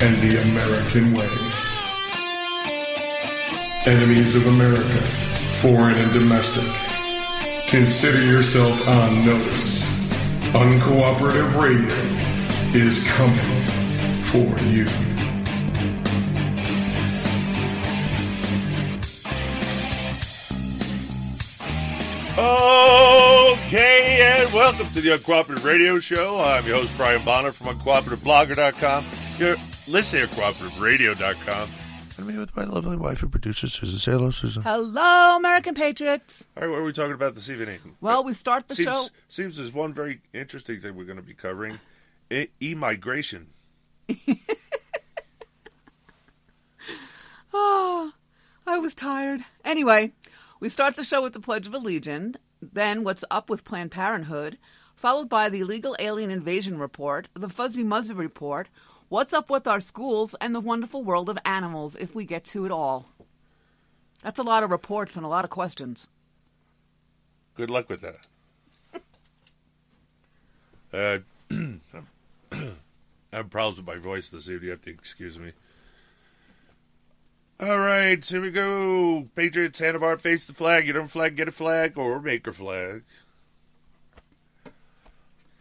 and the American way. Enemies of America, foreign and domestic, consider yourself on notice. Uncooperative radio is coming for you. Okay, and welcome to the Uncooperative Radio Show. I'm your host, Brian Bonner from UncooperativeBlogger.com. You're listening to CooperativeRadio.com. And me with my lovely wife and producer, Susan. Say hello, Susan. Hello, American Patriots. All right, what are we talking about this evening? Well, we start the seems, show. Seems there's one very interesting thing we're going to be covering e- immigration. Oh, ah, I was tired. Anyway, we start the show with the Pledge of Allegiance, then what's up with Planned Parenthood, followed by the illegal alien invasion report, the Fuzzy Muzzy report, what's up with our schools, and the wonderful world of animals, if we get to it all. That's a lot of reports and a lot of questions. Good luck with that. uh, I have problems with my voice this evening. You have to excuse me. All right, here we go. Patriots, hand of our face the flag. You don't flag, get a flag, or make a flag.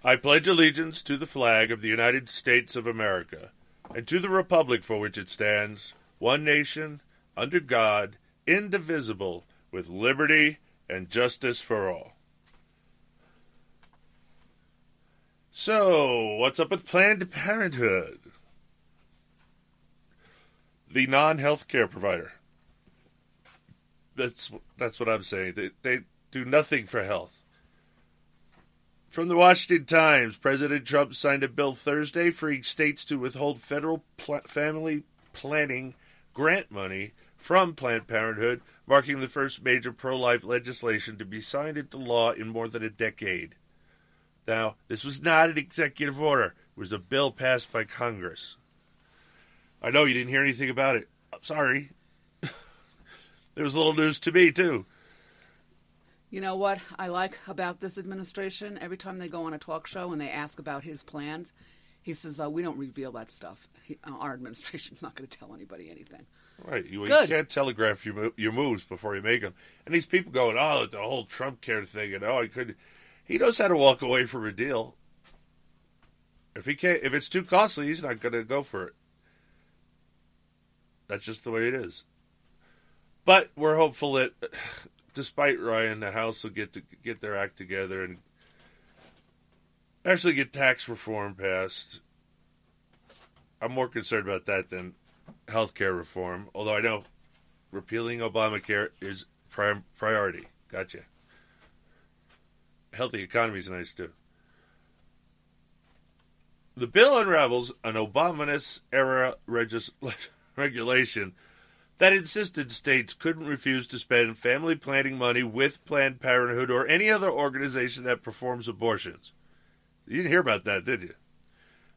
I pledge allegiance to the flag of the United States of America and to the republic for which it stands, one nation, under God, indivisible, with liberty and justice for all. So, what's up with Planned Parenthood? The non-health care provider. That's that's what I'm saying. They they do nothing for health. From the Washington Times, President Trump signed a bill Thursday freeing states to withhold federal pl- family planning grant money from Planned Parenthood, marking the first major pro life legislation to be signed into law in more than a decade. Now, this was not an executive order, it was a bill passed by Congress. I know you didn't hear anything about it. I'm sorry. it was a little news to me, too. You know what I like about this administration? Every time they go on a talk show and they ask about his plans, he says, uh, "We don't reveal that stuff. He, uh, our administration's not going to tell anybody anything." Right. You, you can't telegraph your, your moves before you make them. And these people going, oh, the whole Trump care thing, and oh, he could. He knows how to walk away from a deal. If he can't, if it's too costly, he's not going to go for it. That's just the way it is. But we're hopeful that, despite Ryan, the House will get to get their act together and actually get tax reform passed. I'm more concerned about that than health care reform, although I know repealing Obamacare is pri- priority. Gotcha. Healthy economy is nice too. The bill unravels an Obamanist era regis- regulation that insisted states couldn't refuse to spend family planning money with Planned Parenthood or any other organization that performs abortions. You didn't hear about that, did you?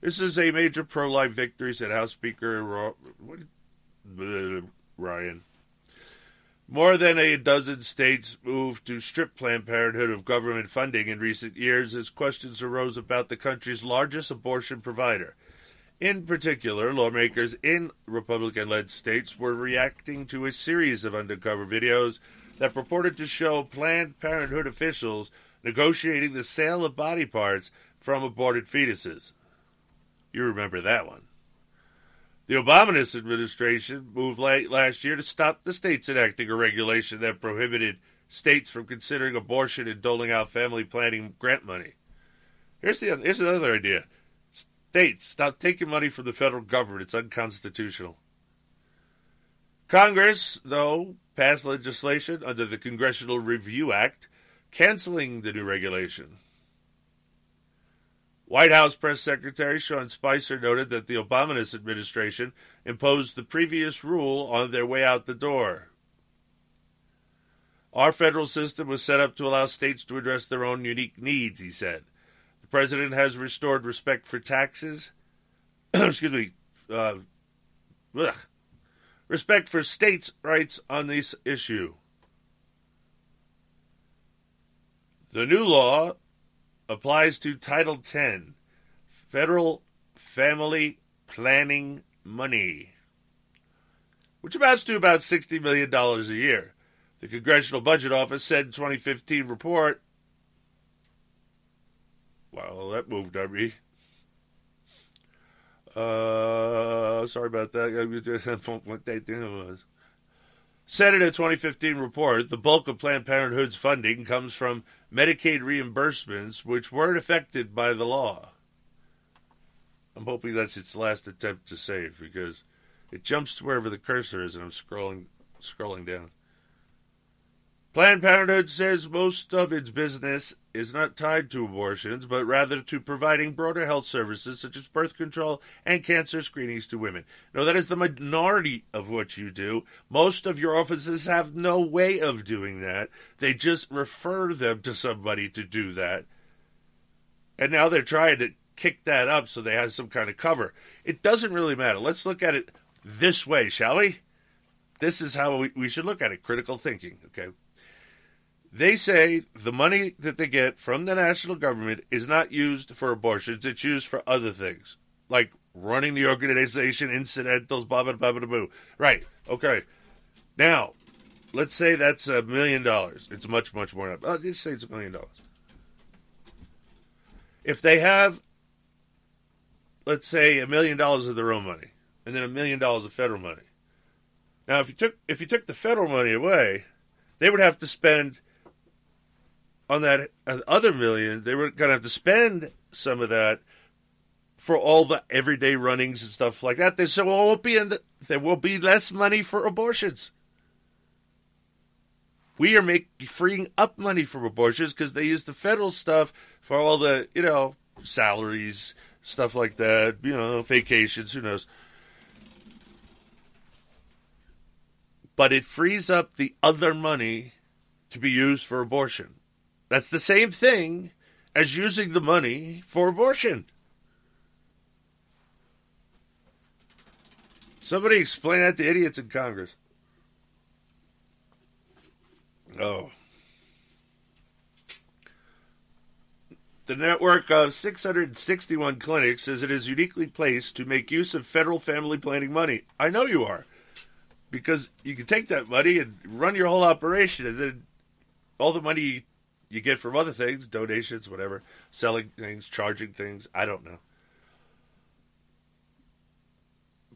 This is a major pro life victory, said House Speaker uh, Ryan. More than a dozen states moved to strip Planned Parenthood of government funding in recent years as questions arose about the country's largest abortion provider. In particular, lawmakers in Republican led states were reacting to a series of undercover videos that purported to show Planned Parenthood officials negotiating the sale of body parts from aborted fetuses. You remember that one. The Obama administration moved late last year to stop the states enacting a regulation that prohibited states from considering abortion and doling out family planning grant money. Here's the here's another idea. States, stop taking money from the federal government. It's unconstitutional. Congress, though, passed legislation under the Congressional Review Act canceling the new regulation. White House Press Secretary Sean Spicer noted that the Obama administration imposed the previous rule on their way out the door. Our federal system was set up to allow states to address their own unique needs, he said. President has restored respect for taxes. excuse me. Uh, respect for states' rights on this issue. The new law applies to Title X, Federal Family Planning Money, which amounts to about $60 million a year. The Congressional Budget Office said in 2015 report. Well, that moved on me. Uh, sorry about that. what that thing was. Said in a 2015 report, the bulk of Planned Parenthood's funding comes from Medicaid reimbursements, which weren't affected by the law. I'm hoping that's its last attempt to save because it jumps to wherever the cursor is, and I'm scrolling scrolling down. Planned Parenthood says most of its business is not tied to abortions, but rather to providing broader health services such as birth control and cancer screenings to women. Now, that is the minority of what you do. Most of your offices have no way of doing that. They just refer them to somebody to do that. And now they're trying to kick that up so they have some kind of cover. It doesn't really matter. Let's look at it this way, shall we? This is how we, we should look at it critical thinking, okay? They say the money that they get from the national government is not used for abortions, it's used for other things, like running the organization, incidentals, blah, blah, blah, blah, blah. Right, okay. Now, let's say that's a million dollars. It's much, much more. Oh, let's say it's a million dollars. If they have, let's say, a million dollars of their own money, and then a million dollars of federal money. Now, if you took if you took the federal money away, they would have to spend on that uh, other million, they were going to have to spend some of that for all the everyday runnings and stuff like that. They said, well, won't be the, there will be less money for abortions. We are making freeing up money for abortions because they use the federal stuff for all the you know salaries, stuff like that. You know, vacations. Who knows? But it frees up the other money to be used for abortion. That's the same thing as using the money for abortion. Somebody explain that to idiots in Congress. Oh. The network of 661 clinics says it is uniquely placed to make use of federal family planning money. I know you are. Because you can take that money and run your whole operation, and then all the money you get from other things, donations, whatever, selling things, charging things. I don't know.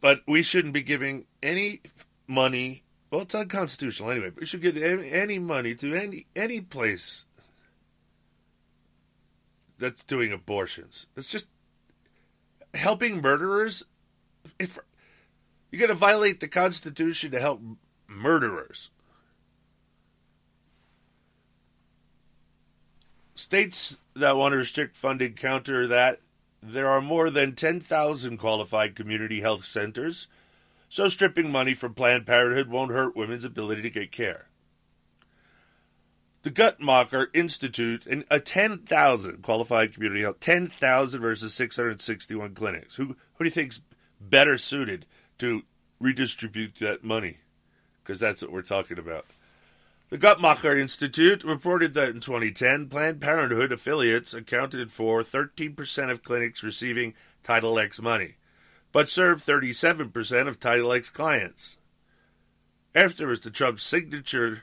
But we shouldn't be giving any money. Well, it's unconstitutional anyway. But we should give any money to any any place that's doing abortions. It's just helping murderers. If you're going to violate the Constitution to help murderers, States that want to restrict funding counter that there are more than 10,000 qualified community health centers, so stripping money from Planned Parenthood won't hurt women's ability to get care. The Guttmacher Institute and a 10,000 qualified community health, 10,000 versus 661 clinics. Who, who do you think's better suited to redistribute that money? Because that's what we're talking about. The Guttmacher Institute reported that in 2010, Planned Parenthood affiliates accounted for 13% of clinics receiving Title X money, but served 37% of Title X clients. After Mr. Trump's signature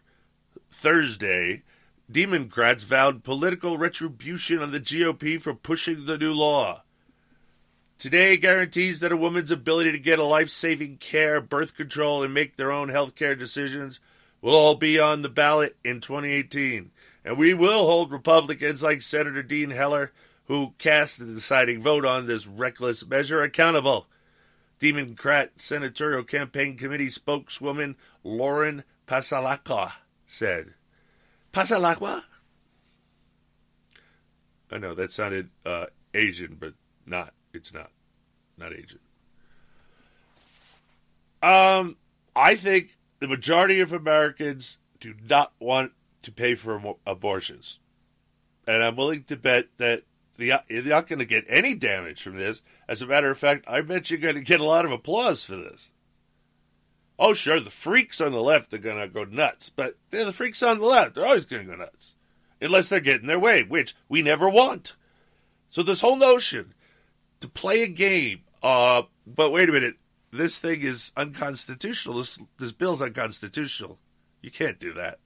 Thursday, Democrats vowed political retribution on the GOP for pushing the new law. Today guarantees that a woman's ability to get a life saving care, birth control, and make their own health care decisions will all be on the ballot in 2018. And we will hold Republicans like Senator Dean Heller, who cast the deciding vote on this reckless measure, accountable. Democrat Senatorial Campaign Committee spokeswoman Lauren Passalacqua said. Passalacqua? I know that sounded uh, Asian, but not. It's not. Not Asian. Um, I think the majority of Americans do not want to pay for abortions. And I'm willing to bet that the, you're not going to get any damage from this. As a matter of fact, I bet you're going to get a lot of applause for this. Oh, sure, the freaks on the left are going to go nuts, but they're the freaks on the left. They're always going to go nuts. Unless they're getting their way, which we never want. So, this whole notion to play a game. Uh, but wait a minute, this thing is unconstitutional. This this bill's unconstitutional. You can't do that.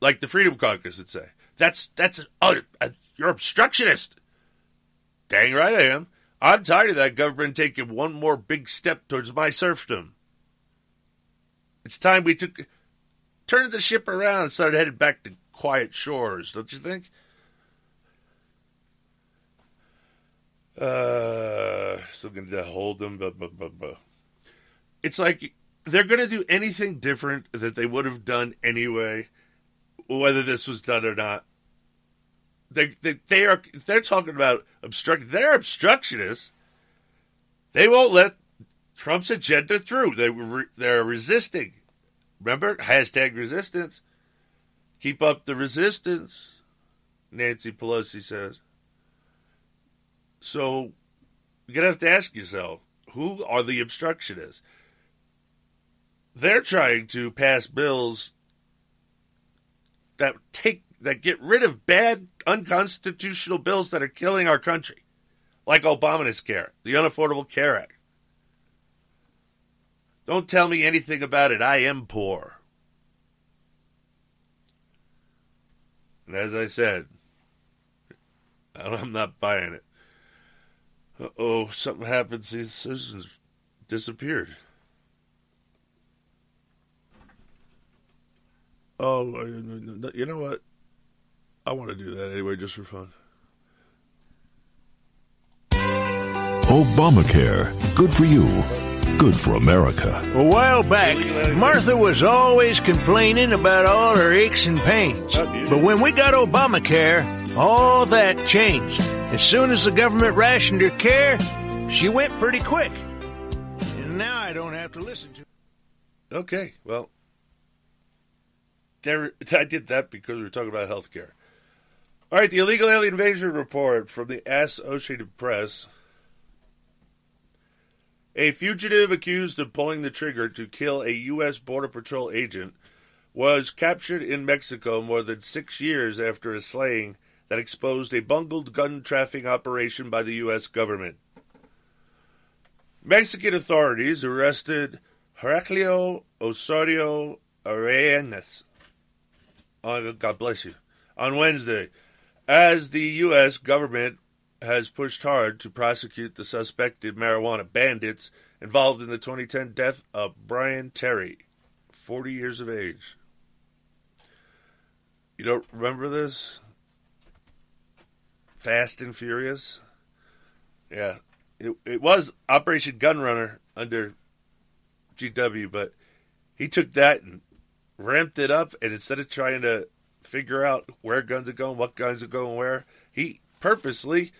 Like the Freedom Caucus would say, that's that's uh, you're obstructionist. Dang right I am. I'm tired of that government taking one more big step towards my serfdom. It's time we took turned the ship around and started headed back to quiet shores, don't you think? Uh, still going to hold them. It's like they're going to do anything different that they would have done anyway, whether this was done or not. They, they, they are they're talking about obstruct. They're obstructionists. They won't let Trump's agenda through. They they're resisting. Remember hashtag resistance. Keep up the resistance. Nancy Pelosi says. So you're going to have to ask yourself who are the obstructionists? They're trying to pass bills that take that get rid of bad unconstitutional bills that are killing our country, like Obamacare, the Unaffordable Care Act. Don't tell me anything about it. I am poor. And as I said, I'm not buying it oh, something happens. These citizens disappeared. Oh, you know what? I want to do that anyway, just for fun. Obamacare. Good for you. Good for America. A while back, Martha was always complaining about all her aches and pains. But when we got Obamacare, all that changed. As soon as the government rationed her care, she went pretty quick. And now I don't have to listen to. Okay, well, there. I did that because we were talking about health care. All right, the illegal alien invasion report from the Associated Press. A fugitive accused of pulling the trigger to kill a U.S. Border Patrol agent was captured in Mexico more than six years after a slaying that exposed a bungled gun trafficking operation by the U.S. government. Mexican authorities arrested Heraclio Osorio Arenas. Oh, God bless you. On Wednesday, as the U.S. government has pushed hard to prosecute the suspected marijuana bandits involved in the 2010 death of Brian Terry, 40 years of age. You don't remember this? Fast and Furious. Yeah, it it was Operation Gunrunner under GW, but he took that and ramped it up, and instead of trying to figure out where guns are going, what guns are going where, he purposely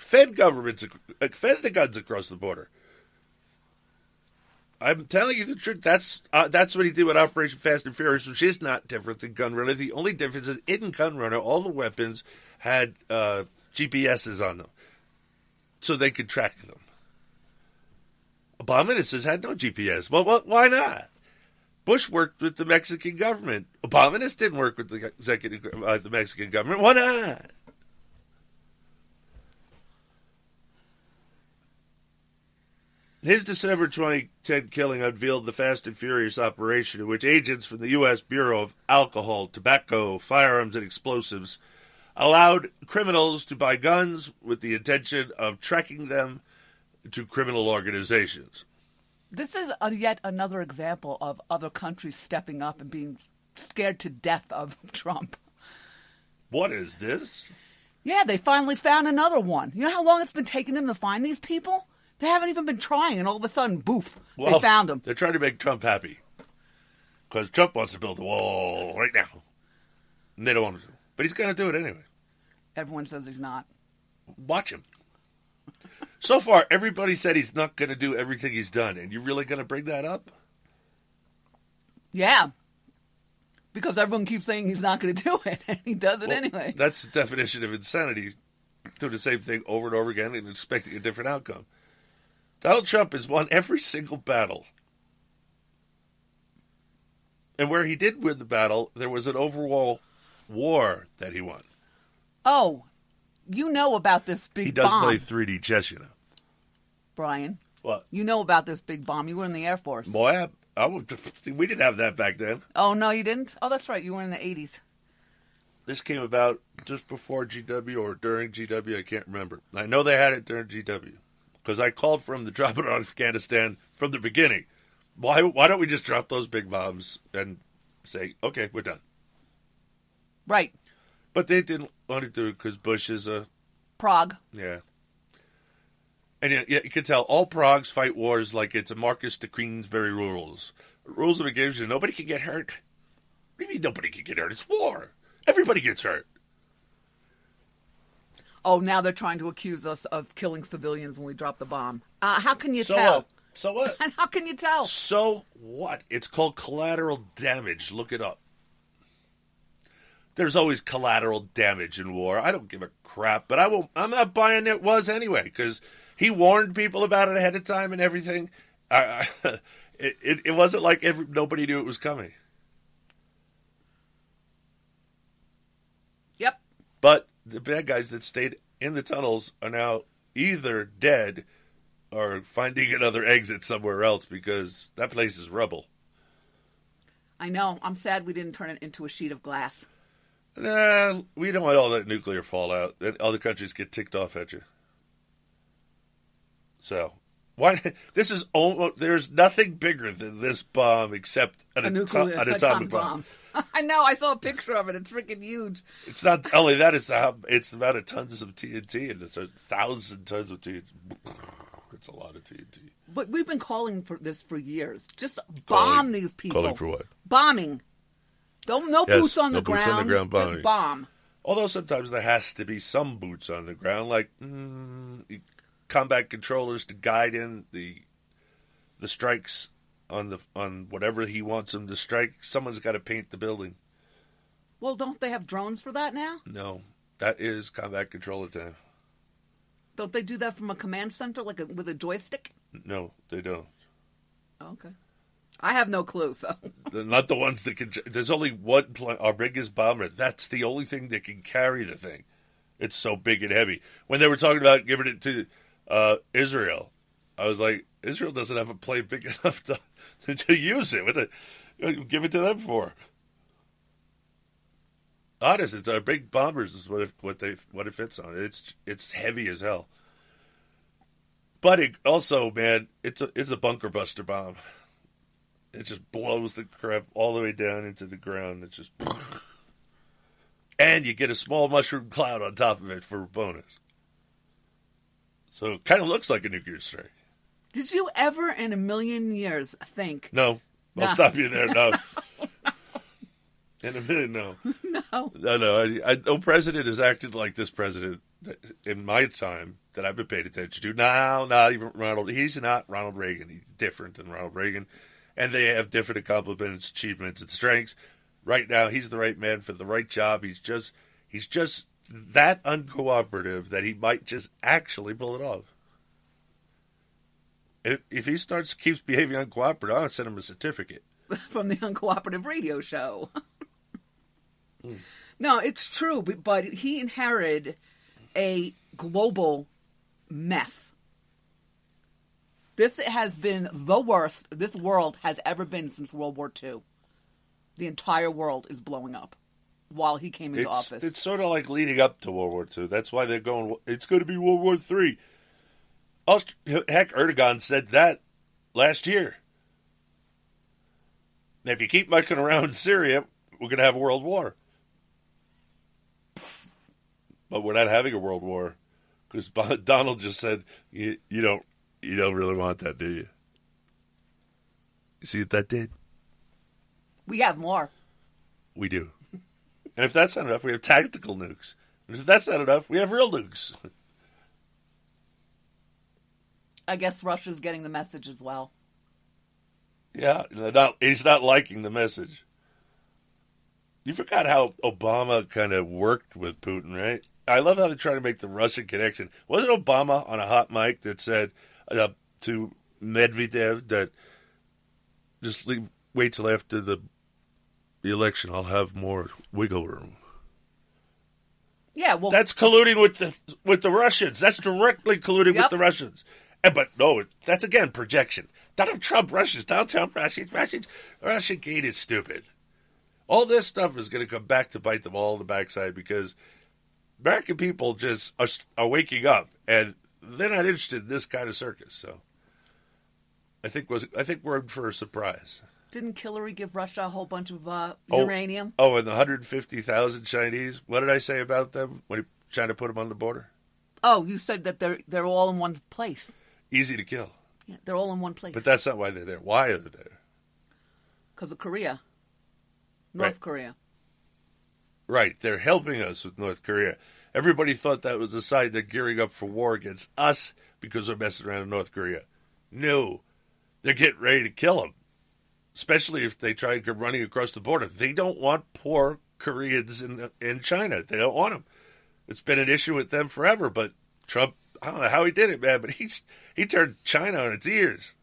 fed governments, fed the guns across the border. I'm telling you the truth. That's uh, that's what he did with Operation Fast and Furious, which is not different than Gunrunner. The only difference is in Gunrunner, all the weapons had uh, GPSs on them, so they could track them. Abominus had no GPS. Well, well, why not? Bush worked with the Mexican government. Abominus didn't work with the executive, uh, the Mexican government. Why not? His December 2010 killing unveiled the fast and furious operation in which agents from the U.S. Bureau of Alcohol, Tobacco, Firearms, and Explosives allowed criminals to buy guns with the intention of tracking them to criminal organizations. This is a, yet another example of other countries stepping up and being scared to death of Trump. What is this? Yeah, they finally found another one. You know how long it's been taking them to find these people? They haven't even been trying, and all of a sudden, boof, they found them. They're trying to make Trump happy. Because Trump wants to build a wall right now. And they don't want to. But he's going to do it anyway. Everyone says he's not. Watch him. so far, everybody said he's not going to do everything he's done. And you're really going to bring that up? Yeah. Because everyone keeps saying he's not going to do it, and he does it Well, anyway. That's the definition of insanity. Doing the same thing over and over again and expecting a different outcome. Donald Trump has won every single battle. And where he did win the battle, there was an overall war that he won. Oh, you know about this big bomb. He does bomb, play 3D chess, you know. Brian. What? You know about this big bomb. You were in the Air Force. Boy, I, I we didn't have that back then. Oh, no, you didn't? Oh, that's right. You were in the 80s. This came about just before GW or during GW. I can't remember. I know they had it during GW because I called for them to drop it on Afghanistan from the beginning. Why? Why don't we just drop those big bombs and say, okay, we're done? Right. But they didn't want to do it because Bush is a Prague. yeah. And yeah, yeah, you can tell all Pragues fight wars like it's a Marquess of Queensberry rules. Rules of engagement. Nobody can get hurt. What do you mean nobody can get hurt? It's war. Everybody gets hurt. Oh, now they're trying to accuse us of killing civilians when we drop the bomb. Uh, how can you So tell? what? So what? And how can you tell? So what? It's called collateral damage. Look it up. There's always collateral damage in war. I don't give a crap, but I won't. I'm not buying it was anyway because he warned people about it ahead of time and everything. I, it, it it wasn't like every, nobody knew it was coming. Yep. But the bad guys that stayed in the tunnels are now either dead or finding another exit somewhere else because that place is rubble. I know. I'm sad we didn't turn it into a sheet of glass. Nah, we don't want all that nuclear fallout. Other countries get ticked off at you. So, why? This is almost. There's nothing bigger than this bomb except an, A ato- nuclear an atomic bomb. I know. I saw a picture of it. It's freaking huge. It's not only that. It's the it's the amount of tons of TNT, and it's a thousand tons of TNT. It's a lot of TNT. But we've been calling for this for years. Just bomb Calling- these people. calling for what? Bombing. Don't no Yes, boots on no the boots ground. on the ground bombing. Just bomb. Although sometimes there has to be some boots on the ground, like mm, combat controllers to guide in the the strikes on the on whatever he wants them to strike. Someone's got to paint the building. Well, don't they have drones for that now? No, that is combat controller time. Don't they do that from a command center, like a, with a joystick? No, they don't. Okay. I have no clue. So They're not the ones that can. There's only one. Pl- our biggest bomber. That's the only thing that can carry the thing. It's so big and heavy. When they were talking about giving it to uh, Israel, I was like, Israel doesn't have a plane big enough to to use it. What the, give it to them for? Honest, it's our big bombers is what it, what they what it fits on. It's it's heavy as hell. But it also, man, it's a it's a bunker buster bomb. It just blows the crap all the way down into the ground. It's just, and you get a small mushroom cloud on top of it for a bonus. So it kind of looks like a nuclear strike. Did you ever in a million years think No, I'll No. stop you there. No. In a minute, no. no? No, no. I, I, no president has acted like this president in my time that I've been paying attention to. Now, not even Ronald. He's not Ronald Reagan. He's different than Ronald Reagan. And they have different accomplishments, achievements, and strengths. Right now, he's the right man for the right job. He's just, he's just that uncooperative that he might just actually pull it off. If, he starts keeps behaving uncooperative, I'll send him a certificate. from the uncooperative radio show. Hmm. No, it's true, but, but he inherited a global mess. This has been the worst this world has ever been since World War II. The entire world is blowing up while he came into It's, office. it's sort of like leading up to World War II. That's why they're going. It's going to be World War Three. Aust- Heck, Erdogan said that last year. And if you keep mucking around Syria, we're going to have a world war. But we're not having a world war because Donald just said you, you don't you don't really want that, do you? You see what that did? we have more. We do. And if that's not enough, we have tactical nukes. And if that's not enough, we have real nukes. I guess Russia's getting the message as well. Yeah, not, he's not liking the message. You forgot how Obama kind of worked with Putin, right? I love how they try to make the Russian connection. Wasn't Obama on a hot mic that said uh, to Medvedev that just leave, wait till after the the election, I'll have more wiggle room. Yeah, well, That's colluding with the with the Russians. That's directly colluding Yep. with the Russians. And, but no, that's again projection. Donald Trump Russians. Donald Trump Russians. Russians. Russian gate is stupid. All this stuff is going to come back to bite them all in the backside because American people just are, are waking up and they're not interested in this kind of circus. So I think was I think we're in for a surprise. didn't Hillary give Russia a whole bunch of uh, Oh. uranium? Oh, and the 150,000 Chinese. What did I say about them when China put them on the border? Oh, you said that they're they're all in one place. Easy to kill. Yeah, they're all in one place. But that's not why they're there. Why are they there? because of Korea, North Right. Korea. Right. They're helping us with North Korea. Everybody thought that was a sign they're gearing up for war against us because we're messing around in North Korea. No. They're getting ready to kill them, especially if they try to come running across the border. They don't want poor Koreans in, in China. They don't want them. It's been an issue with them forever, but Trump, I don't know how he did it, man, but he's, he turned China on its ears.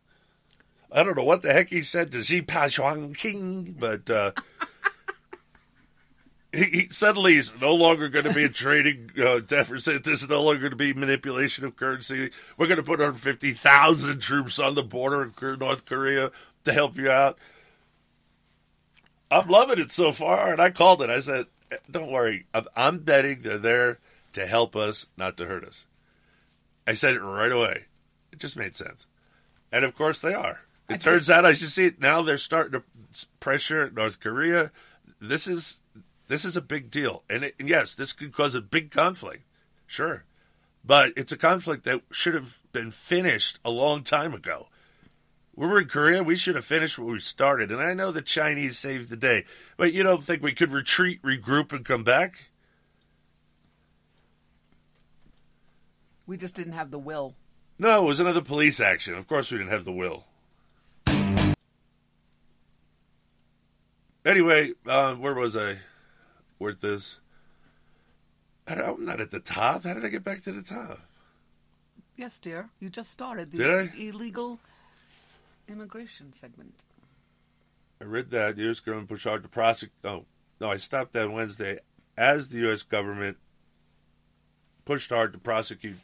I don't know what the heck he said to Xi Jinping, but uh, he, he suddenly he's no longer going to be a trading uh, deficit. This is no longer going to be manipulation of currency. We're going to put 150,000 troops on the border of North Korea to help you out. I'm loving it so far, and I called it. I said, "Don't worry, I'm betting they're there to help us, not to hurt us." I said it right away. It just made sense, and of course they are. It turns out I should see now. They're starting to pressure North Korea. This is this is a big deal, and, it, and yes, this could cause a big conflict. Sure, but it's a conflict that should have been finished a long time ago. We were in Korea. We should have finished what we started. And I know the Chinese saved the day, but you don't think we could retreat, regroup, and come back? We just didn't have the will. No, it was another police action. Of course, we didn't have the will. Anyway, uh, where was I? With this? I'm not at the top. How did I get back to the top? Yes, dear. You just started the Did I? illegal immigration segment. I read that the U.S. government pushed hard to prosecute. Oh, no, I stopped that Wednesday as the U.S. government pushed hard to prosecute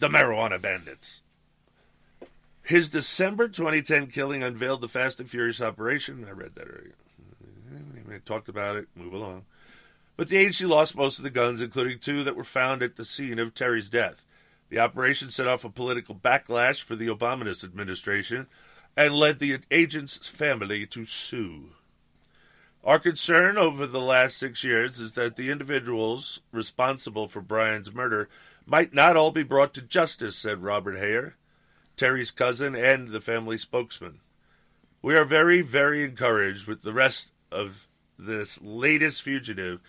the marijuana bandits. His December 2010 killing unveiled the Fast and Furious operation. I read that earlier. I talked about it. Move along. But the agency lost most of the guns, including two that were found at the scene of Terry's death. The operation set off a political backlash for the Obama administration and led the agent's family to sue. Our concern over the last six years is that the individuals responsible for Brian's murder might not all be brought to justice, said Robert Heyer, Terry's cousin and the family spokesman. We are very, very encouraged with the rest of this latest fugitive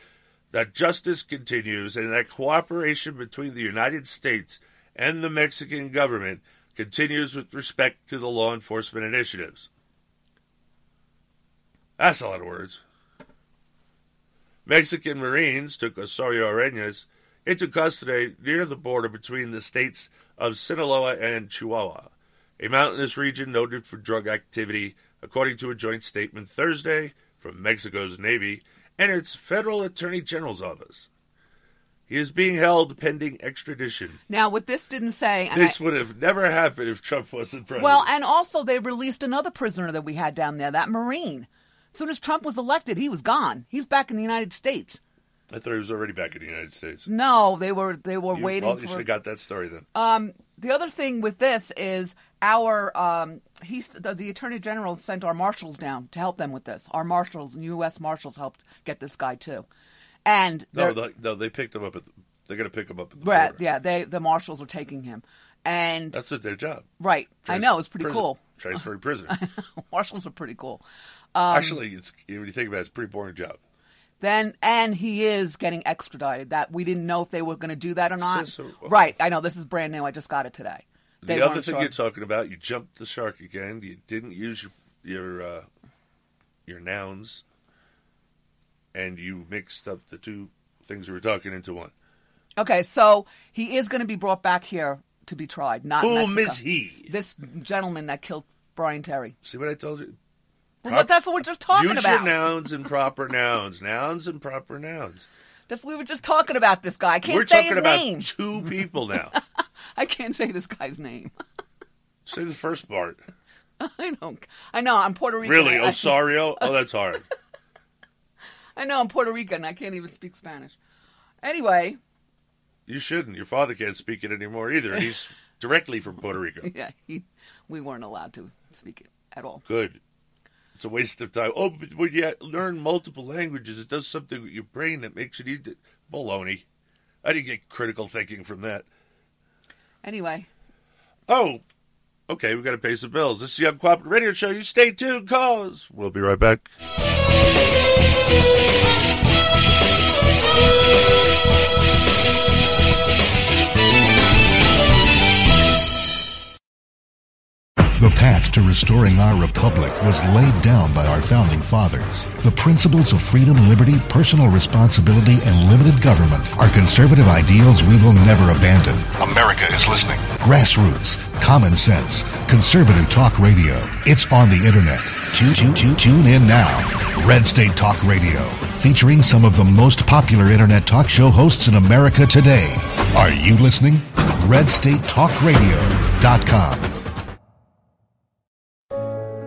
that justice continues and that cooperation between the United States and the Mexican government continues with respect to the law enforcement initiatives. That's a lot of words. Mexican Marines took Osorio Arenas into custody near the border between the states of Sinaloa and Chihuahua, a mountainous region noted for drug activity, according to a joint statement Thursday from Mexico's Navy and its Federal Attorney General's office. He is being held pending extradition. Now, what this didn't say, and This I- would have never happened if Trump wasn't president. well, and also they released another prisoner that we had down there, that Marine. As soon as Trump was elected, he was gone. He's back in the United States. I thought he was already back in the United States. No, they were they were You- waiting well, you for. should have got that story then. Um, the other thing with this is our um, he's the, the attorney general sent our marshals down to help them with this. Our marshals, U.S. marshals, helped get this guy too, and no, the, no, they picked him up. At the, they're going to pick him up at the right, border. yeah, they the marshals are taking him, and That's what their job. right, I know it's pretty prison- cool. Transferring prisoner. marshals are pretty cool. Actually, it's when you think about it, it's a pretty boring job. Then and he is getting extradited. That we didn't know if they were going to do that or not. So- so- right, I know this is brand new. I just got it today. They the other thing you're talking about, you jumped the shark again. You didn't use your your uh, your nouns, and you mixed up the two things we were talking into one. Okay, so he is going to be brought back here to be tried. Not Whom is he? This gentleman that killed Brian Terry. See what I told you? Well, that's what we're just talking Use about. your nouns and proper nouns. Nouns and proper nouns. That's we were just talking about this guy. I can't We're say talking his about name. two people now. I can't say this guy's name. Say the first part. I don't. I know I'm Puerto Rican. Really, Osario? Oh, that's hard. I know I'm Puerto Rican. I can't even speak Spanish. Anyway, You shouldn't. Your father can't speak it anymore either. He's directly from Puerto Rico. yeah, he, we weren't allowed to speak it at all. Good. It's a waste of time. Oh, but when you learn multiple languages, it does something with your brain that makes it easy. Baloney. I didn't get critical thinking from that. Anyway, Oh, okay, we got to pay some bills. This is the Uncooperative Radio Show. You stay tuned, cause we'll be right back. The path to restoring our republic was laid down by our founding fathers. The principles of freedom, liberty, personal responsibility, and limited government are conservative ideals we will never abandon. America is listening. Grassroots, common sense, conservative talk radio. It's on the internet. Tune, tune, tune, tune in now. Red State Talk Radio, featuring some of the most popular internet talk show hosts in America today. Are you listening? RedStateTalkRadio.com.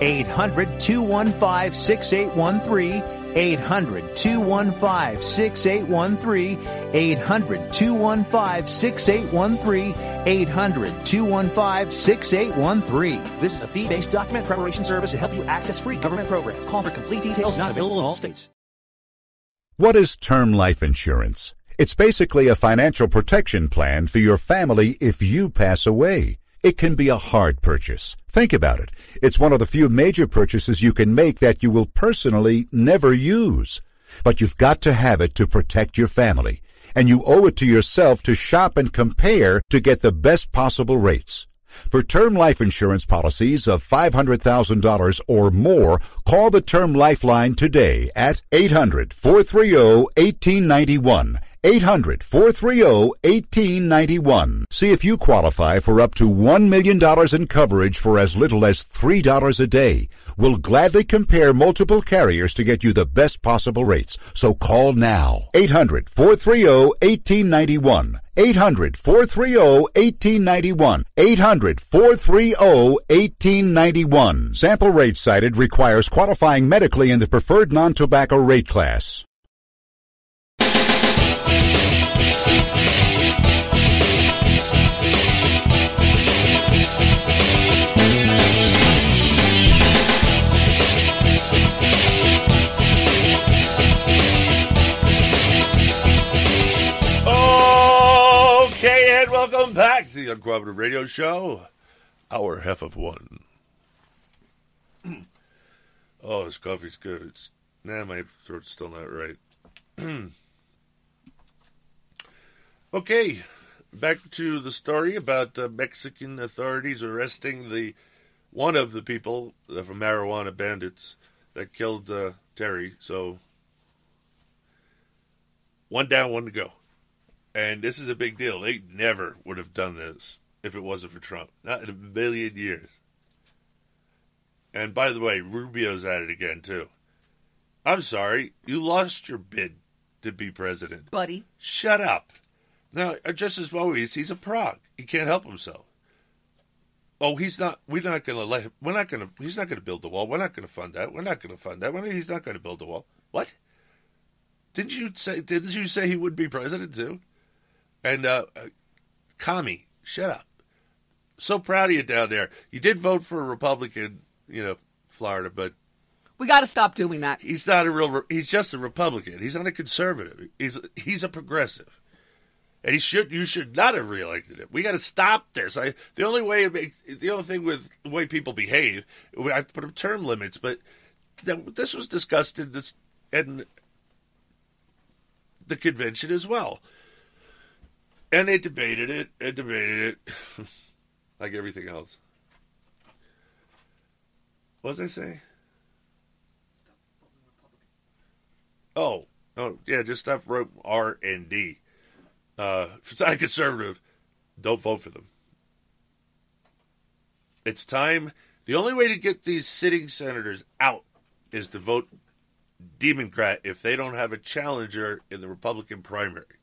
800 215 6813. 800 215 6813. 800 215 6813. 800 215 6813. This is a fee based document preparation service to help you access free government programs. Call for complete details, not available in all states. What is term life insurance? It's basically a financial protection plan for your family if you pass away. It can be a hard purchase. Think about it. It's one of the few major purchases you can make that you will personally never use. But you've got to have it to protect your family. And you owe it to yourself to shop and compare to get the best possible rates. For term life insurance policies of $500,000 or more, call the Term Lifeline today at 800 430 1891. 800 430 1891. See if you qualify for up to $1 million in coverage for as little as $3 a day. We'll gladly compare multiple carriers to get you the best possible rates. So call now. 800 430 1891. 800 430 1891. 800 430 1891. Sample rate cited requires qualifying medically in the preferred non tobacco rate class. The Uncooperative Radio Show. Our half of one. oh, this coffee's good. It's nah, my throat's still not right. okay, back to the story about uh, Mexican authorities arresting the one of the people uh, from marijuana bandits that killed uh, Terry. So one down, one to go. And this is a big deal. They never would have done this if it wasn't for Trump. Not in a million years. And by the way, Rubio's at it again, too. I'm sorry. You lost your bid to be president. Buddy. Shut up. Now, uh, Justice Moise, he's a prog. He can't help himself. Oh, he's not. We're not going to let him. We're not going to. He's not going to build the wall. We're not going to fund that. We're not going to fund that. He's not going to build the wall. What? Didn't you say? Didn't you say he would be president too? And uh, Kami, shut up. So proud of you down there. You did vote for a Republican, you know, Florida, but We got to stop doing that. he's not a real. Re- he's just a Republican. He's not a conservative. He's he's a progressive, and he should. You should not have reelected him. We got to stop this. I the only way it makes the only thing with the way people behave. I have to put up term limits, but th- this was discussed in this in the convention as well. And they debated it and debated it, like everything else. What was I say? Oh, oh, yeah, just stop wrote R and D. Uh, if it's not conservative, don't vote for them. It's time. The only way to get these sitting senators out is to vote Democrat if they don't have a challenger in the Republican primary.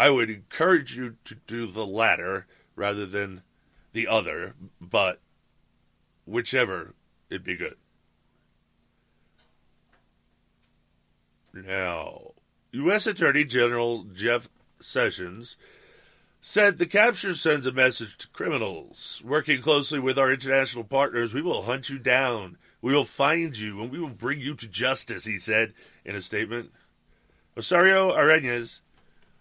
I would encourage you to do the latter rather than the other, but whichever, it'd be good. Now, U.S. Attorney General Jeff Sessions said the capture sends a message to criminals. Working closely with our international partners, we will hunt you down. We will find you and we will bring you to justice, he said in a statement. Osorio Arenas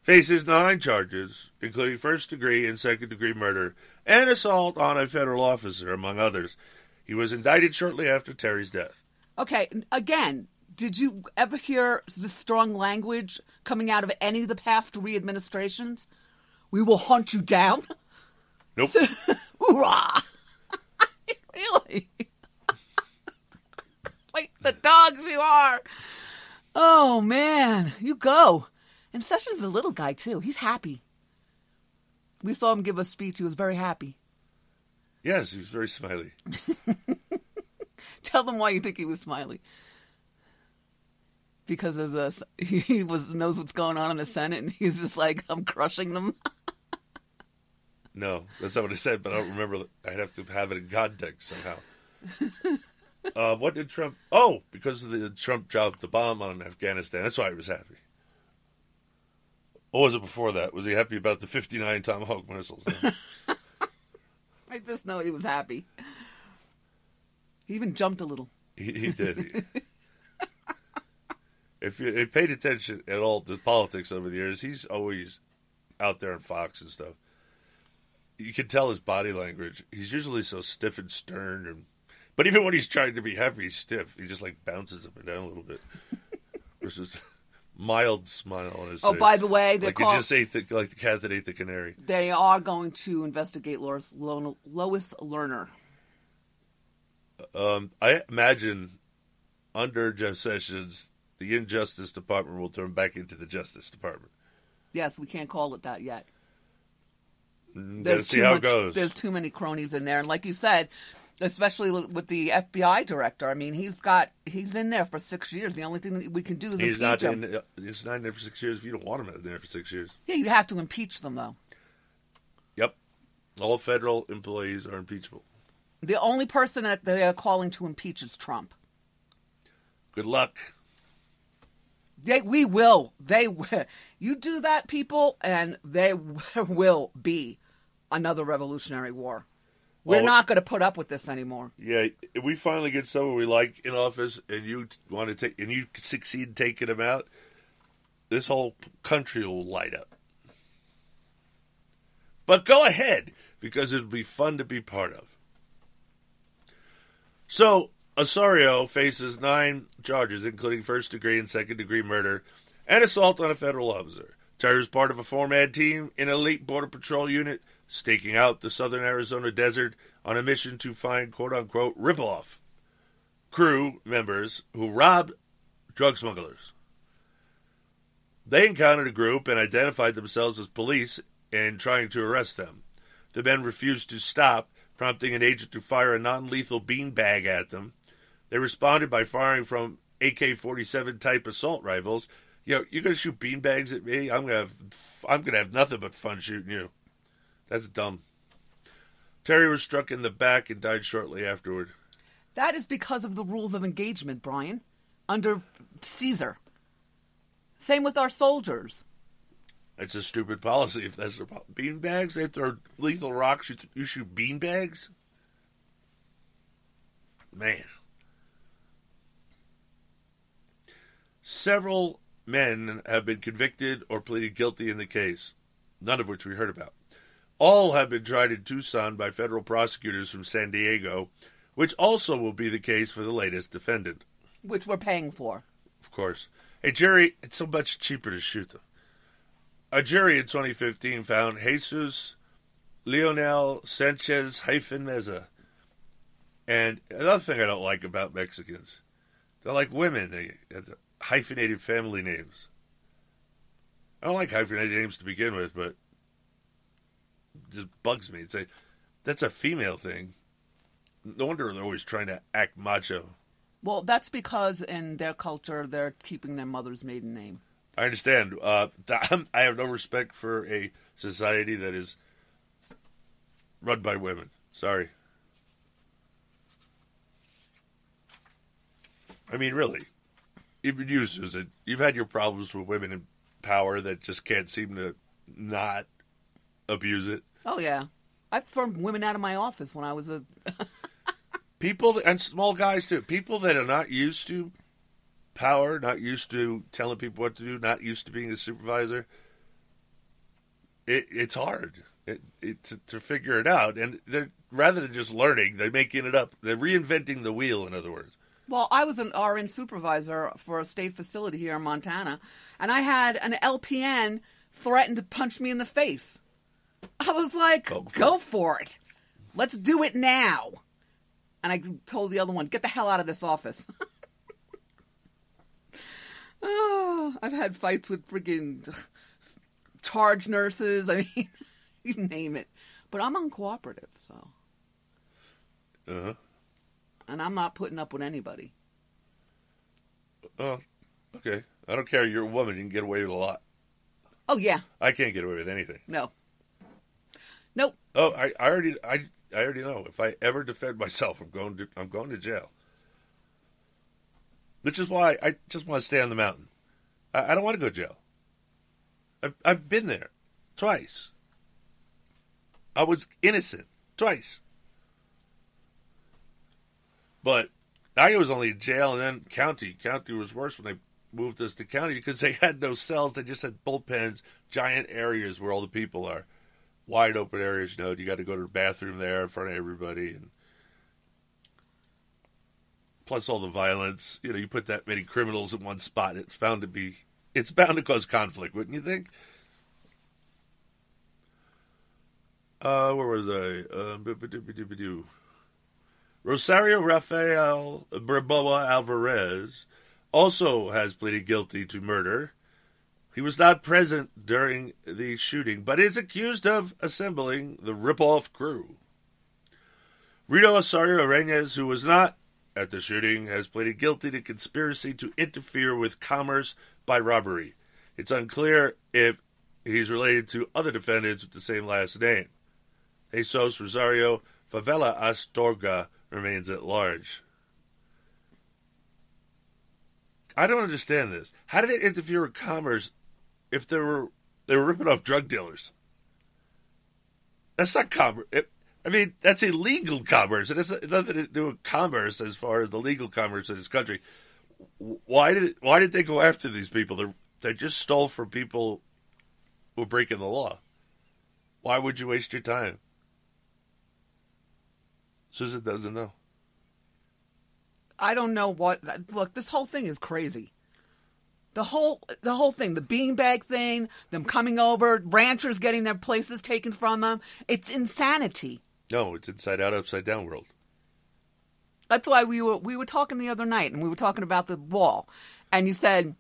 faces nine charges, including first degree and second degree murder and assault on a federal officer, among others. He was indicted shortly after Terry's death. Okay, again, did you ever hear the strong language coming out of any of the past three administrations? We will hunt you down. Nope. Hoorah! really? like the dogs you are. Oh man, you go. And Sessions is a little guy too. He's happy. We saw him give a speech. He was very happy. Yes, he was very smiley. Tell them why you think he was smiley. Because of the he was knows what's going on in the Senate, and he's just like, I'm crushing them. No, that's not what I said, but I don't remember. I'd have to have it in God context somehow. uh, what did Trump? Oh, because of the Trump dropped the bomb on Afghanistan. That's why he was happy. Or was it before that? Was he happy about the 59 Tomahawk missiles? I just know he was happy. He even jumped a little. he, he did. if you if you paid attention at all to politics over the years, he's always out there on Fox and stuff. You can tell his body language. He's usually so stiff and stern, and but even when he's trying to be happy, he's stiff. He just like bounces up and down a little bit. Versus mild smile on his Oh, face. by the way, they're like call- you just ate the, like the cat that ate the canary. They are going to investigate Lois, Lois Lerner. Um, I imagine under Jeff Sessions, the Injustice Department will turn back into the Justice Department. Yes, we can't call it that yet. Mm, Let's see how much- it goes. There's too many cronies in there, and like you said, especially with the FBI director. I mean, he's got he's in there for six years. The only thing that we can do is He's impeach not him. in. uh, He's not in there for six years. If you don't want him in there for six years, Yeah, you have to impeach them though. yep. All federal employees are impeachable. The only person that they are calling to impeach is Trump. Good luck. They, we will. They, you do that, people, and there will be another revolutionary war. We're Well- not going to put up with this anymore. Yeah, if we finally get someone we like in office, and you want to take, and you succeed taking them out, this whole country will light up. But go ahead, because it'll be fun to be part of. So Osorio faces nine charges, including first degree and second degree murder and assault on a federal officer. Terry is part of a four man team in an elite Border Patrol unit staking out the southern Arizona desert on a mission to find quote unquote ripoff crew members who robbed drug smugglers. They encountered a group and identified themselves as police and trying to arrest them. The men refused to stop, prompting an agent to fire a non lethal beanbag at them. They responded by firing from AK 47 type assault rifles. You know, you're going to shoot beanbags at me? I'm going to have, I'm going to have nothing but fun shooting you. That's dumb. Terry was struck in the back and died shortly afterward. That is because of the rules of engagement, Brian, under Caesar. Same with our soldiers. It's a stupid policy if that's their po- beanbags. They throw lethal rocks. You, th- you shoot beanbags. Man, several men have been convicted or pleaded guilty in the case, none of which we heard about. All have been tried in Tucson by federal prosecutors from San Diego, which also will be the case for the latest defendant. Which we're paying for. Of course. Hey, Jerry, it's so much cheaper to shoot them. A jury in 2015 found Jesus Leonel Sanchez hyphen Meza. And another thing I don't like about Mexicans, they're like women. They have hyphenated family names. I don't like hyphenated names to begin with, but just bugs me. It's a, that's a female thing. No wonder they're always trying to act macho. Well, that's because in their culture they're keeping their mother's maiden name. I understand. Uh, I have no respect for a society that is run by women. Sorry. I mean, really, even you, Susan, you've had your problems with women in power that just can't seem to not abuse it. Oh yeah, I've thrown women out of my office when I was a. People and small guys too. People that are not used to power, not used to telling people what to do, not used to being a supervisor. It, it's hard it, it, to, to figure it out, and they're rather than just learning, they're making it up. They're reinventing the wheel. In other words, Well, I was an RN supervisor for a state facility here in Montana, and I had an LPN threaten to punch me in the face. I was like, go for, it. Let's do it now. And I told the other one, get the hell out of this office. oh, I've had fights with freaking charge nurses. I mean, you name it. But I'm uncooperative, so. uh huh. And I'm not putting up with anybody. Oh, okay. I don't care. You're a woman. You can get away with a lot. Oh, yeah. I can't get away with anything. No. Nope. Oh, I, I already, I, I already know. If I ever defend myself, I'm going to, I'm going to jail. Which is why I just want to stay on the mountain. I, I don't want to go to jail. I've, I've been there twice. I was innocent twice. But I was only in jail and then county. County was worse when they moved us to county because they had no cells. They just had bullpens, giant areas where all the people are. Wide open areas, you know, you got to go to the bathroom there in front of everybody. and Plus all the violence. You know, you put that many criminals in one spot, it's bound to be it's bound to cause conflict, wouldn't you think? Uh, where was I? Uh, Rosario Rafael Burboa Alvarez also has pleaded guilty to murder. He was not present during the shooting, but is accused of assembling the ripoff crew. Rito Osorio Arenas, who was not at the shooting, has pleaded guilty to conspiracy to interfere with commerce by robbery. It's unclear if he's related to other defendants with the same last name. Jesus Rosario Favela Astorga remains at large. I don't understand this. How did it interfere with commerce if they were they were ripping off drug dealers? That's not commerce. I mean, that's illegal commerce. It has nothing to do with commerce as far as the legal commerce in this country. Why did why did they go after these people? They they just stole from people who were breaking the law. Why would you waste your time? Susan doesn't know. I don't know what. Look, this whole thing is crazy. The whole the whole thing, the beanbag thing, them coming over, ranchers getting their places taken from them. It's insanity. No, it's inside out, upside down world. That's why we were we were talking the other night, and we were talking about the wall, and you said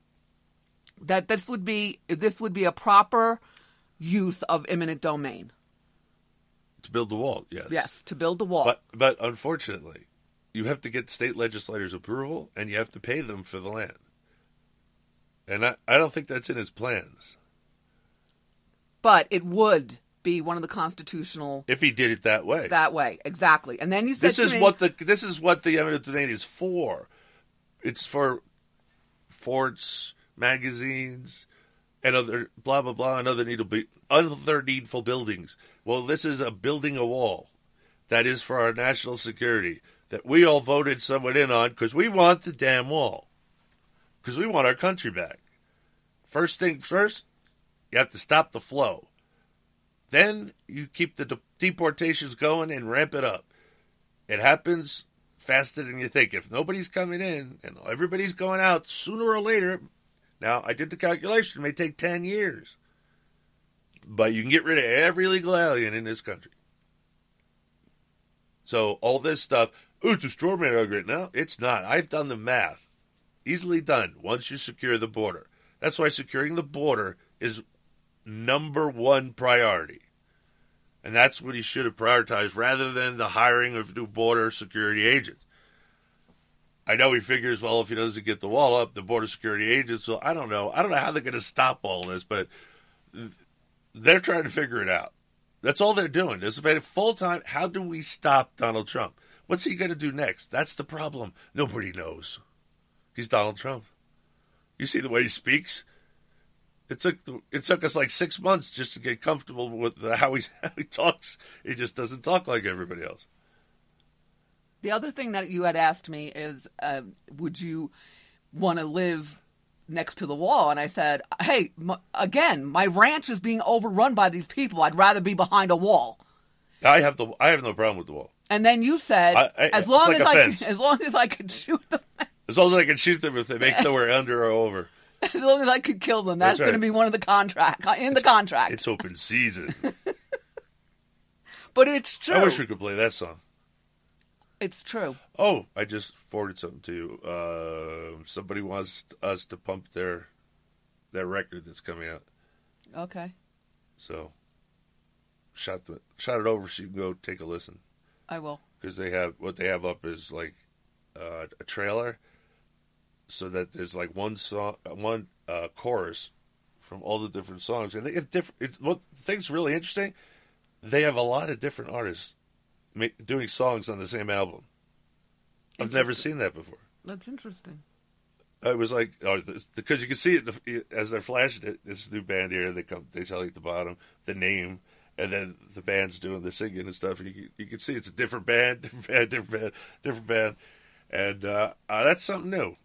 that this would be this would be a proper use of eminent domain. To build the wall, yes. Yes, to build the wall. But but unfortunately, you have to get state legislators' approval, and you have to pay them for the land. And I, I don't think that's in his plans. But it would be one of the constitutional. If he did it that way. That way, exactly. And then you said this is me, what the this is what the eminent domain is for. It's for forts, magazines, and other blah blah blah, and other needful other needful buildings. Well, this is a building a wall that is for our national security that we all voted someone in on because we want the damn wall because we want our country back. First thing first, you have to stop the flow. Then you keep the de- deportations going and ramp it up. It happens faster than you think. If nobody's coming in and everybody's going out, sooner or later, now I did the calculation, it may take 10 years. But you can get rid of every legal alien in this country. So all this stuff, oh, it's a straw man argument. No, it's not. I've done the math. Easily done once you secure the border. That's why securing the border is number one priority. And that's what he should have prioritized rather than the hiring of new border security agents. I know he figures, well, if he doesn't get the wall up, the border security agents will. I don't know. I don't know how they're going to stop all this, but they're trying to figure it out. That's all they're doing. This is full time. How do we stop Donald Trump? What's he going to do next? That's the problem. Nobody knows. He's Donald Trump. You see the way he speaks. It took it took us like six months just to get comfortable with how he how he talks. He just doesn't talk like everybody else. The other thing that you had asked me is, uh, would you want to live next to the wall? And I said, hey, m- again, my ranch is being overrun by these people. I'd rather be behind a wall. I have the I have no problem with the wall. And then you said, I, I, as long like as I could, as long as I could shoot them, as long as I can shoot them if they make way under or over. As long as I could kill them, that's, that's right. going to be one of the contract in the contract. It's open season. but it's true. I wish we could play that song. It's true. Oh, I just forwarded something to you. Uh, somebody wants us to pump their their record that's coming out. Okay. So, shot the shot it over so you can go take a listen. I will. Because they have what they have up is like uh, a trailer, so that there's like one song, one uh, chorus from all the different songs, and they have different. What the thing's really interesting, they have a lot of different artists make, doing songs on the same album. I've never seen that before. That's interesting. It was like oh, because you can see it as they're flashing it. This new band here, they come, they tell you at the bottom the name, and then the band's doing the singing and stuff, and you you can see it's a different band, different band, different band, different band, and uh, uh, that's something new.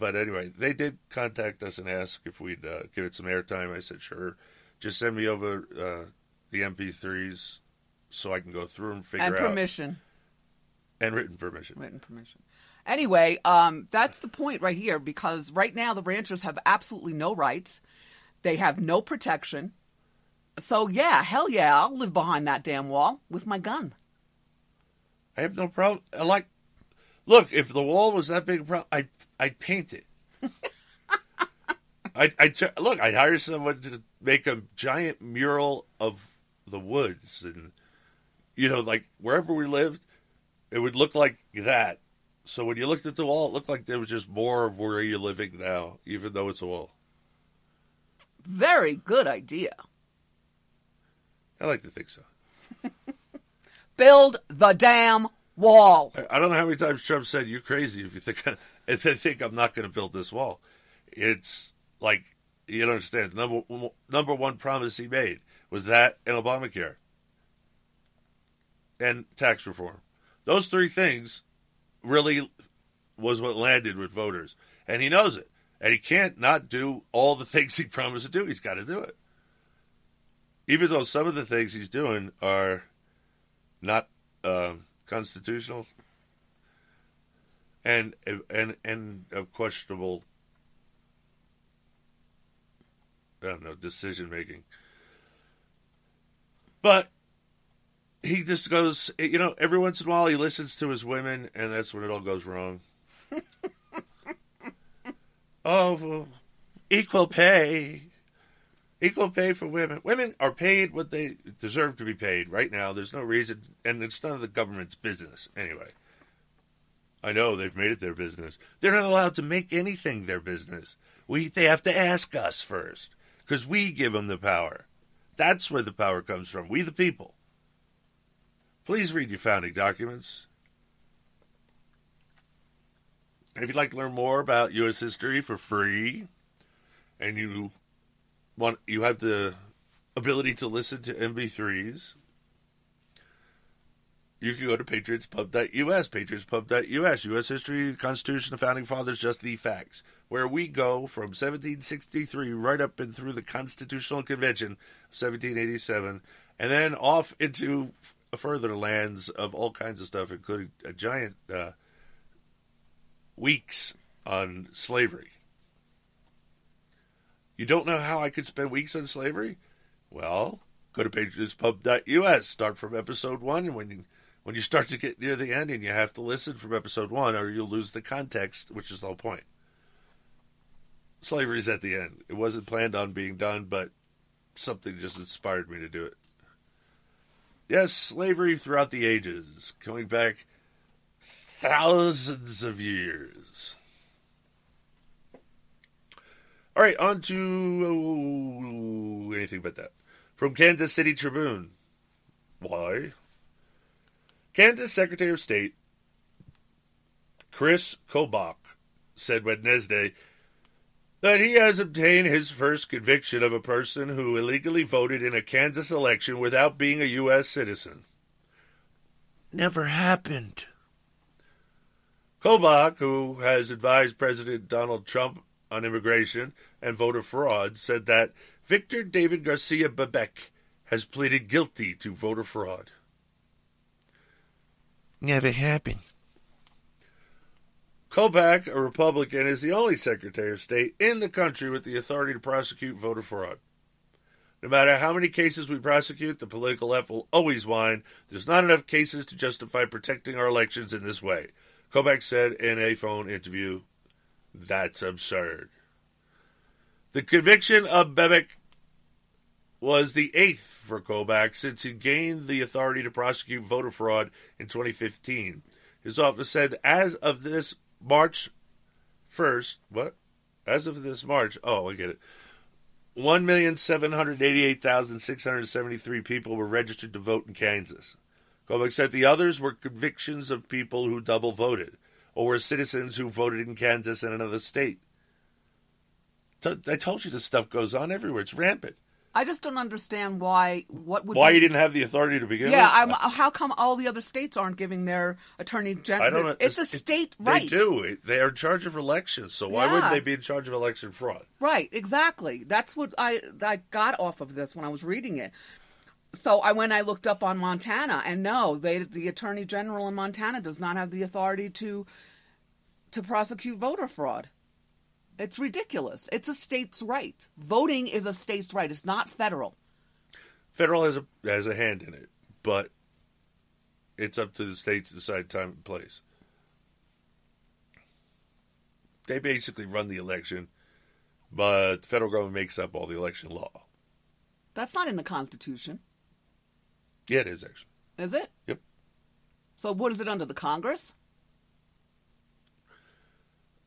But anyway, they did contact us and ask if we'd uh, give it some airtime. I said sure. Just send me over uh, the MP3s so I can go through and figure and out. permission. and written permission. Written permission. Anyway, um, that's the point right here because right now the ranchers have absolutely no rights. They have no protection. So yeah, hell yeah, I'll live behind that damn wall with my gun. I have no problem. I like, look, if the wall was that big a problem, I'd, I'd paint it. I'd, I'd t- look, I'd hire someone to make a giant mural of the woods and, you know, like wherever we lived, it would look like that. So when you looked at the wall, it looked like there was just more of where you're living now, even though it's a wall. Very good idea. I like to think so. Build the damn wall. I- I don't know how many times Trump said, "You're crazy if you think if they think I'm not going to build this wall." It's like you don't understand. Number number one promise he made was that and Obamacare and tax reform. Those three things really was what landed with voters, and he knows it. And he can't not do all the things he promised to do. He's got to do it, even though some of the things he's doing are not um, constitutional and and and of questionable I don't know decision making. But he just goes, you know, every once in a while he listens to his women, and that's when it all goes wrong. oh, well, equal pay. Equal pay for women. Women are paid what they deserve to be paid right now. There's no reason, and it's none of the government's business anyway. I know they've made it their business. They're not allowed to make anything their business. We they have to ask us first because we give them the power. That's where the power comes from. We the people. Please read your founding documents. And if you'd like to learn more about U.S. history for free, and you want you have the ability to listen to MP3s, you can go to patriotspub.us, patriotspub.us, U.S. history, Constitution, the Founding Fathers, just the facts, where we go from 1763 right up and through the Constitutional Convention of 1787, and then off into further lands of all kinds of stuff, including a giant uh, weeks on slavery. You don't know how I could spend weeks on slavery? Well, go to patriotspub.us, start from episode one, and when you when you start to get near the ending, you have to listen from episode one, or you'll lose the context, which is the whole point. Slavery's at the end. It wasn't planned on being done, but something just inspired me to do it. Yes, slavery throughout the ages, going back thousands of years. All right, on to oh, anything but that. From Kansas City Tribune. Why? Kansas Secretary of State Chris Kobach said Wednesday that he has obtained his first conviction of a person who illegally voted in a Kansas election without being a U.S. citizen. Never happened. Kobach, who has advised President Donald Trump on immigration and voter fraud, said that Victor David Garcia Bebek has pleaded guilty to voter fraud. Never happened. Kobach, a Republican, is the only Secretary of State in the country with the authority to prosecute voter fraud. No matter how many cases we prosecute, the political left will always whine there's not enough cases to justify protecting our elections in this way. Kobach said in a phone interview, That's absurd. The conviction of Bebek was the eighth for Kobach since he gained the authority to prosecute voter fraud in 2015. His office said, as of this March 1st, what? As of this March, oh, I get it. 1,788,673 people were registered to vote in Kansas. Kobach said the others were convictions of people who double voted or were citizens who voted in Kansas and another state. I told you this stuff goes on everywhere. It's rampant. I just don't understand why. What would why be, you didn't have the authority to begin Yeah, with? I'm, how come all the other states aren't giving their attorney general? I don't know. It's a It- state They do. They are in charge of elections, so why Yeah. wouldn't they be in charge of election fraud? Right, exactly. That's what I I got off of this when I was reading it. So I when I looked up on Montana, and no, they the attorney general in Montana does not have the authority to to prosecute voter fraud. It's ridiculous. It's a state's right. Voting is a state's right. It's not federal. Federal has a has a hand in it, but it's up to the states to decide time and place. They basically run the election, but the federal government makes up all the election law. That's not in the Constitution, Yeah, it is actually. is it? Yep. So what is it under the Congress?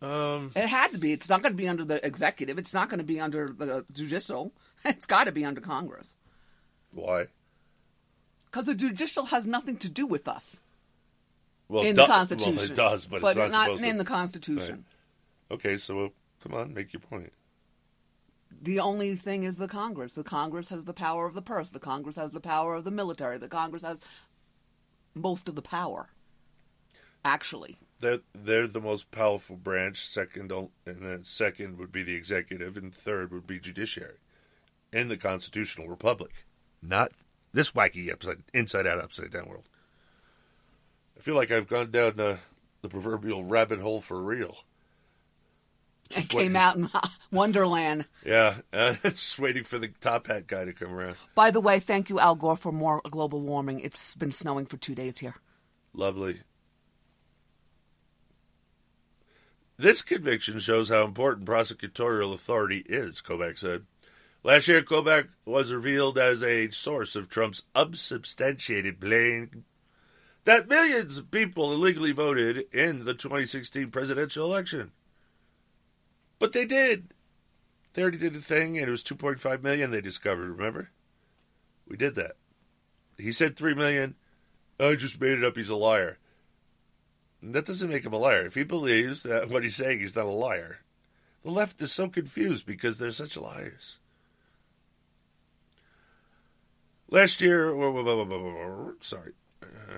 Um, It had to be. It's not going to be under the executive. It's not going to be under the judicial. It's got to be under Congress why? because the judicial has nothing to do with us Well, in it the Constitution. Well, it does, but, it's not, supposed in to. the Constitution. Okay, so well, come on, make your point. The only thing is the Congress. The Congress has the power of the purse. The Congress has the power of the military. The Congress has most of the power. Actually, They're they're the most powerful branch. Second, and then second would be the executive, and third would be judiciary, in the constitutional republic. Not this wacky upside inside out, upside down world. I feel like I've gone down the, the proverbial rabbit hole for real. it came out in Wonderland. Yeah, uh, just waiting for the top hat guy to come around. By the way, thank you, Al Gore, for more global warming. It's been snowing for two days here. Lovely. This conviction shows how important prosecutorial authority is, Kobach said. Last year, Kobach was revealed as a source of Trump's unsubstantiated claim that millions of people illegally voted in the 2016 presidential election. But they did. They already did a thing, and it was 2.5 million they discovered, remember? We did that. He said 3 million. I just made it up. He's a liar. That doesn't make him a liar. If he believes that what he's saying, he's not a liar. The left is so confused because they're such liars. Last year, sorry,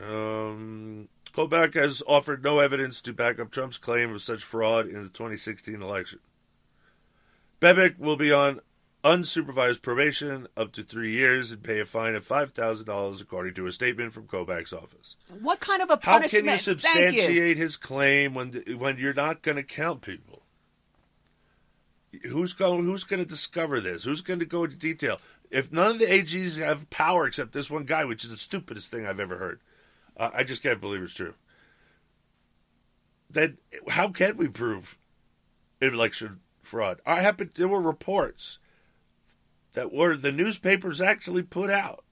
um, has offered no evidence to back up Trump's claim of such fraud in the 2016 election. Bebek will be on unsupervised probation up to three years and pay a fine of $5,000, according to a statement from Kobach's office. What kind of a How punishment? can you substantiate his claim when when you're not going to count people? Who's going? Who's going to discover this? Who's going to go into detail? If none of the AGs have power except this one guy, which is the stupidest thing I've ever heard, uh, I just can't believe it's true. Then how can we prove election fraud? I happen there were reports that were the newspapers actually put out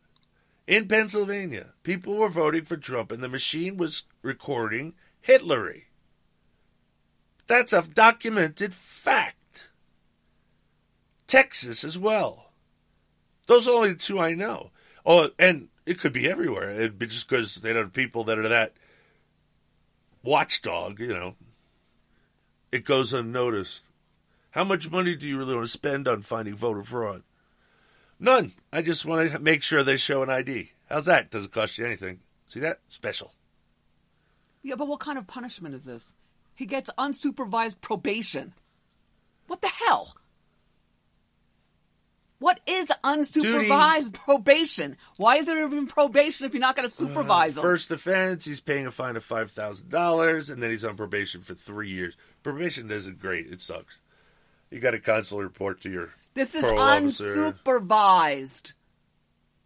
in Pennsylvania. People were voting for Trump, and the machine was recording Hitlery. That's a documented fact. Texas as well. Those are only the two I know. Oh, and it could be everywhere. It'd be just because they know people that are that watchdog, you know. It goes unnoticed. How much money do you really want to spend on finding voter fraud? None. I just want to make sure they show an ID. How's that? Doesn't cost you anything. See that? Special. Yeah, but what kind of punishment is this? He gets unsupervised probation. What the hell? What is unsupervised probation? Why is there even probation if you're not going to uh, supervise them? First offense, he's paying a fine of five thousand dollars, and then he's on probation for three years. Probation isn't great; it sucks. You got a consular report to your This is unsupervised.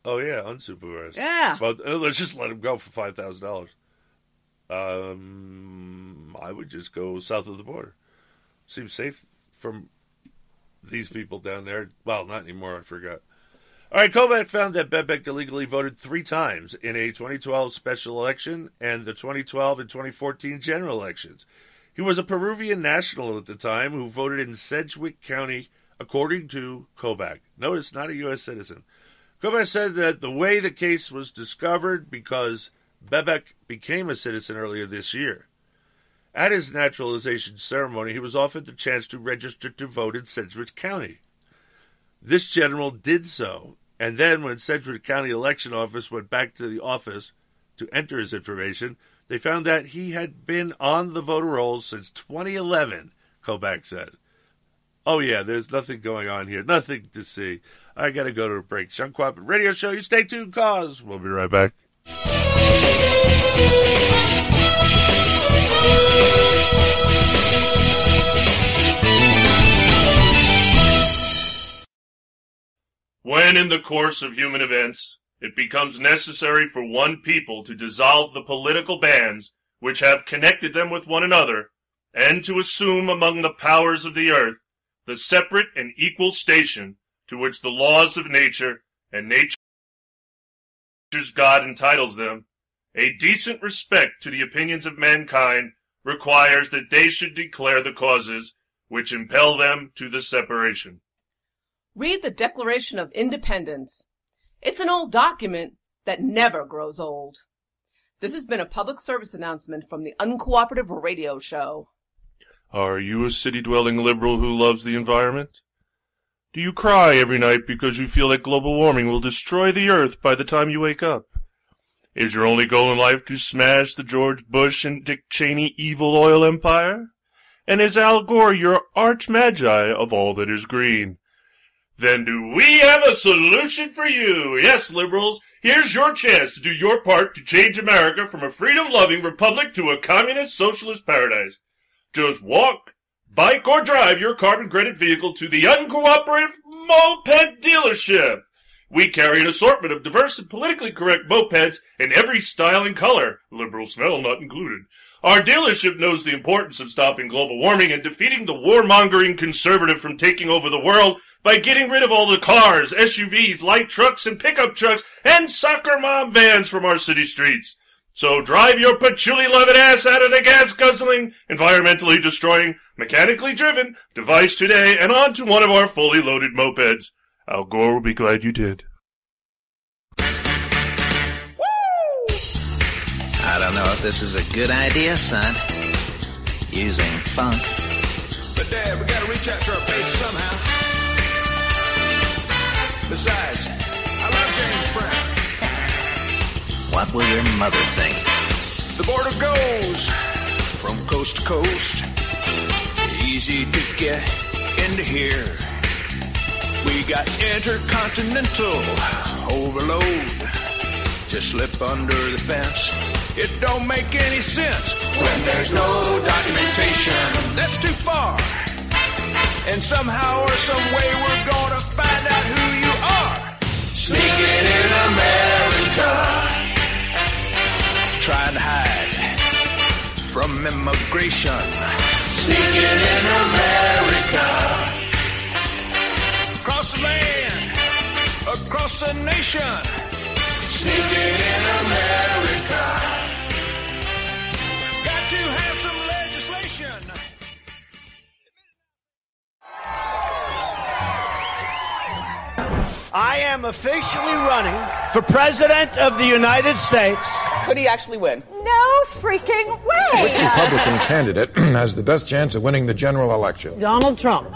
Oh yeah, unsupervised. Yeah. Well, uh, let's just let him go for five thousand dollars. Um, I would just go south of the border. Seems safe from these people down there. Well, not anymore. I forgot. All right, Kobach found that Bebek illegally voted three times in a 2012 special election and the 2012 and 2014 general elections. He was a Peruvian national at the time who voted in Sedgwick County, according to Kobach. Notice, not a U.S. citizen. Kobach said that the way the case was discovered because Bebek became a citizen earlier this year. At his naturalization ceremony, he was offered the chance to register to vote in Sedgwick County. This general did so, and then when Sedgwick County Election Office went back to the office to enter his information, they found that he had been on the voter rolls since 2011, Kobach said. Oh, yeah, there's nothing going on here, nothing to see. I got to go to a break. Sean Quappen Radio Show. You stay tuned, cause we'll be right back. When in the course of human events it becomes necessary for one people to dissolve the political bands which have connected them with one another, and to assume among the powers of the earth the separate and equal station to which the laws of nature and nature's God entitles them, a decent respect to the opinions of mankind requires that they should declare the causes which impel them to the separation. Read the Declaration of Independence. It's an old document that never grows old. This has been a public service announcement from the Uncooperative Radio Show. Are you a city dwelling liberal who loves the environment? Do you cry every night because you feel that global warming will destroy the earth by the time you wake up? Is your only goal in life to smash the George Bush and Dick Cheney evil oil empire? And is Al Gore your arch magi of all that is green? Then do we have a solution for you? Yes, liberals, here's your chance to do your part to change America from a freedom-loving republic to a communist socialist paradise. Just walk, bike, or drive your carbon-credit vehicle to the uncooperative moped dealership. We carry an assortment of diverse and politically correct mopeds in every style and color, liberal smell not included. Our dealership knows the importance of stopping global warming and defeating the warmongering conservative from taking over the world by getting rid of all the cars, SUVs, light trucks, and pickup trucks, and soccer mom vans from our city streets. So drive your patchouli loving ass out of the gas guzzling, environmentally destroying, mechanically driven device today and onto one of our fully loaded mopeds. Al Gore will be glad you did. I don't know if this is a good idea, son. Using funk. But Dad, we gotta reach out to our base somehow. Besides, What will your mother think? The border goes from coast to coast. Easy to get into here. We got intercontinental overload. Just slip under the fence. It don't make any sense when there's no documentation. That's too far. And somehow or some way we're gonna find out who you are. Sneaking in America. Trying to hide from immigration. Sneaking in America. Across the land, across the nation. Sneaking in America. Got to have some legislation. I am officially running for President of the United States. Could he actually win? No freaking way! Which Republican candidate has the best chance of winning the general election? Donald Trump.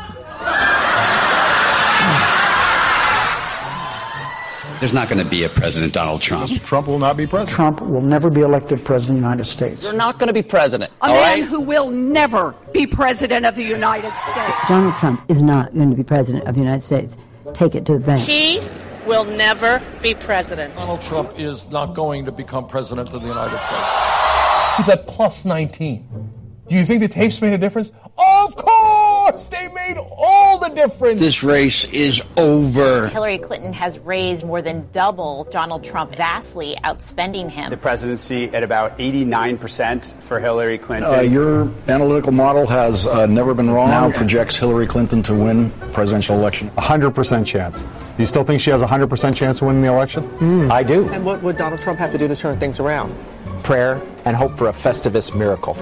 There's not going to be a President Donald Trump. Trump will not be president. Trump will never be elected president of the United States. You're not going to be president. A all man right? who will never be president of the United States. Donald Trump is not going to be president of the United States. Take it to the bank. He will never be president. Donald Trump is not going to become president of the United States. She's at plus 19. Do you think the tapes made a difference? Of course! They made all the difference! This race is over. Hillary Clinton has raised more than double Donald Trump, vastly outspending him. The presidency at about 89% for Hillary Clinton. Uh, your analytical model has uh, never been wrong. Now projects Hillary Clinton to win presidential election. 100% chance. You still think she has a 100% chance of winning the election? I do. And what would Donald Trump have to do to turn things around? Prayer and hope for a Festivus miracle.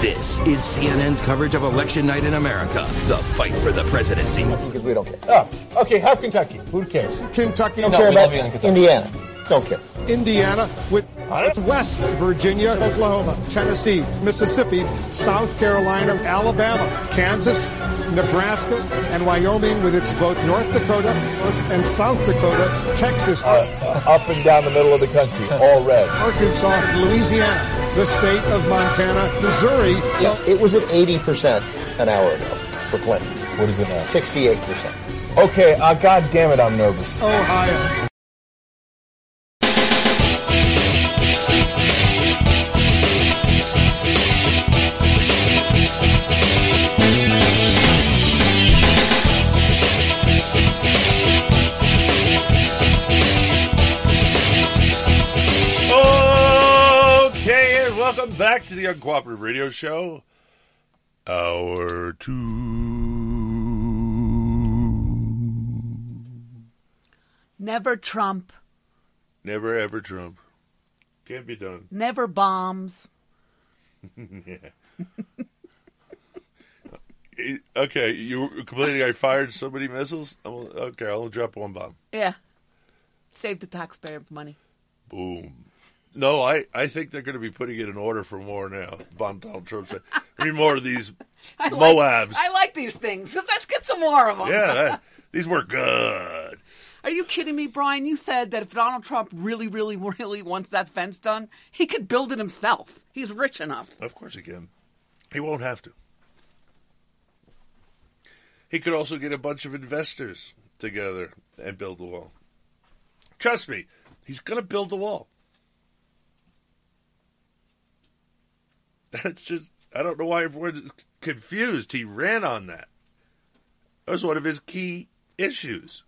this is CNN's coverage of election night in America. The fight for the presidency. Because we don't care. Oh, okay, half Kentucky. Who cares? Kentucky. Don't no, care we about love you in Kentucky. Indiana. Don't care. Indiana with West Virginia, Oklahoma, Tennessee, Mississippi, South Carolina, Alabama, Kansas, Nebraska, and Wyoming with its vote North Dakota and South Dakota, Texas. Uh, up and down the middle of the country, all red. Arkansas, Louisiana, the state of Montana, Missouri. Yes. It was at 80% an hour ago for Clinton. What is it now? 68%. Okay, uh, God damn it, I'm nervous. Ohio. Welcome back to the Uncooperative Radio Show. Hour two. Never Trump. Never ever Trump. Can't be done. Never bombs. yeah. Eh, okay, you were complaining I fired so many missiles? I'm, okay, I'll drop one bomb. Yeah. Save the taxpayer money. Boom. No, I, I think they're going to be putting it in order for more now. Bomb Donald Trump said, "We need more of these I like- Moabs." I like these things. Let's get some more of them. yeah, that- these were good. Are you kidding me, Brian? You said that if Donald Trump really, really, really wants that fence done, he could build it himself. He's rich enough. Of course he can. He won't have to. He could also get a bunch of investors together and build the wall. Trust me, he's going to build the wall. That's just, I don't know why everyone's confused. He ran on that. That was one of his key issues.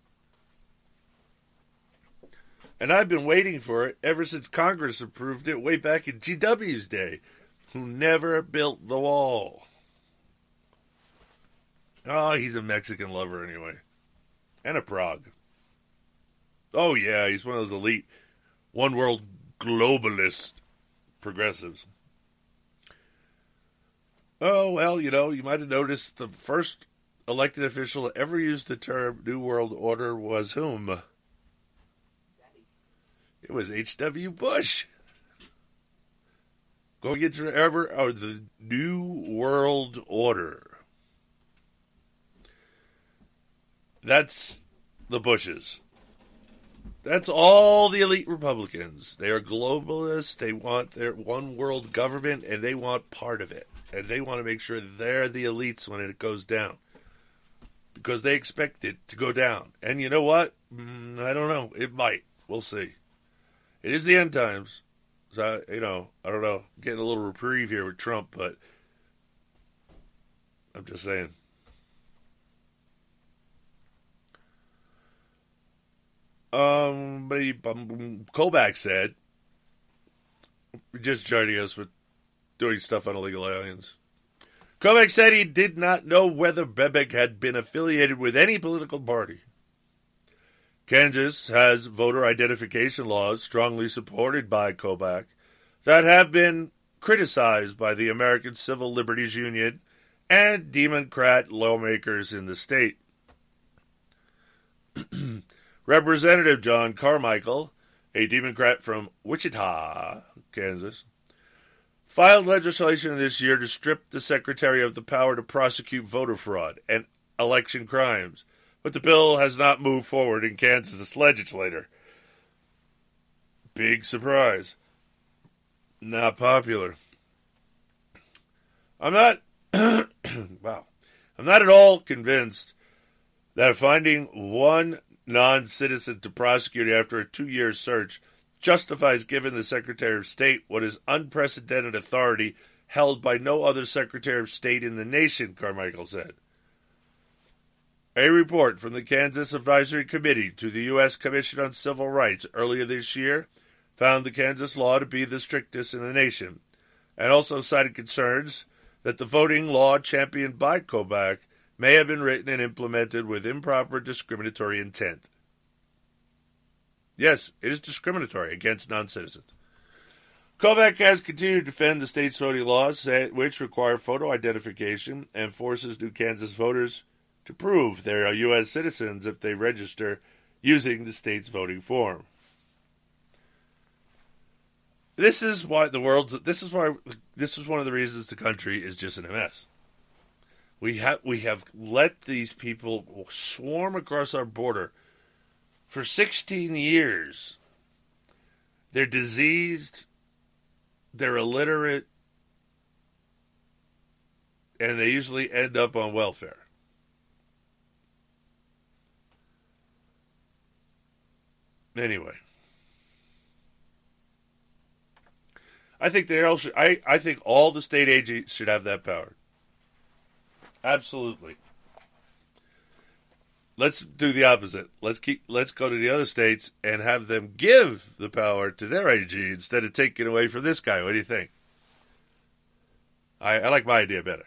And I've been waiting for it ever since Congress approved it way back in GW's day, who never built the wall. Oh, he's a Mexican lover anyway. And a Prague. Oh, yeah, he's one of those elite one world globalist progressives. Oh, well, you know, you might have noticed the first elected official to ever use the term New World Order was whom? It was H.W. Bush. Going into ever or the New World Order. That's the Bushes. That's all the elite Republicans. They are globalists. They want their one world government and they want part of it. And they want to make sure they're the elites when it goes down. Because they expect it to go down. And you know what? Mm, I don't know. It might. We'll see. It is the end times. So, you know, I don't know. Getting a little reprieve here with Trump, but I'm just saying. Um, but he, um, Kobach said, just joining us with doing stuff on illegal aliens. Kobach said he did not know whether Bebek had been affiliated with any political party. Kansas has voter identification laws strongly supported by Kobach that have been criticized by the American Civil Liberties Union and Democrat lawmakers in the state. Representative John Carmichael, a Democrat from Wichita, Kansas, filed legislation this year to strip the Secretary of the power to prosecute voter fraud and election crimes, but the bill has not moved forward in Kansas legislature. Big surprise. Not popular. I'm not, wow, I'm not at all convinced that finding one non citizen to prosecute after a two year search justifies giving the Secretary of State what is unprecedented authority held by no other Secretary of State in the nation, Carmichael said. A report from the Kansas Advisory Committee to the U.S. Commission on Civil Rights earlier this year found the Kansas law to be the strictest in the nation, and also cited concerns that the voting law championed by Kobach may have been written and implemented with improper discriminatory intent. Yes, it is discriminatory against non citizens. Kobach has continued to defend the state's voting laws, which require photo identification and forces New Kansas voters to prove they are U.S. citizens if they register using the state's voting form. This is why the world's. This is why. This is one of the reasons the country is just in a mess. We have we have let these people swarm across our border for 16 years. They're diseased, they're illiterate, and they usually end up on welfare. Anyway. I think they all should, I, I think all the state agents should have that power. Absolutely. Let's do the opposite. Let's keep let's go to the other states and have them give the power to their AG instead of taking away from this guy. What do you think? I, I like my idea better.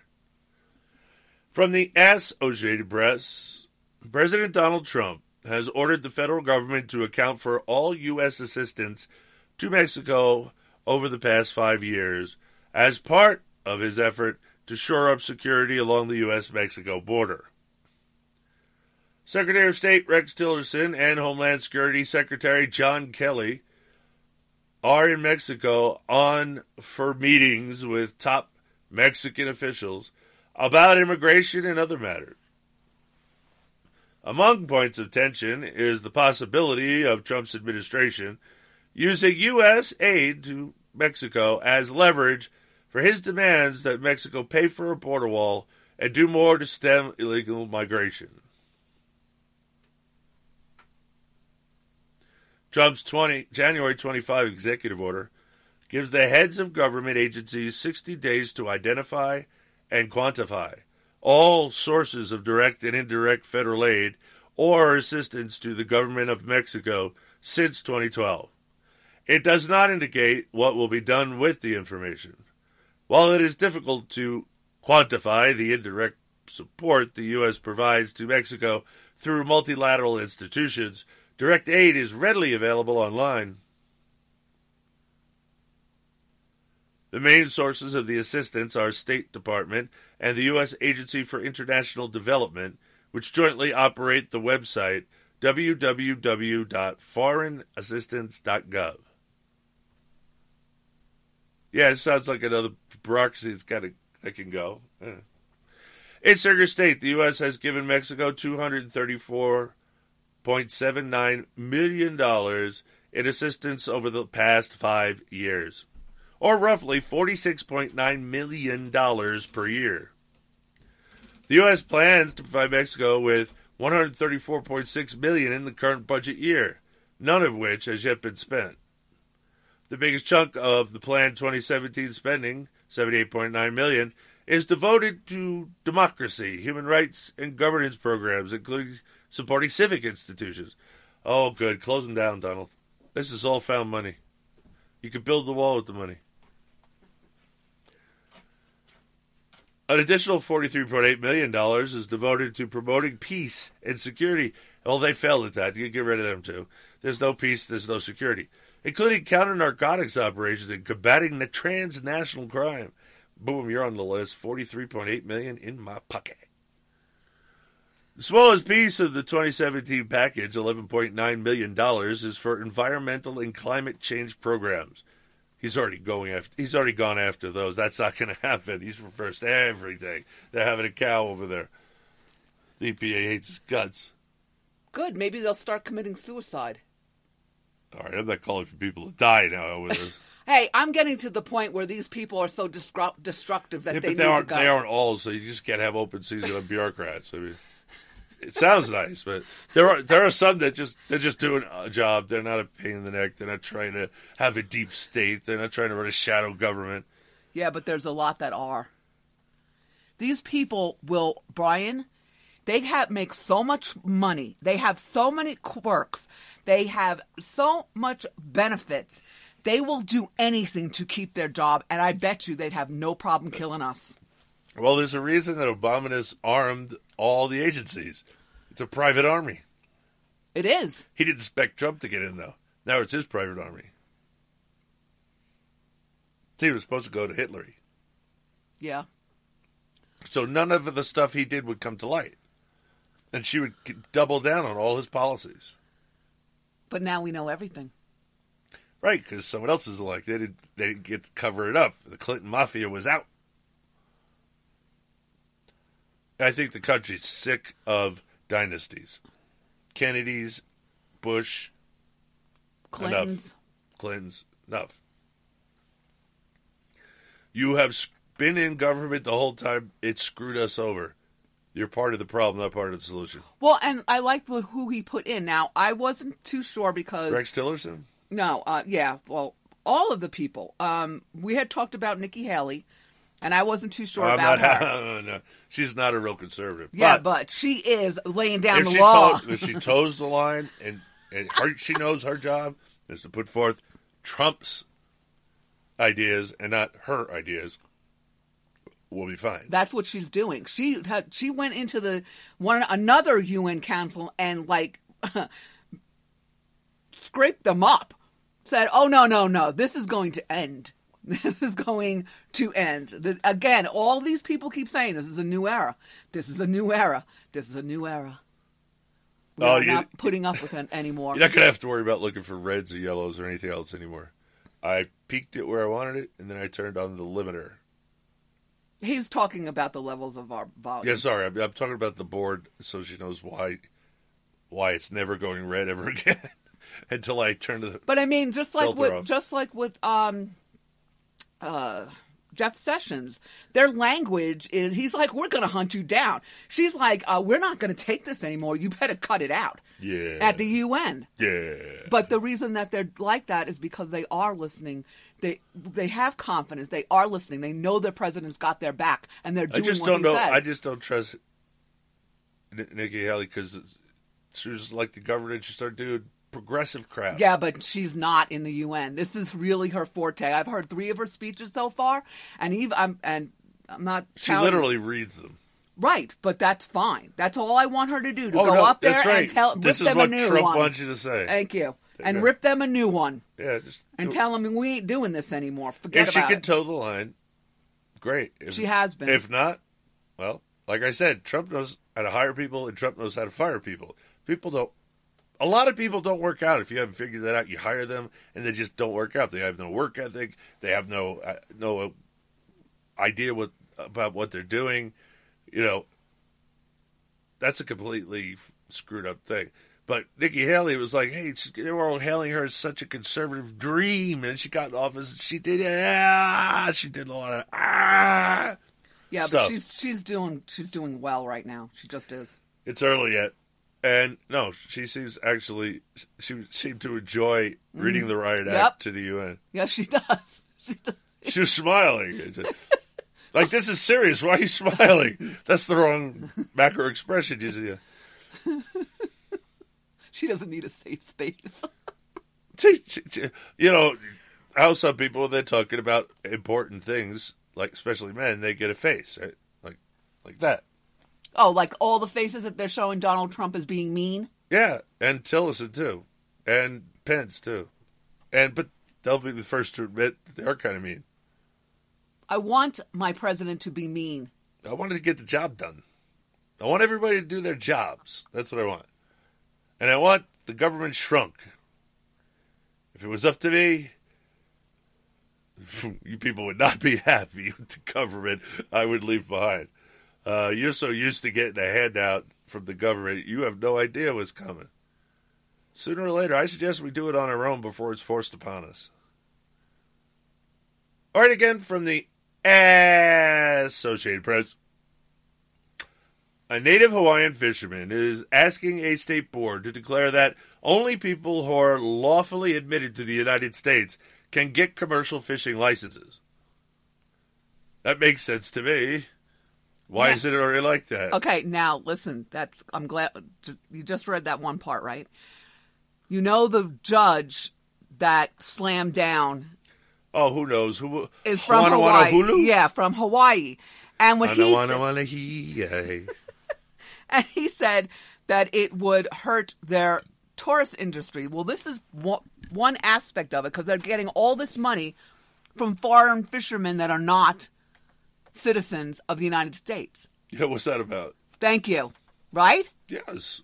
From the Associated Press, President Donald Trump has ordered the federal government to account for all U.S. assistance to Mexico over the past five years as part of his effort to shore up security along the U.S. Mexico border. Secretary of State Rex Tillerson and Homeland Security Secretary John Kelly are in Mexico on for meetings with top Mexican officials about immigration and other matters. Among points of tension is the possibility of Trump's administration using U.S. aid to Mexico as leverage for his demands that Mexico pay for a border wall and do more to stem illegal migration. Trump's 20, January 25 executive order gives the heads of government agencies 60 days to identify and quantify all sources of direct and indirect federal aid or assistance to the government of Mexico since 2012. It does not indicate what will be done with the information. While it is difficult to quantify the indirect support the U.S. provides to Mexico through multilateral institutions, direct aid is readily available online. The main sources of the assistance are State Department and the U.S. Agency for International Development, which jointly operate the website www.foreignassistance.gov. Yeah, it sounds like another bureaucracy that's got to, that can go. Yeah. In Sugar State, the U.S. has given Mexico $234.79 million in assistance over the past five years or roughly $46.9 million per year. The U.S. plans to provide Mexico with 134.6 million in the current budget year, none of which has yet been spent. The biggest chunk of the planned 2017 spending, 78.9 million, is devoted to democracy, human rights, and governance programs, including supporting civic institutions. Oh, good. Close them down, Donald. This is all found money. You could build the wall with the money. An additional $43.8 million is devoted to promoting peace and security. Well, they failed at that. You get rid of them, too. There's no peace, there's no security, including counter narcotics operations and combating the transnational crime. Boom, you're on the list. 43.8 million in my pocket. The smallest piece of the 2017 package, $11.9 million, is for environmental and climate change programs. He's already going after. He's already gone after those. That's not going to happen. He's reversed everything. They're having a cow over there. The EPA hates guts. Good. Maybe they'll start committing suicide. All right, I'm not calling for people to die now hey, I'm getting to the point where these people are so destru- destructive that yeah, they but they need aren't. to go. They aren't all. So you just can't have open season on bureaucrats. I mean, it sounds nice, but there are there are some that just they're just doing a job. They're not a pain in the neck. They're not trying to have a deep state. They're not trying to run a shadow government. Yeah, but there's a lot that are. These people will, Brian. They have make so much money. They have so many quirks. They have so much benefits. They will do anything to keep their job, and I bet you they'd have no problem killing us. Well, there's a reason that Obama has armed all the agencies. It's a private army. It is. He didn't expect Trump to get in, though. Now it's his private army. See, he was supposed to go to Hillary. Yeah. So none of the stuff he did would come to light. And she would double down on all his policies. But now we know everything. Right, because someone else was elected. They didn't, they didn't get to cover it up. The Clinton mafia was out. I think the country's sick of dynasties. Kennedy's, Bush, Clintons. Enough. Clintons, enough. You have been in government the whole time. It screwed us over. You're part of the problem, not part of the solution. Well, and I like who he put in. Now, I wasn't too sure because Rex Tillerson. No, uh, yeah, well, all of the people. Um, we had talked about Nikki Haley, and I wasn't too sure I'm about not, her. no, no, she's not a real conservative. Yeah, but, but she is laying down the she law. to- if she toes the line and, and her, she knows her job is to put forth Trump's ideas and not her ideas, we'll be fine. That's what she's doing. She had, she went into the one another UN council and like scraped them up. Said, "Oh no, no, no! This is going to end. This is going to end." The, again, all these people keep saying, "This is a new era. This is a new era. This is a new era." We're Oh, not putting up with it anymore. You're not going to have to worry about looking for reds or yellows or anything else anymore. I peaked it where I wanted it, and then I turned on the limiter. He's talking about the levels of our volume. Yeah, sorry, I'm, I'm talking about the board, so she knows why why it's never going red ever again until I turn to the. But I mean, just like with off. just like with um, uh, Jeff Sessions, their language is he's like, "We're going to hunt you down." She's like, uh, "We're not going to take this anymore. You better cut it out." Yeah. At the UN. Yeah. But the reason that they're like that is because they are listening. They they have confidence. They are listening. They know their president's got their back, and they're doing. I just what don't know. said. I just don't trust Nikki Haley because she was like the governor. She started doing progressive crap. Yeah, but she's not in the UN. This is really her forte. I've heard three of her speeches so far, and even I'm and I'm not. she literally reads them. right, but that's fine. That's all I want her to do to Oh, go no, up there right. and tell This is them what a new Trump one. wants you to say. Thank you, and rip them a new one Yeah, just and tell them we ain't doing this anymore. Forget about it. if she can it. toe the line, great. If, She has been. If not, well, like I said, Trump knows how to hire people and Trump knows how to fire people. People don't. A lot of people don't work out. If you haven't figured that out, you hire them and they just don't work out. They have no work ethic. They have no uh, no idea what about what they're doing. You know, that's a completely screwed up thing. But Nikki Haley was like, "Hey, she- they were all hailing her as such a conservative dream," and she got in office. And she did ah, she did a lot of ah. yeah, stuff. but she's she's doing she's doing well right now. She just is. It's early yet, and no, she seems actually she seemed to enjoy reading Mhm. the riot Yep. act to the UN. Yeah, she does. She does. She was smiling. like this is serious. Why are you smiling? That's the wrong macro expression. You see. She doesn't need a safe space. you know how some people they're talking about important things, like especially men, they get a face, right? Like like that. oh, like all the faces that they're showing Donald Trump as being mean. Yeah, and Tillerson too, and Pence too, and but they'll be the first to admit they are kind of mean. I want my president to be mean. I wanted to get the job done. I want everybody to do their jobs. That's what I want, and I want the government shrunk. If it was up to me, you people would not be happy with the government I would leave behind. Uh, you're so used to getting a handout from the government, you have no idea what's coming. Sooner or later, I suggest we do it on our own before it's forced upon us. All right, again from the Associated Press. A native Hawaiian fisherman is asking a state board to declare that only people who are lawfully admitted to the United States can get commercial fishing licenses. That makes sense to me. Why Yeah. is it already like that? Okay, now listen. That's I'm glad you just read that one part, right? You know the judge that slammed down Oh, who knows? Who is from Hawaii. Hulu? Yeah, from Hawaii. And what he Wana said, Wana Wana He- yeah. and he said that it would hurt their tourist industry. Well, this is one, aspect of it because they're getting all this money from foreign fishermen that are not citizens of the United States. Yeah, what's that about? Thank you. Right? Yes.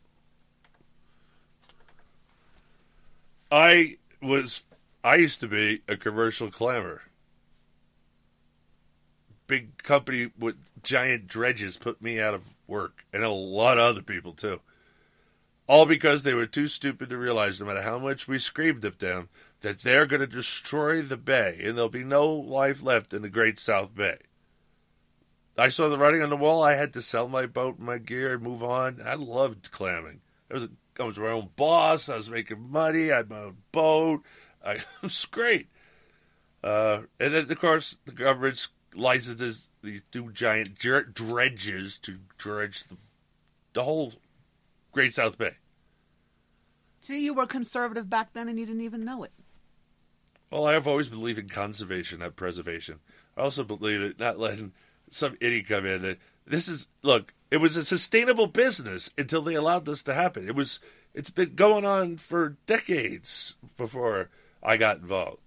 I was I used to be a commercial clammer. Big company with giant dredges put me out of work and a lot of other people too. All because they were too stupid to realize no matter how much we screamed at them that they're going to destroy the bay and there'll be no life left in the Great South Bay. I saw the writing on the wall. I had to sell my boat, and my gear, and move on. I loved clamming. I was, I was my own boss. I was making money. I had my own boat. I, it was great. Uh, and then, of course, the government licenses these two giant dredges to dredge the, the whole Great South Bay. See, you were conservative back then and you didn't even know it. Well, I've always believed in conservation, not preservation. I also believe in not letting some idiot come in. That this is look. It was a sustainable business until they allowed this to happen. It was. It's been going on for decades before I got involved,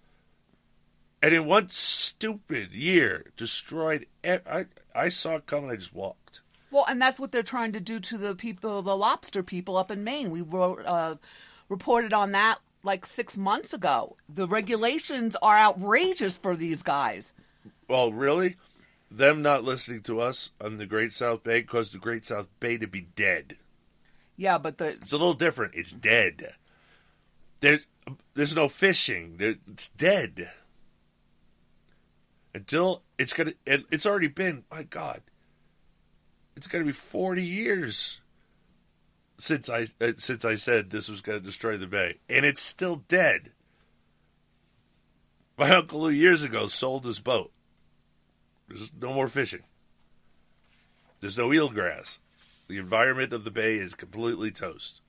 and in one stupid year, destroyed. I I saw it coming. I just walked. Well, and that's what they're trying to do to the people, the lobster people up in Maine. We wrote, uh, reported on that like six months ago. The regulations are outrageous for these guys. Well, really? Them not listening to us on the Great South Bay caused the Great South Bay to be dead. Yeah, but the it's a little different. It's dead. There's there's no fishing. It's dead until it's gonna. It's already been. My God, it's gonna be forty years since I uh, since I said this was going to destroy the bay, and it's still dead. My uncle, who years ago sold his boat. There's no more fishing. There's no eelgrass. The environment of the bay is completely toast.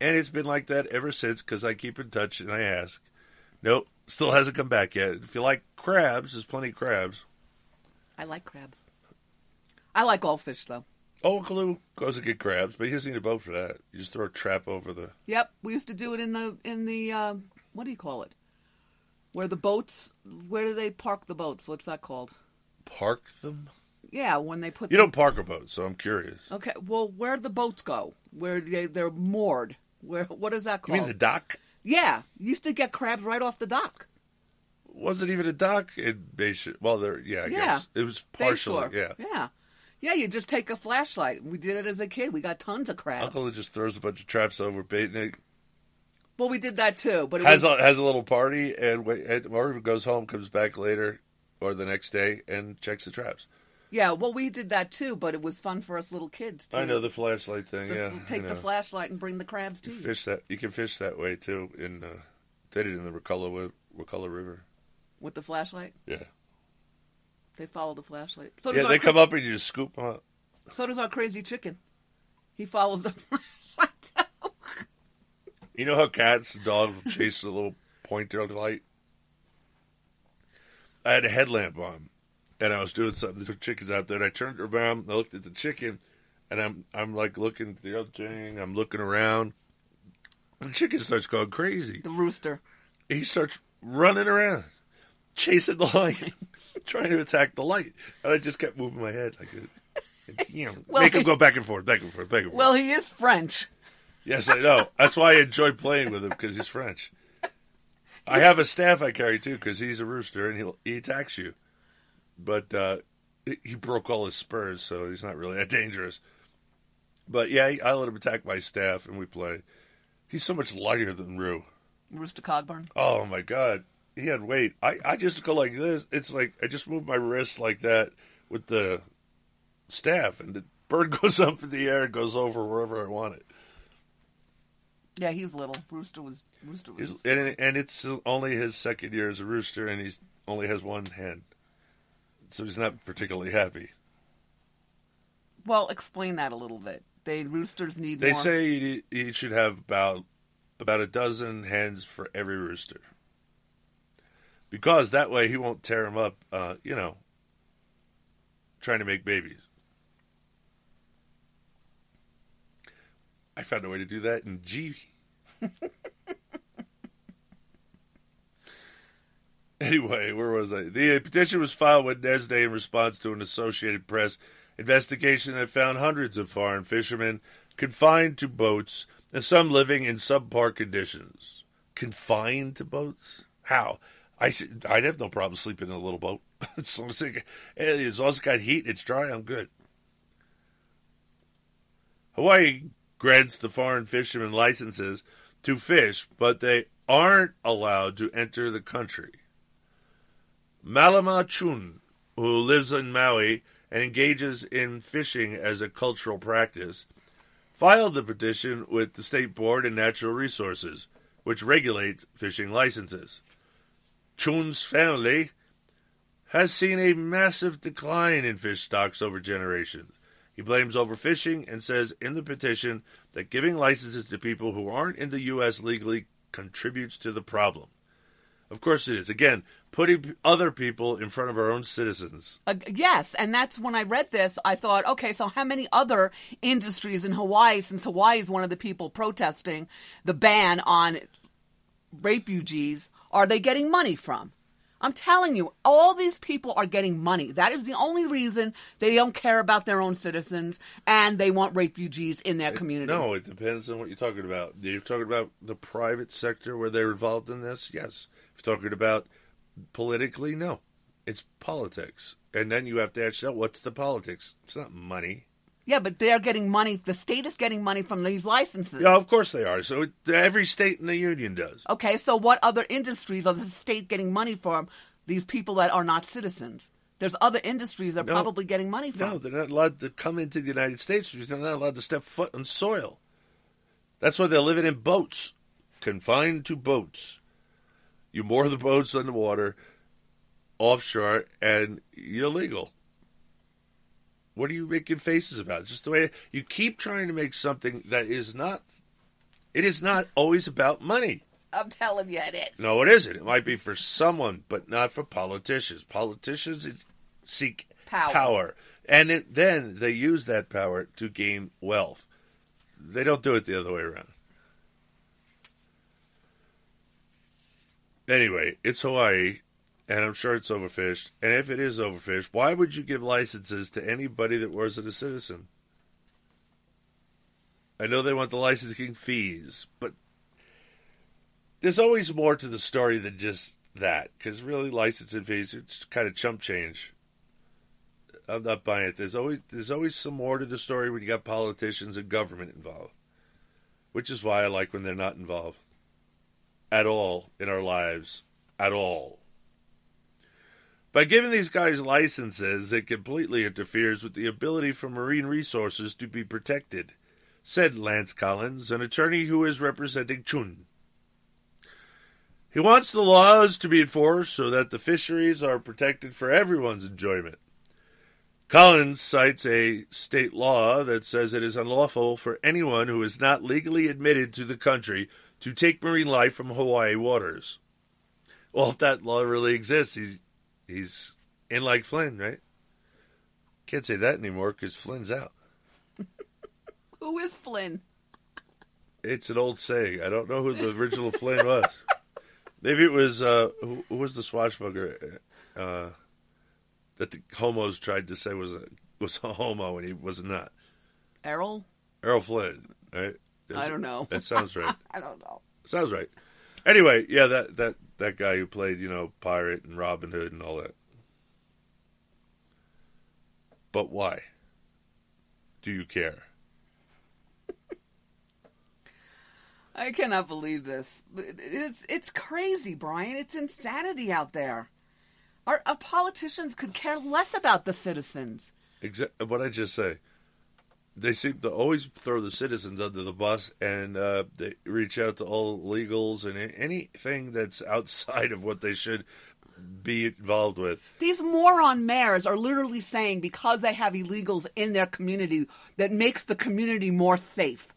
And it's been like that ever since because I keep in touch and I ask. Nope, still hasn't come back yet. If you like crabs, there's plenty of crabs. I like crabs. I like all fish, though. Oh, Kalu goes to get crabs, but he doesn't need a boat for that. You just throw a trap over the. Yep, we used to do it in the in the uh, what do you call it? Where the boats? Where do they park the boats? What's that called? Park them. Yeah, when they put. You them... don't park a boat, so I'm curious. Okay, well, where do the boats go? Where they they're moored? Where what is that called? You mean the dock? Yeah, used to get crabs right off the dock. Wasn't even a dock in Bayshore. Well, there, yeah, I yeah. guess it was partially, Bayshore. yeah, yeah. Yeah, you just take a flashlight. We did it as a kid. We got tons of crabs. Uncle just throws a bunch of traps over bait and Well, we did that too, but it has was... a, has a little party and, and or goes home, comes back later or the next day and checks the traps. Yeah, well, we did that too, but it was fun for us little kids. Too. I know the flashlight thing. The, yeah, take the flashlight and bring the crabs to you. Fish that you can fish that way too. In uh, they did in the Wakulla Wakulla River with the flashlight. Yeah, they follow the flashlight. So yeah, they come up and you just scoop them up. So does our crazy chicken. He follows the flashlight. you know how cats and dogs chase a little pointer light? I had a headlamp on, and I was doing something. The chicken's out there, and I turned around, I looked at the chicken, and I'm I'm like looking at the other thing. I'm looking around. The chicken starts going crazy. The rooster. He starts running around, chasing the light, trying to attack the light, and I just kept moving my head like you know, well, make him go back and forth, back and forth, back and forth. Well, he is French. Yes, I know. That's why I enjoy playing with him because he's French. I have a staff I carry too because he's a rooster and he he attacks you, but uh, he broke all his spurs, so he's not really that dangerous. But yeah, I let him attack my staff and we play. He's so much lighter than Rue. Rooster Cogburn. Oh my god, he had weight. I I just go like this. It's like I just move my wrist like that with the staff, and the bird goes up in the air and goes over wherever I want it. Yeah, he's little. Rooster was Rooster was, and and it's only his second year as a rooster, and he's only has one hen, so he's not particularly happy. Well, explain that a little bit. They roosters need. They more... say you, you should have about about a dozen hens for every rooster, because that way he won't tear them up. Uh, you know, trying to make babies. I found a way to do that in G. anyway, where was I? The uh, petition was filed Wednesday in response to an Associated Press investigation that found hundreds of foreign fishermen confined to boats and some living in subpar conditions. Confined to boats? How? I, I'd have no problem sleeping in a little boat. as long as, it, as long as it got heat, and it's dry, I'm good. Hawaii grants the foreign fishermen licenses to fish, but they aren't allowed to enter the country. Malama Chun, who lives in Maui and engages in fishing as a cultural practice, filed the petition with the State Board of Natural Resources, which regulates fishing licenses. Chun's family has seen a massive decline in fish stocks over generations. He blames overfishing and says in the petition that giving licenses to people who aren't in the U.S. legally contributes to the problem. Of course it is. Again, putting other people in front of our own citizens. Uh, yes, and that's when I read this, I thought, okay, so how many other industries in Hawaii, since Hawaii is one of the people protesting the ban on refugees, are they getting money from? I'm telling you, all these people are getting money. That is the only reason they don't care about their own citizens and they want refugees in their community. No, it depends on what you're talking about. You're talking about the private sector where they're involved in this? Yes. Talking about politically, no. It's politics. And then you have to ask yourself, what's the politics? It's not money. Yeah, but they're getting money. The state is getting money from these licenses. Yeah, of course they are. So it, every state in the union does. Okay, so what other industries are the state getting money from? These people that are not citizens. There's other industries they're No. probably getting money from. No, they're not allowed to come into the United States because they're not allowed to step foot on soil. That's why they're living in boats, confined to boats. You moor the boats on the water, offshore, and you're legal. What are you making faces about? It's just the way you keep trying to make something that is not. It is not always about money. I'm telling you, it is. No, it isn't. It might be for someone, but not for politicians. Politicians seek Power. and it, then they use that power to gain wealth. They don't do it the other way around. Anyway, it's Hawaii, and I'm sure it's overfished. And if it is overfished, why would you give licenses to anybody that wasn't a citizen? I know they want the licensing fees, but there's always more to the story than just that. Because really, licensing fees it's kind of chump change. I'm not buying it. There's always there's always some more to the story when you got politicians and government involved, which is why I like when they're not involved at all in our lives at all. By giving these guys licenses, it completely interferes with the ability for marine resources to be protected, said Lance Collins, an attorney who is representing Chun. He wants the laws to be enforced so that the fisheries are protected for everyone's enjoyment. Collins cites a state law that says it is unlawful for anyone who is not legally admitted to the country to take marine life from Hawaii waters. Well, if that law really exists, he's he's in like Flynn, right? Can't say that anymore because Flynn's out. Who is Flynn? It's an old saying. I don't know who the original Flynn was. Maybe it was uh, who, who was the swashbuckler uh, that the homos tried to say was a was a homo and he was not. Errol? Errol Flynn, right? I don't know. That sounds right. I don't know. sounds right. Anyway, yeah, that that that guy who played, you know, pirate and Robin Hood and all that. But why? Do you care? I cannot believe this. It's it's crazy, Brian. It's insanity out there. Our, our politicians could care less about the citizens. Exactly what I just say. They seem to always throw the citizens under the bus, and uh, they reach out to all legals and anything that's outside of what they should be involved with. These moron mayors are literally saying because they have illegals in their community that makes the community more safe.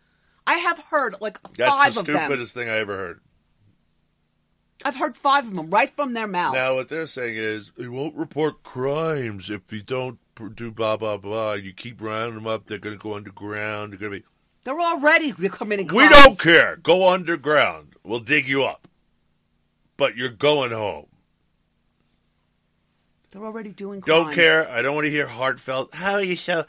I have heard like That's five the of them. That's the stupidest thing I ever heard. I've heard five of them right from their mouths. Now, what they're saying is they won't report crimes if you don't do blah blah blah. You keep rounding them up, they're going to go underground. They're going to be. They're already committing We don't care. Go underground. We'll dig you up. But you're going home. They're already doing crimes. Don't care. I don't want to hear heartfelt. How you so?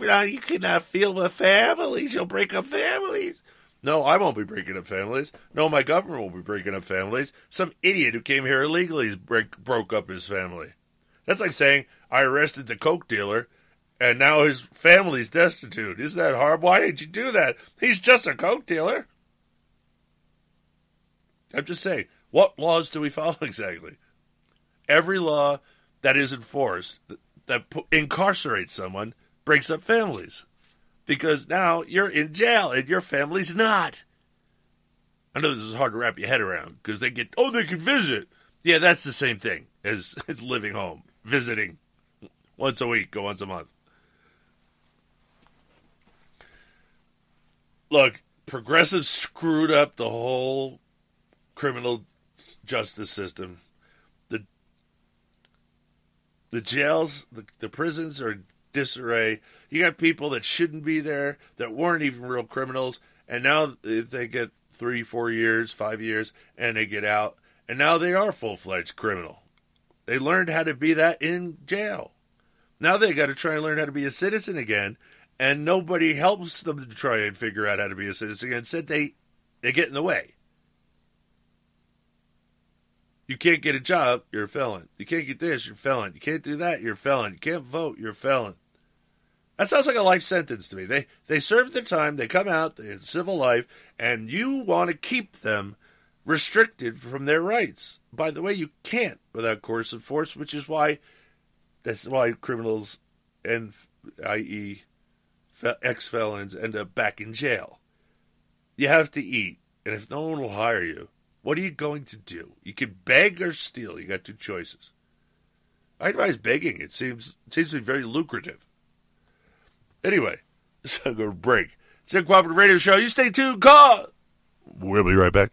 Now you cannot feel the families. You'll break up families. No, I won't be breaking up families. No, my government won't be breaking up families. Some idiot who came here illegally break, broke up his family. That's like saying I arrested the coke dealer, and now his family's destitute. Isn't that hard? Why did you do that? He's just a coke dealer. I'm just saying, what laws do we follow exactly? Every law that is enforced that incarcerates someone breaks up families because now you're in jail and your family's not. I know this is hard to wrap your head around because they get, oh, they can visit. Yeah, that's the same thing as, as living home, visiting once a week or once a month. Look, progressives screwed up the whole criminal justice system. The the jails, the, the prisons are disarray. You got people that shouldn't be there that weren't even real criminals, and now they get three, four years, five years, and they get out, and now they are full fledged criminal. They learned how to be that in jail. Now they got to try and learn how to be a citizen again, and nobody helps them to try and figure out how to be a citizen again. Instead, they they get in the way. You can't get a job, you're a felon. You can't get this, you're a felon. You can't do that, you're a felon. You can't vote, you're a felon. That sounds like a life sentence to me. They they serve their time, they come out, they civil life, and you want to keep them restricted from their rights. By the way, you can't without coercive force, which is why that's why criminals and i.e. ex felons end up back in jail. You have to eat, and if no one will hire you, what are you going to do? You can beg or steal. You got two choices. I advise begging. It seems it seems to be very lucrative. Anyway, I'm going to break. It's Uncooperative radio show. You stay tuned. Call. We'll be right back.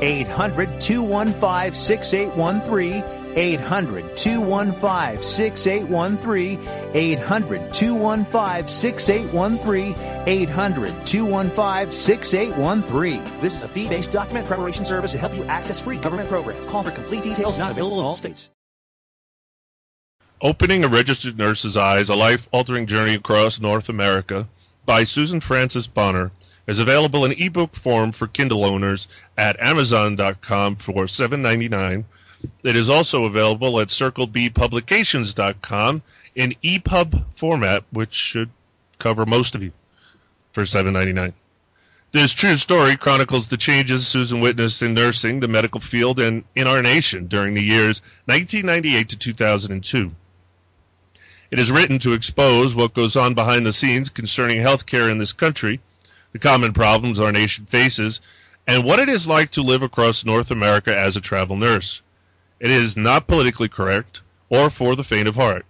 800 215 6813. 800 215 6813. 800 215 6813. 800 215 6813. This is a fee based document preparation service to help you access free government programs. Call for complete details, not available in all states. Opening a Registered Nurse's Eyes A Life Altering Journey Across North America by Susan Frances Bonner is available in ebook form for Kindle owners at Amazon.com for $7.99. It is also available at CircleBPublications.com in EPUB format, which should cover most of you for $7.99. This true story chronicles the changes Susan witnessed in nursing, the medical field, and in our nation during the years 1998 to 2002. It is written to expose what goes on behind the scenes concerning healthcare in this country the common problems our nation faces, and what it is like to live across North America as a travel nurse. It is not politically correct or for the faint of heart.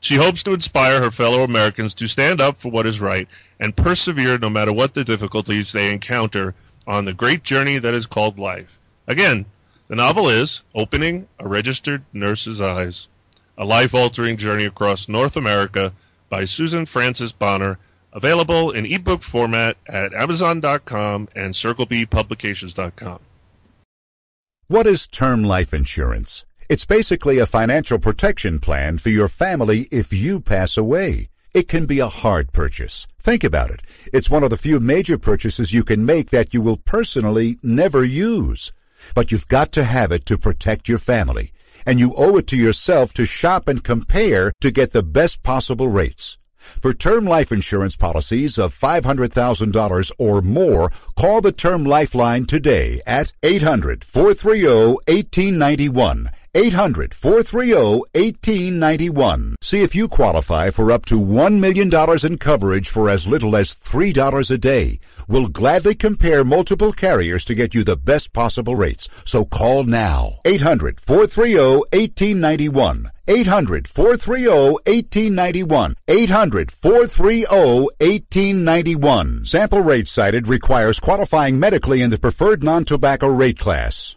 She hopes to inspire her fellow Americans to stand up for what is right and persevere no matter what the difficulties they encounter on the great journey that is called life. Again, the novel is Opening a Registered Nurse's Eyes, a life altering journey across North America by Susan Frances Bonner Available in ebook format at Amazon.com and CircleBPublications.com. What is term life insurance? It's basically a financial protection plan for your family if you pass away. It can be a hard purchase. Think about it. It's one of the few major purchases you can make that you will personally never use. But you've got to have it to protect your family. And you owe it to yourself to shop and compare to get the best possible rates. For term life insurance policies of $500,000 or more, call the Term Lifeline today at 800-430-1891. 800-430-1891. See if you qualify for up to $1 million in coverage for as little as $3 a day. We'll gladly compare multiple carriers to get you the best possible rates. So call now. 800-430-1891. 800-430-1891. 800-430-1891. Sample rate cited requires qualifying medically in the preferred non-tobacco rate class.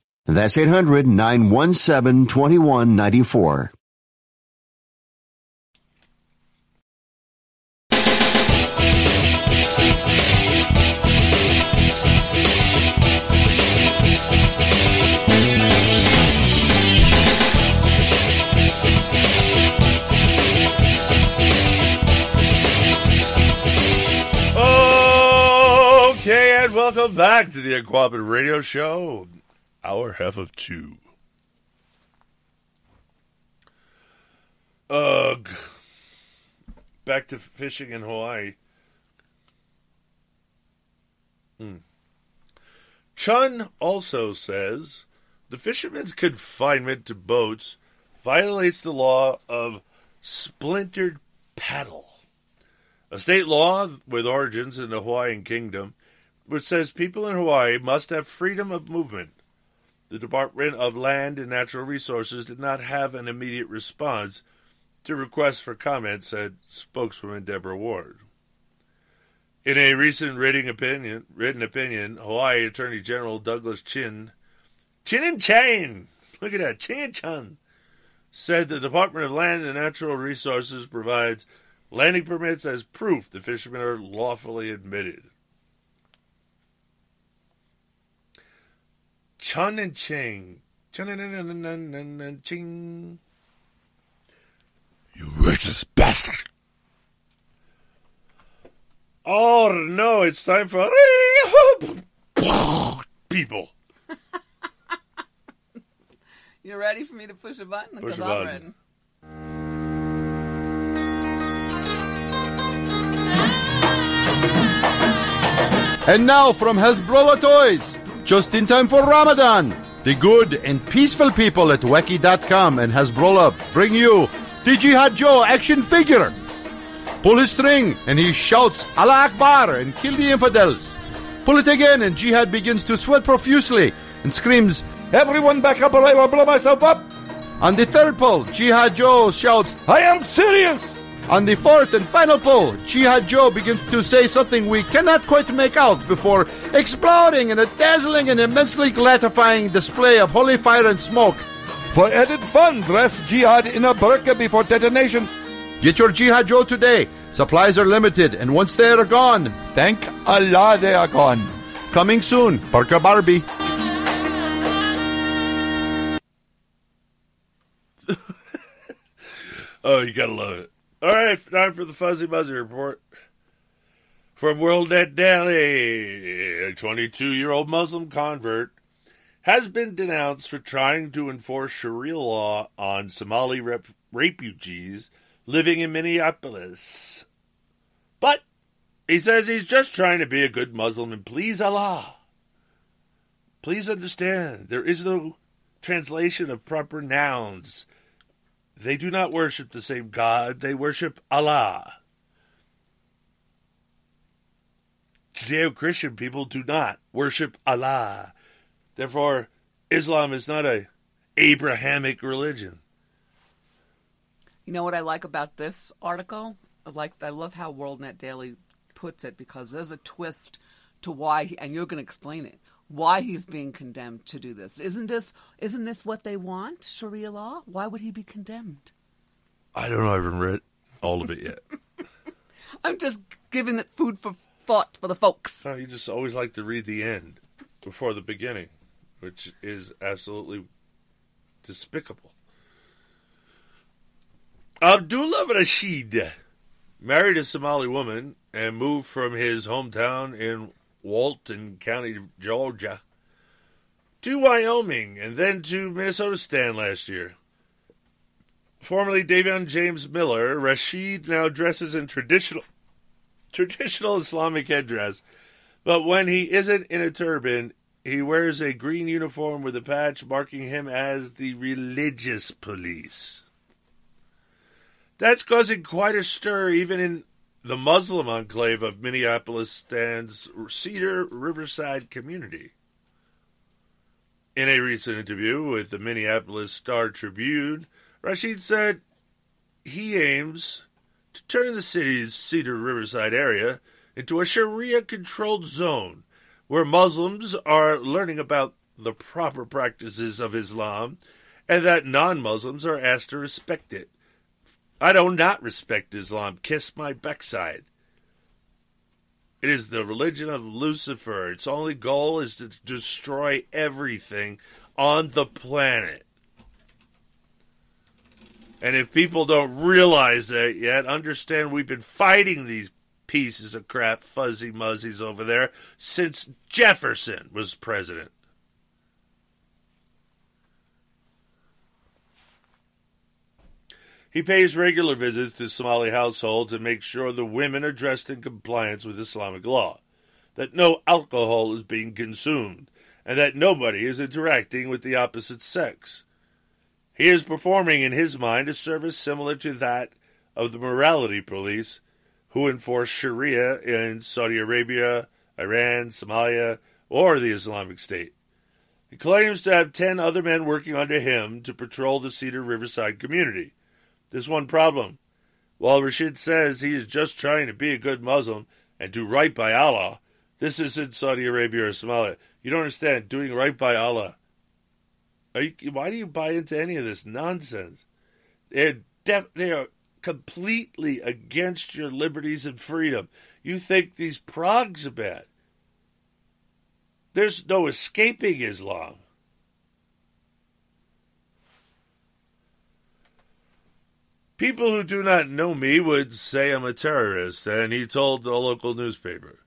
800 917 2194. 800 917 2194. That's 800 917 2194. Okay, and welcome back to the Aquaman Radio Show, our half of two. Ugh. Back to fishing in Hawaii. Hmm. Chun also says the fisherman's confinement to boats violates the law of splintered paddle, a state law with origins in the Hawaiian kingdom, which says people in Hawaii must have freedom of movement. The Department of Land and Natural Resources did not have an immediate response to requests for comment, said spokeswoman Deborah Ward. In a recent written opinion, written opinion, Hawaii Attorney General Douglas Chin, Chin and Chain, look at that, Chin and Chin, said the Department of Land and Natural Resources provides landing permits as proof the fishermen are lawfully admitted. Chun and Ching. Chun and Ching. You ruthless bastard. Oh no, it's time for people. You ready for me to push a button? Push Because a I'm button. ready. And now from Hezbollah Toys, just in time for Ramadan, the good and peaceful people at Wacky.com and Hezbollah bring you the Jihad Joe action figure. Pull his string and he shouts Allah Akbar and kill the infidels. Pull it again and Jihad begins to sweat profusely and screams, Everyone back up or I will blow myself up. On the third pull, Jihad Joe shouts, I am serious. On the fourth and final pull, Jihad Joe begins to say something we cannot quite make out before exploding in a dazzling and immensely gratifying display of holy fire and smoke. For added fun, dress Jihad in a burqa before detonation. Get your Jihad Joe today. Supplies are limited, and once they are gone, thank Allah they are gone. Coming soon, Parka Barbie. Oh, you gotta love it. All right, time for the Fuzzy Muzzy Report. From World at Delhi, a 22 year old Muslim convert has been denounced for trying to enforce Sharia law on Somali rep- refugees living in Minneapolis. But he says he's just trying to be a good Muslim and please Allah. Please understand, there is no translation of proper nouns. They do not worship the same God, they worship Allah. Judeo Christian people do not worship Allah. Therefore, Islam is not a Abrahamic religion. You know what I like about this article? I like I love how WorldNet Daily puts it because there's a twist to why, and you're going to explain it. Why he's being condemned to do this? Isn't this isn't this what they want? Sharia law? Why would he be condemned? I don't know. I haven't read all of it yet. I'm just giving it food for thought for the folks. No, you just always like to read the end before the beginning, which is absolutely despicable. Abdullah Rashid married a Somali woman and moved from his hometown in Walton County, Georgia, to Wyoming and then to Minnesota Stand last year. Formerly Davion James Miller, Rashid now dresses in traditional traditional Islamic headdress, but when he isn't in a turban, he wears a green uniform with a patch marking him as the religious police. That's causing quite a stir even in the Muslim enclave of Minneapolis stands Cedar Riverside community. In a recent interview with the Minneapolis Star Tribune, Rashid said he aims to turn the city's Cedar Riverside area into a Sharia controlled zone where Muslims are learning about the proper practices of Islam and that non Muslims are asked to respect it. I do not respect Islam. Kiss my backside. It is the religion of Lucifer. Its only goal is to destroy everything on the planet. And if people don't realize that yet, understand we've been fighting these pieces of crap, fuzzy muzzies over there, since Jefferson was president. He pays regular visits to Somali households and makes sure the women are dressed in compliance with Islamic law, that no alcohol is being consumed, and that nobody is interacting with the opposite sex. He is performing in his mind a service similar to that of the morality police who enforce Sharia in Saudi Arabia, Iran, Somalia, or the Islamic State. He claims to have 10 other men working under him to patrol the Cedar Riverside community. There's one problem. While Rashid says he is just trying to be a good Muslim and do right by Allah, this isn't Saudi Arabia or Somalia. You don't understand. Doing right by Allah. You, why do you buy into any of this nonsense? They're def- they are completely against your liberties and freedom. You think these progs are bad. There's no escaping Islam. People who do not know me would say I'm a terrorist, and he told the local newspaper.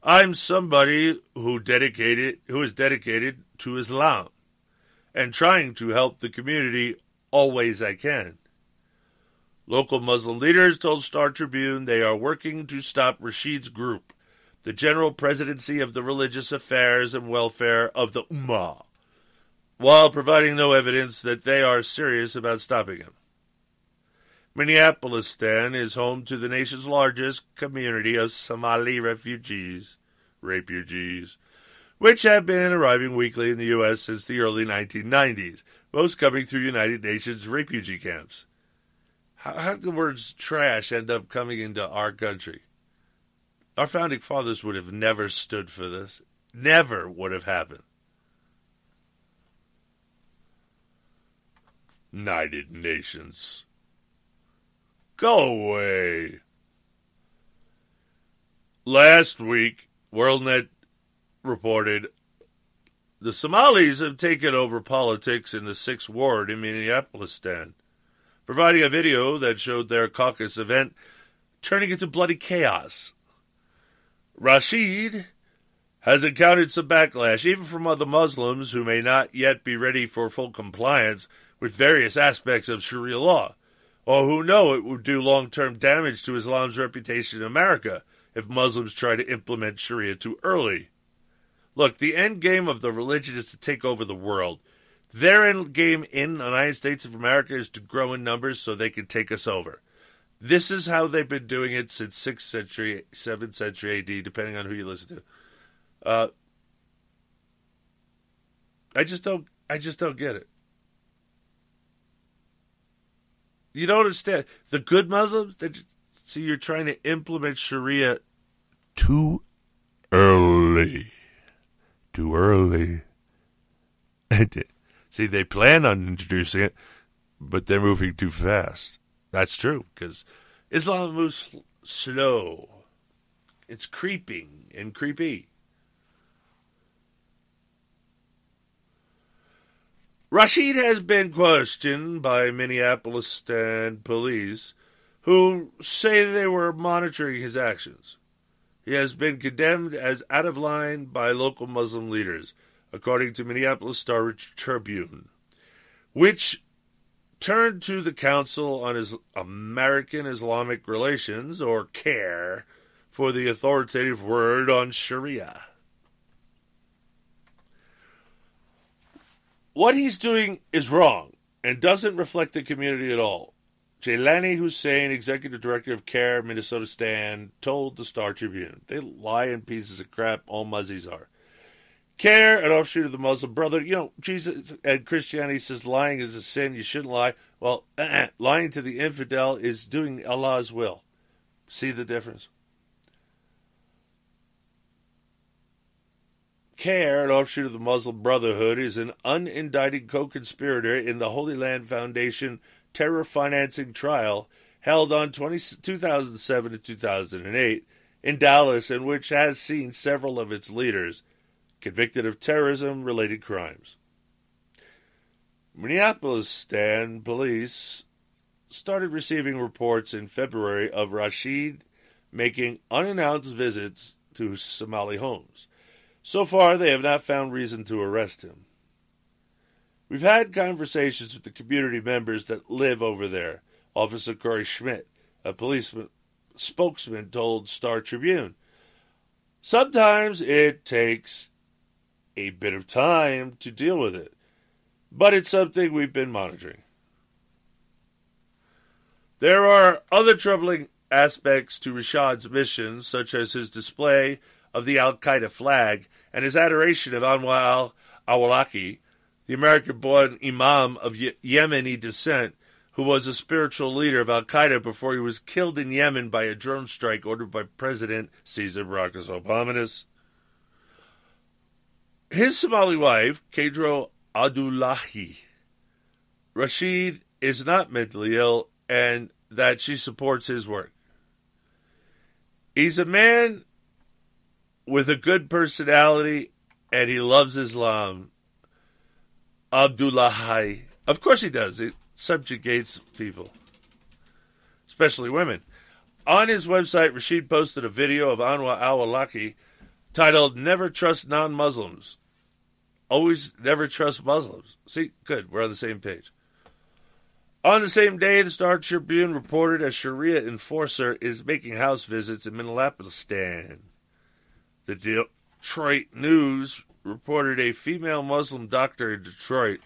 I'm somebody who dedicated who is dedicated to Islam and trying to help the community always I can. Local Muslim leaders told Star Tribune they are working to stop Rashid's group, the General Presidency of the Religious Affairs and Welfare of the Ummah, while providing no evidence that they are serious about stopping him. Minneapolis, then, is home to the nation's largest community of Somali refugees, refugees, which have been arriving weekly in the U.S. since the early 1990s, most coming through United Nations refugee camps. How, how did the words trash end up coming into our country? Our founding fathers would have never stood for this. Never would have happened. United Nations. Go away. Last week, WorldNet reported the Somalis have taken over politics in the 6th Ward in Minneapolis stand, providing a video that showed their caucus event turning into bloody chaos. Rashid has encountered some backlash, even from other Muslims who may not yet be ready for full compliance with various aspects of Sharia law or who know it would do long term damage to Islam's reputation in America if Muslims try to implement Sharia too early. Look, the end game of the religion is to take over the world. Their end game in the United States of America is to grow in numbers so they can take us over. This is how they've been doing it since 6th century, 7th century AD, depending on who you listen to. Uh, I just don't. I just don't get it. You don't understand the good Muslims. See, you're trying to implement Sharia too early, too early. see, they plan on introducing it, but they're moving too fast. That's true because Islam moves slow. It's creeping and creepy. Rashid has been questioned by Minneapolis stand police who say they were monitoring his actions. He has been condemned as out of line by local Muslim leaders, according to Minneapolis Star Tribune, which turned to the Council on Is- American Islamic Relations, or CAIR, for the authoritative word on Sharia. What he's doing is wrong and doesn't reflect the community at all. Jaylani Hussein, executive director of CAIR Minnesota Stand, told the Star Tribune. They lie in pieces of crap, all muzzies are. CAIR, an offshoot of the Muslim Brotherhood. You know, Jesus and Christianity says lying is a sin. You shouldn't lie. Well, uh-uh. lying to the infidel is doing Allah's will. See the difference? CAIR, an offshoot of the Muslim Brotherhood, is an unindicted co conspirator in the Holy Land Foundation terror financing trial held on 20, 2007 to 2008 in Dallas, and which has seen several of its leaders convicted of terrorism related crimes. Minneapolis Stand police started receiving reports in February of Rashid making unannounced visits to Somali homes. So far, they have not found reason to arrest him. We've had conversations with the community members that live over there, Officer Corey Schmidt, a policeman spokesman, told Star Tribune. Sometimes it takes a bit of time to deal with it, but it's something we've been monitoring. There are other troubling aspects to Rashid's mission, such as his display of the Al Qaeda flag and his adoration of Anwar al Awlaki, the American born Imam of Ye- Yemeni descent, who was a spiritual leader of Al Qaeda before he was killed in Yemen by a drone strike ordered by President Caesar Barack Obama. His Somali wife, Kadro Abdullahi, Rashid is not mentally ill and that she supports his work. He's a man with a good personality and he loves Islam. Abdullahi. Of course he does. It subjugates people, especially women. On his website, Rashid posted a video of Anwar al Awlaki titled Never Trust Non Muslims. Always never trust Muslims. See, good. We're on the same page. On the same day, the Star Tribune reported a Sharia enforcer is making house visits in Minneapolis. The Detroit News reported a female Muslim doctor in Detroit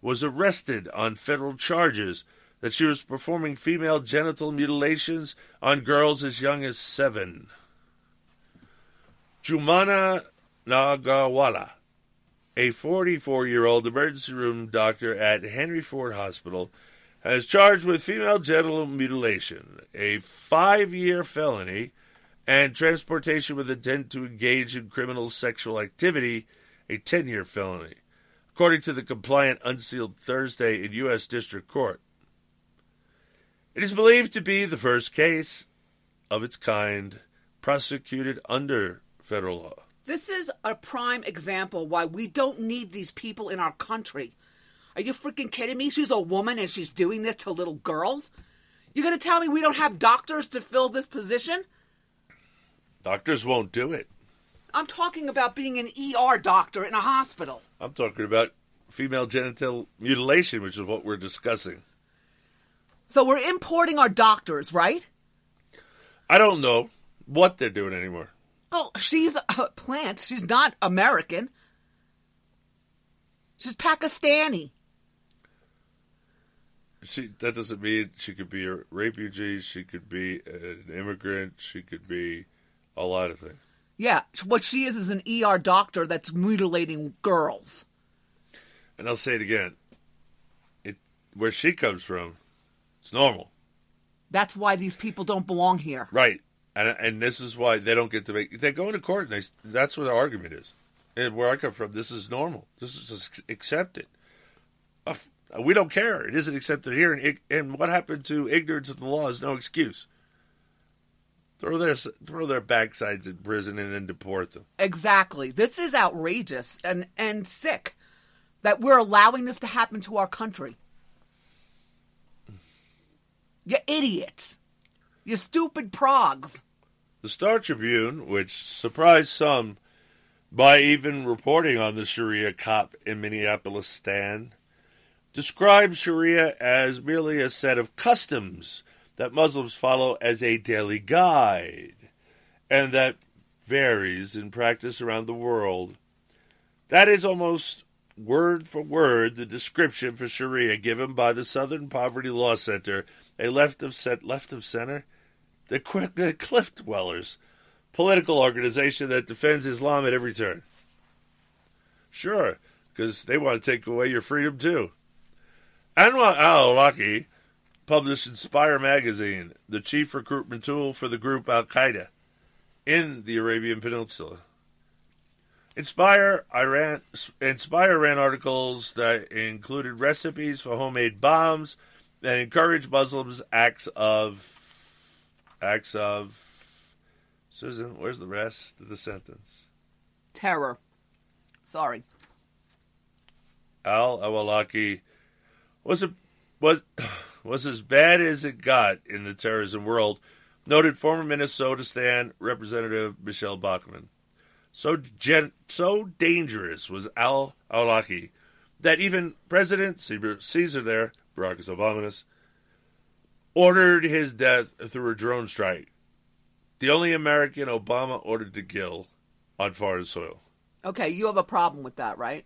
was arrested on federal charges that she was performing female genital mutilations on girls as young as seven. Jumana Nagarwala, a 44 year old emergency room doctor at Henry Ford Hospital, has charged with female genital mutilation, a five year felony and transportation with intent to engage in criminal sexual activity, a 10 year felony, according to the compliant unsealed Thursday in U.S. District Court. It is believed to be the first case of its kind prosecuted under federal law. This is a prime example why we don't need these people in our country. Are you freaking kidding me? She's a woman and she's doing this to little girls? You're going to tell me we don't have doctors to fill this position? Doctors won't do it. I'm talking about being an ER doctor in a hospital. I'm talking about female genital mutilation, which is what we're discussing. So we're importing our doctors, right? I don't know what they're doing anymore. Oh, she's a plant. She's not American. She's Pakistani. she that doesn't mean she could be a refugee. She could be an immigrant. She could be a lot of things. Yeah, what she is is an ER doctor that's mutilating girls. And I'll say it again. It where she comes from, it's normal, That's why these people don't belong here. right? And and this is why they don't get to make. They go into court and they. That's what the argument is. And where I come from, this is normal. This is just accepted. We don't care. It isn't accepted here. And, and what happened to ignorance of the law is no excuse. Throw their throw their backsides in prison and then deport them. Exactly. This is outrageous and, and sick that we're allowing this to happen to our country. You idiots. You stupid progs. The Star Tribune, which surprised some by even reporting on the Sharia cop in Minneapolis Stan, describes Sharia as merely a set of customs that Muslims follow as a daily guide, and that varies in practice around the world. That is almost word for word the description for Sharia given by the Southern Poverty Law Center, a left of set left of center, the, the Cliff Dwellers, political organization that defends Islam at every turn. Sure, because they want to take away your freedom too. Anwar al Awlaki published Inspire magazine, the chief recruitment tool for the group Al Qaeda in the Arabian Peninsula. Inspire Iran Inspire ran articles that included recipes for homemade bombs and encouraged Muslims acts of acts of Susan, where's the rest of the sentence? Terror. Sorry. Al Awlaki was a, was was as bad as it got in the terrorism world, noted former Minnesota Stan Representative Michelle Bachmann. So gen, so dangerous was Al Awlaki that even President Caesar there, Barack Obama, ordered his death through a drone strike. The only American Obama ordered to kill on foreign soil. Okay, you have a problem with that, right?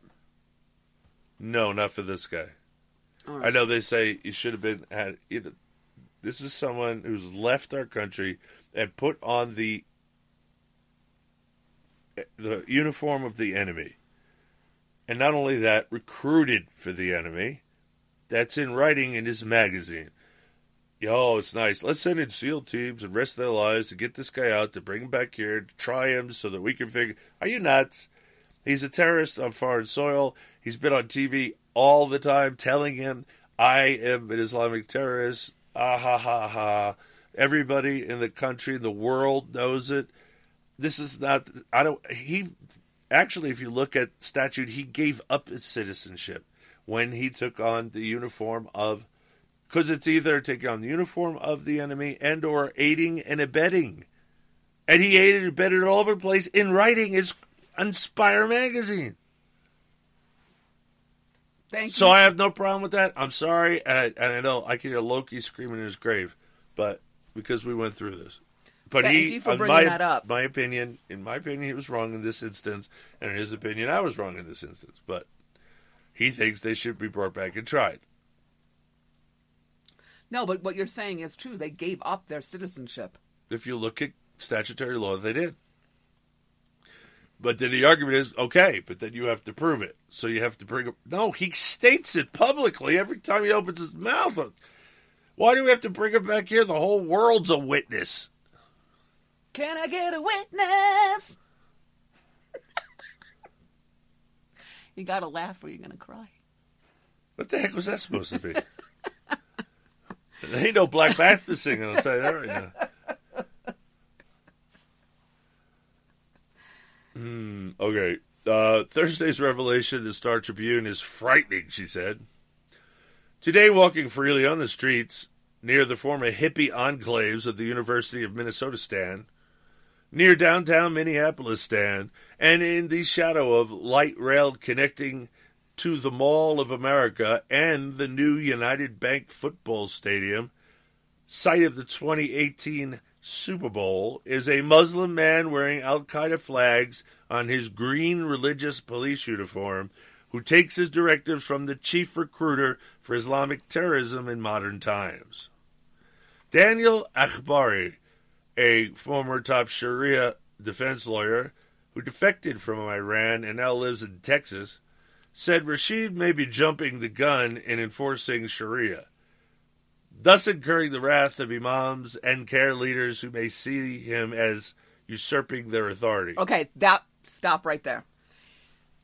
No, not for this guy. All I know they say you should have been had. You know, this is someone who's left our country and put on the the uniform of the enemy, and not only that, recruited for the enemy. That's in writing in his magazine. Yo, it's nice. Let's send in SEAL teams and risk their lives to get this guy out, to bring him back here, to try him so that we can figure. Are you nuts? He's a terrorist on foreign soil. He's been on TV all the time telling him, I am an Islamic terrorist. Ah ha ha ha. Everybody in the country, in the world knows it. This is not, I don't, he, actually, if you look at statute, he gave up his citizenship when he took on the uniform of, because it's either taking on the uniform of the enemy and or aiding and abetting. And he aided and abetted all over the place in writing his Inspire magazine. Thank So you. I have no problem with that. I'm sorry, and I, and I know I can hear Loki screaming in his grave, but because we went through this. But Thank he, you for bringing my, that up. My opinion, in my opinion, he was wrong in this instance, and in his opinion, I was wrong in this instance. But he thinks they should be brought back and tried. No, but what you're saying is true. They gave up their citizenship. If you look at statutory law, they did. But then the argument is okay, but then you have to prove it. So you have to bring up. No, he states it publicly every time he opens his mouth. Why do we have to bring him back here? The whole world's a witness. Can I get a witness? you gotta laugh or you're gonna cry. What the heck was that supposed to be? there ain't no Black Baptist singing, I'll tell you that right now. Hmm, okay. Uh, Thursday's revelation, the Star Tribune, is frightening, she said. Today, walking freely on the streets near the former hippie enclaves of the University of Minnesota stand, near downtown Minneapolis stand, and in the shadow of light rail connecting to the Mall of America and the new United Bank football stadium, site of the 2018 Super Bowl, is a Muslim man wearing Al Qaeda flags on his green religious police uniform who takes his directives from the chief recruiter for Islamic terrorism in modern times. Daniel Akbari, a former top Sharia defense lawyer who defected from Iran and now lives in Texas, said Rashid may be jumping the gun in enforcing Sharia, thus incurring the wrath of imams and CAIR leaders who may see him as usurping their authority. Okay, that stop right there.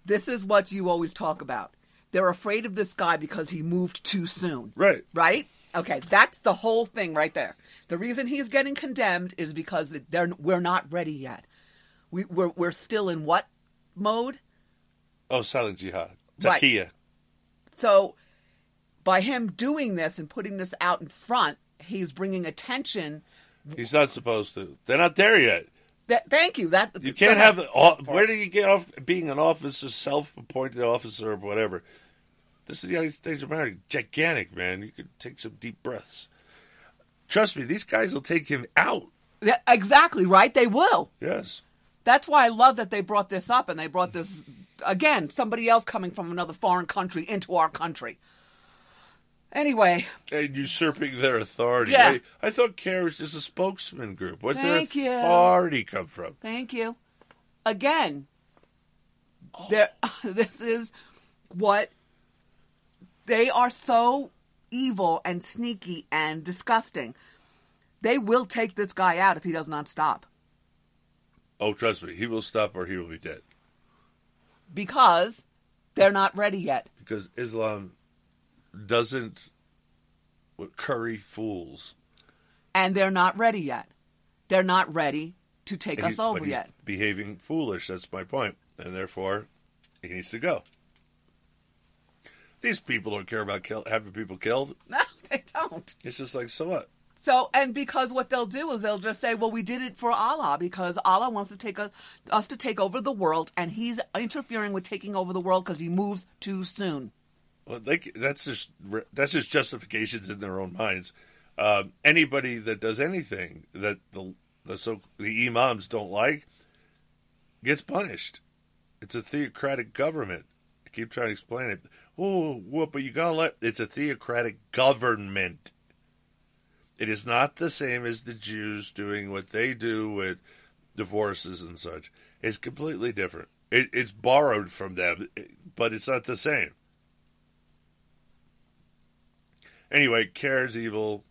This is what you always talk about. They're afraid of this guy because he moved too soon. Right. Right? Okay, that's the whole thing right there. The reason he's getting condemned is because they're we're not ready yet. We we're we're still in what mode? Oh, silent jihad. Right. So by him doing this and putting this out in front, he's bringing attention. He's not supposed to. They're not there yet. That, thank you. That You can't have. Where do you get off being an officer, self-appointed officer, or whatever? This is the United States of America. Gigantic, man. You could take some deep breaths. Trust me, these guys will take him out. Yeah, exactly right. They will. Yes. That's why I love that they brought this up and they brought this again. Somebody else coming from another foreign country into our country. Anyway, And usurping their authority. Yeah. I, I thought CAIR was just a spokesman group. What's Thank their you. authority come from? Thank you. Again, oh. there. This is what they are so evil and sneaky and disgusting. They will take this guy out if he does not stop Oh, trust me, he will stop or he will be dead. because they're not ready yet. Because Islam doesn't curry fools. And they're not ready yet. They're not ready to take us over yet. Behaving foolish. That's my point, and therefore he needs to go. These people don't care about kill, having people killed. No, they don't. It's just like so what? So, and because what they'll do is they'll just say, "Well, we did it for Allah because Allah wants to take us, us to take over the world, and He's interfering with taking over the world because He moves too soon." Well, they, that's just that's just justifications in their own minds. Um, anybody that does anything that the the so the imams don't like gets punished. It's a theocratic government. I keep trying to explain it. Oh, what? But you gotta let. It's a theocratic government. It is not the same as the Jews doing what they do with divorces and such. It's completely different. It, it's borrowed from them, but it's not the same. Anyway, CAIR is evil.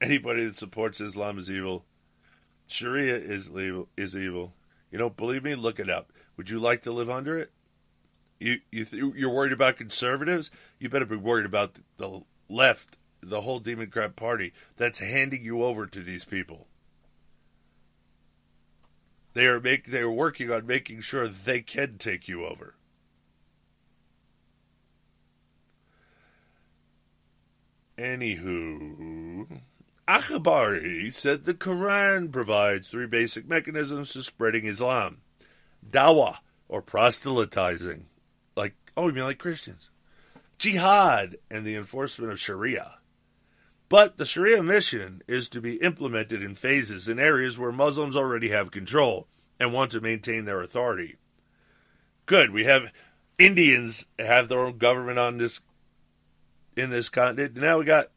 Anybody that supports Islam is evil. Sharia is evil. Is evil. You don't believe me? Look it up. Would you like to live under it? You you th- you're worried about conservatives? You better be worried about the, left, the whole Democrat Party that's handing you over to these people. They are make they are working on making sure they can take you over. Anywho, Akbari said the Quran provides three basic mechanisms to spreading Islam dawah, or proselytizing. Like, oh, you mean like Christians? Jihad, and the enforcement of Sharia. But the Sharia mission is to be implemented in phases in areas where Muslims already have control and want to maintain their authority. Good, we have Indians have their own government on this in this continent. Now we got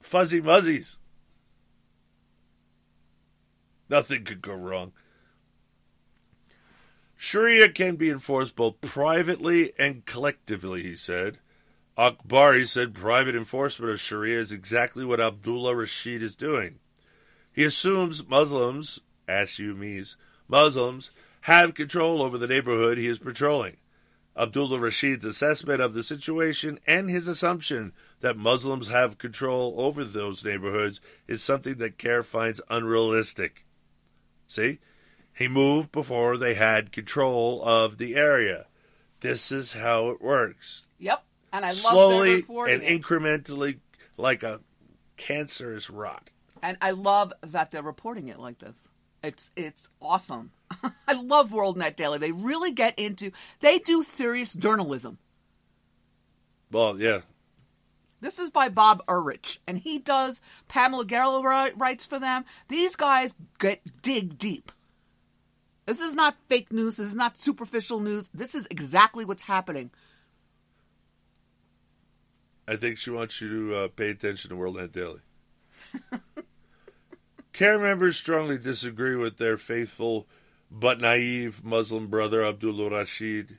fuzzy muzzies. Nothing could go wrong. Sharia can be enforced both privately and collectively, he said. Akbari said private enforcement of Sharia is exactly what Abdullah Rashid is doing. He assumes Muslims, Assumes, Muslims, have control over the neighborhood he is patrolling. Abdullah Rashid's assessment of the situation and his assumption that Muslims have control over those neighborhoods is something that CAIR finds unrealistic. See? He moved before they had control of the area. This is how it works. Yep, and I love Slowly and it. incrementally, like a cancerous rot. and I love that they're reporting it like this. It's it's awesome. I love WorldNet Daily. They really get into. They do serious journalism. Well, yeah. This is by Bob Urich, and he does. Pamela Garlow wri- writes for them. These guys get dig deep. This is not fake news. This is not superficial news. This is exactly what's happening. I think she wants you to uh, pay attention to WorldNet Daily. CAIR members strongly disagree with their faithful but naive Muslim brother Abdul Rashid.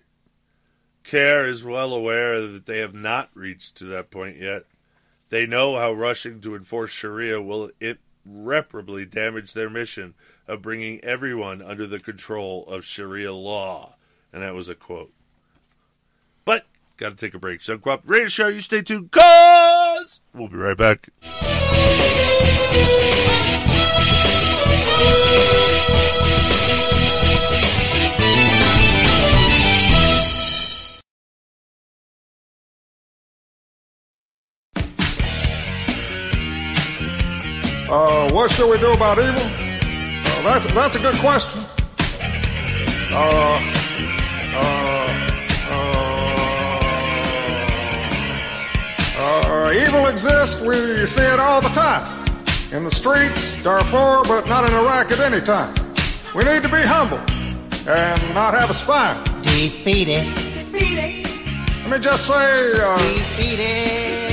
CAIR is well aware that they have not reached to that point yet. They know how rushing to enforce Sharia will irreparably damage their mission of bringing everyone under the control of Sharia law. And that was a quote. But, got to take a break. So, Co-op Radio Show, you stay tuned, cause we'll be right back. Uh, what should we do about evil? Uh, that's that's a good question. Uh, uh, uh, uh, evil exists. We see it all the time in the streets, Darfur, but not in Iraq at any time. We need to be humble and not have a spine. Defeated. Defeated. Let me just say, uh, Defeated.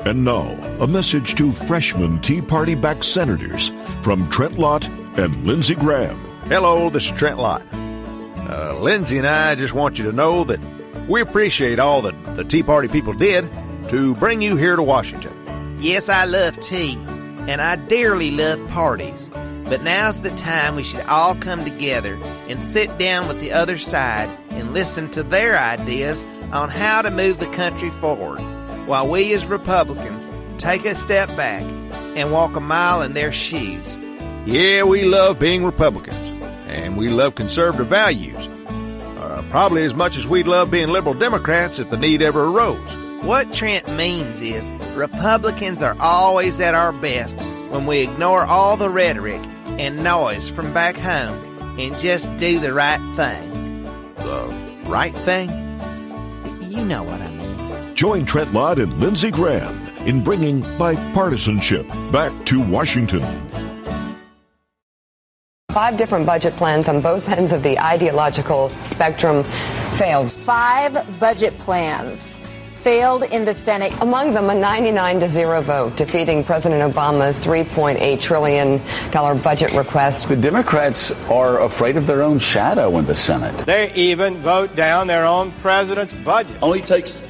And now, a message to freshman Tea Party backed senators from Trent Lott and Lindsey Graham. Hello, this is Trent Lott. Uh, Lindsey and I just want you to know that we appreciate all that the Tea Party people did to bring you here to Washington. Yes, I love tea, and I dearly love parties. But now's the time we should all come together and sit down with the other side and listen to their ideas on how to move the country forward, while we as Republicans take a step back and walk a mile in their shoes. Yeah, we love being Republicans, and we love conservative values. Uh, probably as much as we'd love being liberal Democrats if the need ever arose. What Trent means is Republicans are always at our best when we ignore all the rhetoric and noise from back home and just do the right thing. The right thing? You know what I mean. Join Trent Lott and Lindsey Graham in bringing bipartisanship back to Washington. Five different budget plans on both ends of the ideological spectrum failed. Five budget plans failed in the Senate. Among them, a 99 to 0 vote, defeating President Obama's $3.8 trillion budget request. The Democrats are afraid of their own shadow in the Senate. They even vote down their own president's budget. Only takes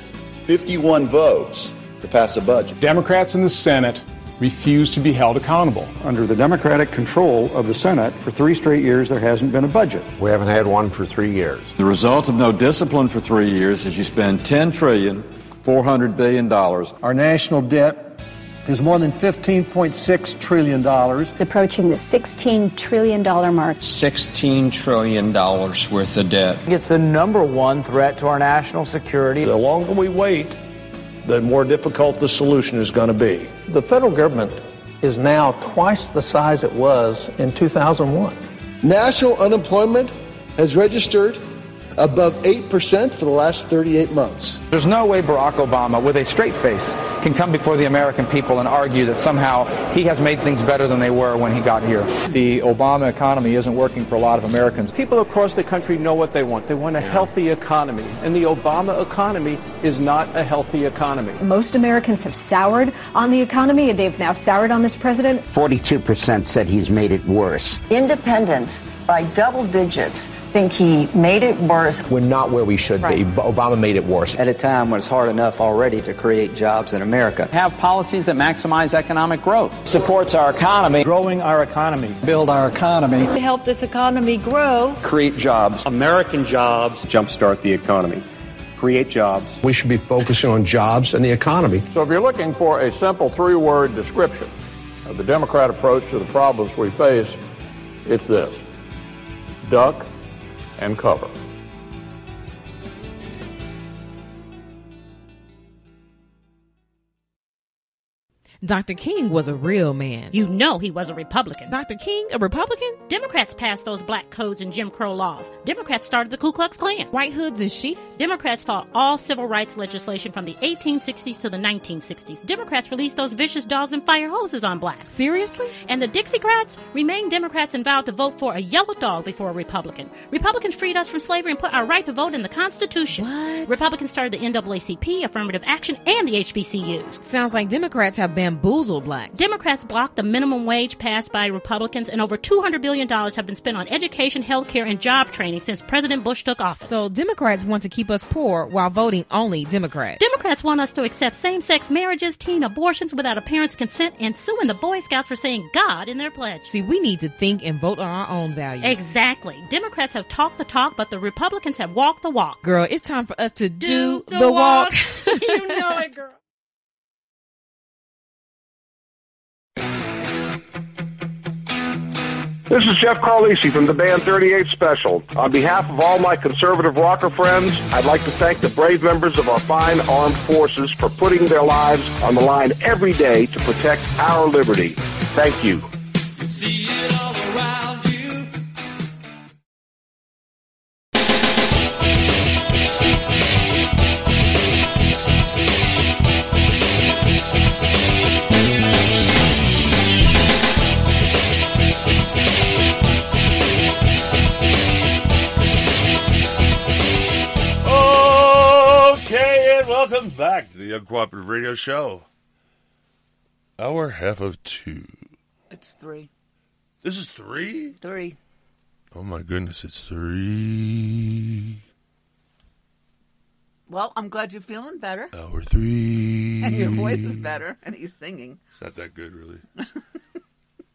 51 votes to pass a budget. Democrats in the Senate refuse to be held accountable. Under the Democratic control of the Senate, for three straight years, there hasn't been a budget. We haven't had one for three years. The result of no discipline for three years is you spend $10 trillion, $400 billion. Our national debt is more than 15.6 trillion dollars, approaching the 16 trillion dollar mark. 16 trillion dollars worth of debt. It's the number one threat to our national security. The longer we wait, the more difficult the solution is going to be. The federal government is now twice the size it was in 2001. National unemployment has registered above 8% for the last 38 months. There's no way Barack Obama, with a straight face, can come before the American people and argue that somehow he has made things better than they were when he got here. The Obama economy isn't working for a lot of Americans. People across the country know what they want. They want a healthy economy. And the Obama economy is not a healthy economy. Most Americans have soured on the economy, and they've now soured on this president. 42% said he's made it worse. Independents by double digits think he made it worse. We're not where we should Right. be. Obama made it worse. At a time when it's hard enough already to create jobs in America. Have policies that maximize economic growth. Supports our economy. Growing our economy. Build our economy. To help this economy grow, Create jobs. American jobs jumpstart the economy. Create jobs. We should be focusing on jobs and the economy. So if you're looking for a simple three word description of the Democrat approach to the problems we face, it's this duck and cover. Dr. King was a real man. You know he was a Republican. Dr. King, a Republican? Democrats passed those black codes and Jim Crow laws. Democrats started the Ku Klux Klan. White hoods and sheets? Democrats fought all civil rights legislation from the 1860s to the 1960s. Democrats released those vicious dogs and fire hoses on blacks. Seriously? And the Dixiecrats remained Democrats and vowed to vote for a yellow dog before a Republican. Republicans freed us from slavery and put our right to vote in the Constitution. What? Republicans started the NAACP, affirmative action, and the HBCUs. Sounds like Democrats have bamboozled blacks. Democrats blocked the minimum wage passed by Republicans, and over $200 billion have been spent on education, health care, and job training since President Bush took office. So Democrats want to keep us poor while voting only Democrats. Democrats want us to accept same sex marriages, teen abortions without a parent's consent, and suing the Boy Scouts for saying God in their pledge. See, we need to think and vote on our own values. Exactly. Democrats have talked the talk, but the Republicans have walked the walk. Girl, it's time for us to do, Do the, the walk. walk. you know it, girl. This is Jeff Carlisi from the band 38 Special. On behalf of all my conservative rocker friends, I'd like to thank the brave members of our fine armed forces for putting their lives on the line every day to protect our liberty. Thank you. Okay, welcome back to the Uncooperative Radio Show. Our half of two. It's three. This is three? Three. Oh my goodness, it's three. Well, I'm glad you're feeling better. Hour three. And your voice is better, and he's singing. It's not that good, really.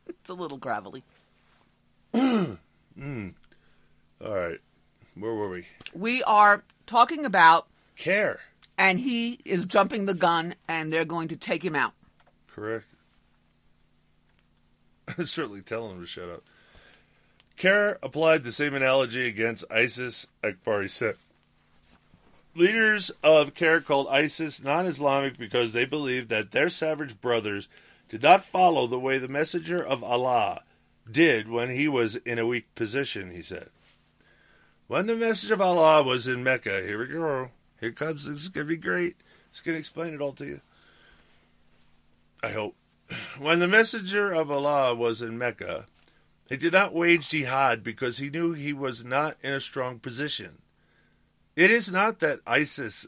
It's a little gravelly. mm. All right. Where were we? We are talking about CAIR, and he is jumping the gun, and they're going to take him out. Correct. Certainly telling him to shut up. CAIR applied the same analogy against ISIS, Akbari said. Leaders of CAIR called ISIS non Islamic because they believed that their savage brothers did not follow the way the messenger of Allah did when he was in a weak position, he said. When the message of Allah was in Mecca, here we go. Here comes, this is going to be great. It's going to explain it all to you. I hope. When the messenger of Allah was in Mecca, he did not wage jihad because he knew he was not in a strong position. It is not that ISIS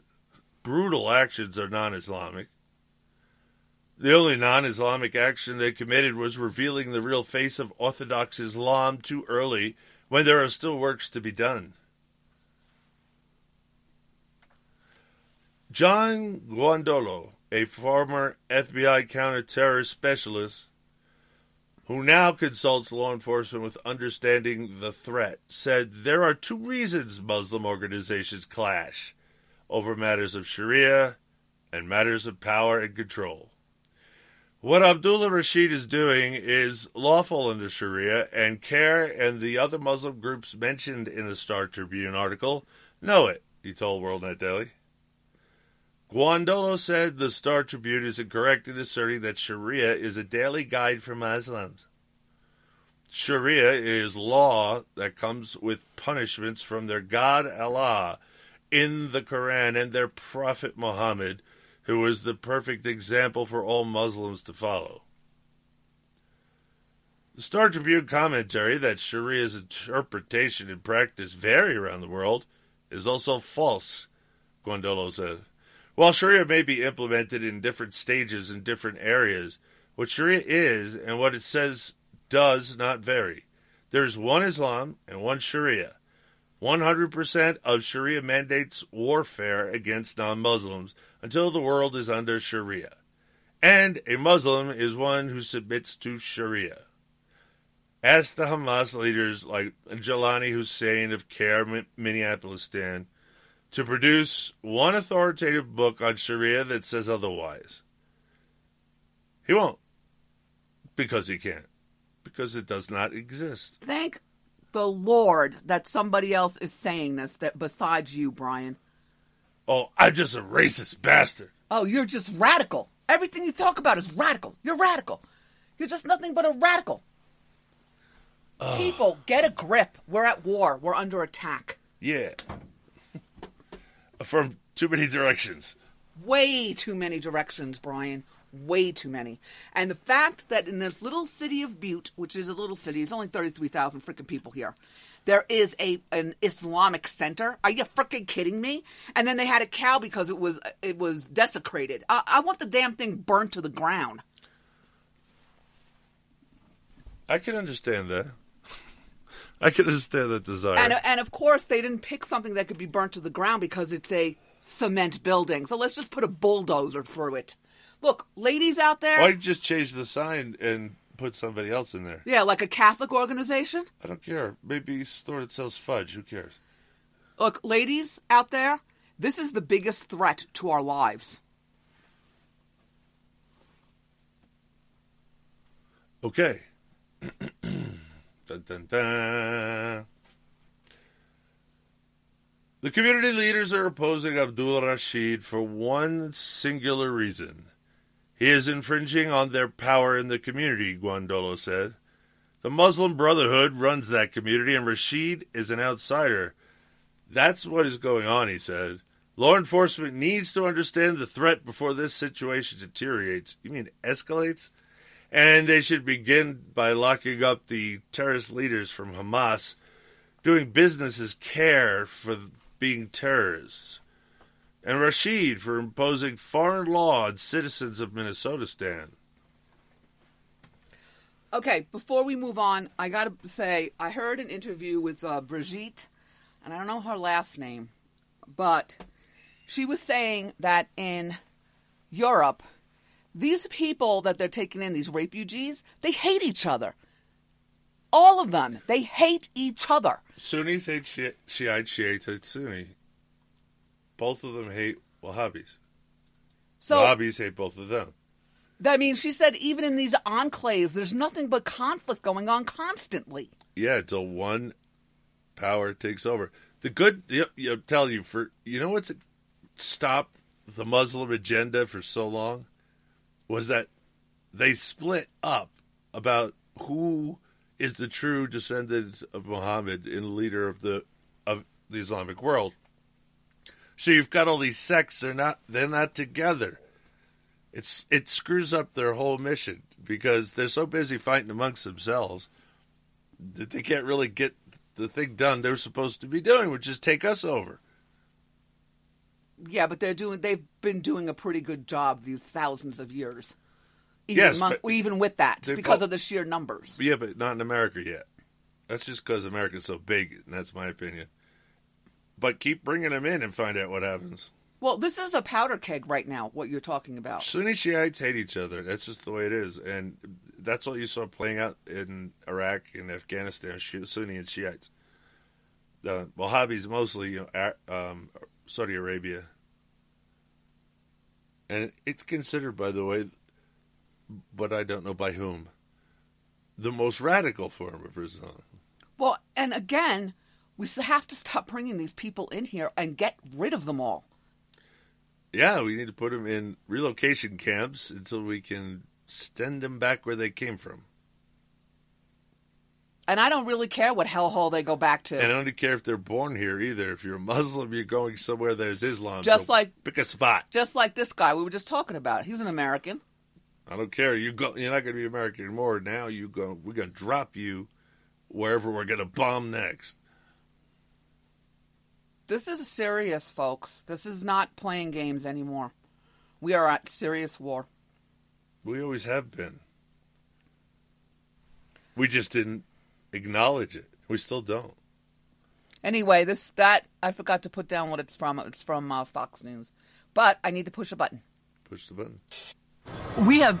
brutal actions are non Islamic. The only non Islamic action they committed was revealing the real face of Orthodox Islam too early when there are still works to be done. John Guandolo, a former FBI counterterrorist specialist who now consults law enforcement with understanding the threat, said there are two reasons Muslim organizations clash over matters of Sharia and matters of power and control. What Abdullah Rashid is doing is lawful under Sharia, and CAIR and the other Muslim groups mentioned in the Star Tribune article know it, he told WorldNet Daily. Guandolo said the Star Tribune is incorrect in asserting that Sharia is a daily guide for Muslims. Sharia is law that comes with punishments from their God Allah in the Quran and their Prophet Muhammad, who is the perfect example for all Muslims to follow. The Star Tribune commentary that Sharia's interpretation and practice vary around the world is also false, Guandolo said. While Sharia may be implemented in different stages in different areas, what Sharia is and what it says does not vary. There is one Islam and one Sharia. 100% of Sharia mandates warfare against non Muslims until the world is under Sharia. And a Muslim is one who submits to Sharia. Ask the Hamas leaders like Jaylani Hussein of CAIR Minneapolis stand to produce one authoritative book on Sharia that says otherwise. He won't. Because he can't. Because it does not exist. Thank the Lord that somebody else is saying this that besides you, Brian. Oh, I'm just a racist bastard. Oh, you're just radical. Everything you talk about is radical. You're radical. You're just nothing but a radical. People, get a grip. We're at war. We're under attack. Yeah. From too many directions. Way too many directions, Brian. Way too many. And the fact that in this little city of Butte, which is a little city, it's only 33,000 freaking people here, there is a an Islamic center. Are you freaking kidding me? And then they had a cow because it was it was desecrated. I, I want the damn thing burnt to the ground. I can understand that. I can understand that desire. And and of course they didn't pick something that could be burnt to the ground because it's a cement building. So let's just put a bulldozer through it. Look, ladies out there. Why don't you just change the sign and put somebody else in there? Yeah, like a Catholic organization. I don't care. Maybe a store that sells fudge. Who cares? Look, ladies out there, this is the biggest threat to our lives. Okay. dun, dun, dun. The community leaders are opposing Abdul Rashid for one singular reason. He is infringing on their power in the community, Guandolo said. The Muslim Brotherhood runs that community, and Rashid is an outsider. That's what is going on, he said. Law enforcement needs to understand the threat before this situation deteriorates. You mean escalates? And they should begin by locking up the terrorist leaders from Hamas, doing business as CAIR for being terrorists. And Rashid for imposing foreign law on citizens of Minnesota stand. Okay, before we move on, I got to say I heard an interview with uh, Brigitte, and I don't know her last name, but she was saying that in Europe, these people that they're taking in, these refugees, they hate each other. All of them, they hate each other. Sunnis hate Shi- Shiite, Shiites hate Sunni. Both of them hate Wahhabis. So Wahhabis hate both of them. I mean, she said even in these enclaves, there's nothing but conflict going on constantly. Yeah, until one power takes over. The good, you you tell you for you know what's stopped the Muslim agenda for so long was that they split up about who is the true descendant of Muhammad and leader of the of the Islamic world. So you've got all these sects; they're not they're not together. It's it screws up their whole mission because they're so busy fighting amongst themselves that they can't really get the thing done they're supposed to be doing, which is take us over. Yeah, but they're doing. They've been doing a pretty good job these thousands of years. Even Yes, among- even with that, because of the sheer numbers. Yeah, but not in America yet. That's just because America's so big, and that's my opinion. But keep bringing them in and find out what happens. Well, this is a powder keg right now. What you're talking about? Sunni Shiites hate each other. That's just the way it is, and that's what you saw playing out in Iraq and Afghanistan. Sunni and Shiites. The Wahhabis mostly, you know, um, Saudi Arabia, and it's considered, by the way, but I don't know by whom, the most radical form of Islam. Well, and again, we have to stop bringing these people in here and get rid of them all. Yeah, we need to put them in relocation camps until we can send them back where they came from. And I don't really care what hellhole they go back to. And I don't care if they're born here either. If you're a Muslim, you're going somewhere there's Islam. Just so like- pick a spot. Just like this guy we were just talking about. He's an American. I don't care. You go. You're not going to be American anymore. Now you go. We're going to drop you wherever we're going to bomb next. This is serious, folks. This is not playing games anymore. We are at serious war. We always have been. We just didn't acknowledge it. We still don't. Anyway, this that I forgot to put down what it's from. It's from uh, Fox News, but I need to push a button. Push the button. We have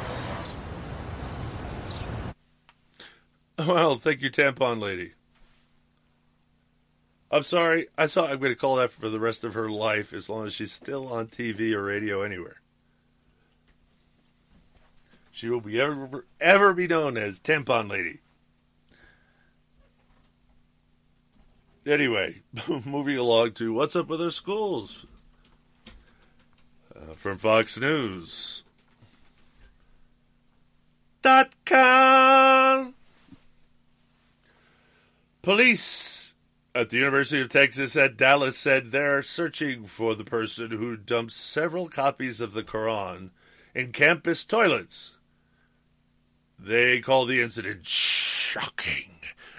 Well, thank you, tampon lady. I'm sorry. I saw. I'm going to call that for the rest of her life, as long as she's still on TV or radio anywhere. She will be ever ever be known as tampon lady. Anyway, moving along to what's up with our schools uh, from Fox News. Dot com. Police at the University of Texas at Dallas said they're searching for the person who dumped several copies of the Quran in campus toilets. They call the incident shocking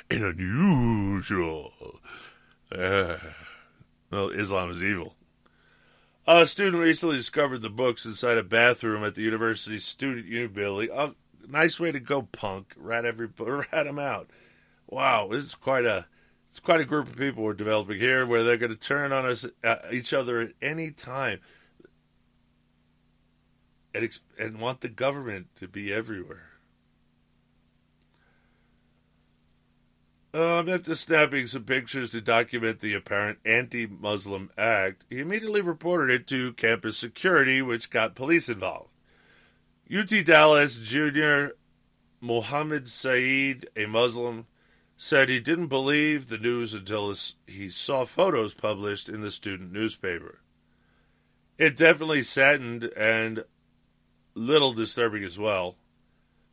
and unusual. Uh, well, Islam is evil. A student recently discovered the books inside a bathroom at the university's student union building. A nice way to go, punk! Rat every rat them out. Wow, this is quite a it's quite a group of people we're developing here, where they're going to turn on us uh, each other at any time, and ex- and want the government to be everywhere. Um, after snapping some pictures to document the apparent anti Muslim act, he immediately reported it to campus security, which got police involved. UT Dallas junior Mohammed Saeed, a Muslim, said he didn't believe the news until he saw photos published in the student newspaper. It definitely saddened and little disturbing as well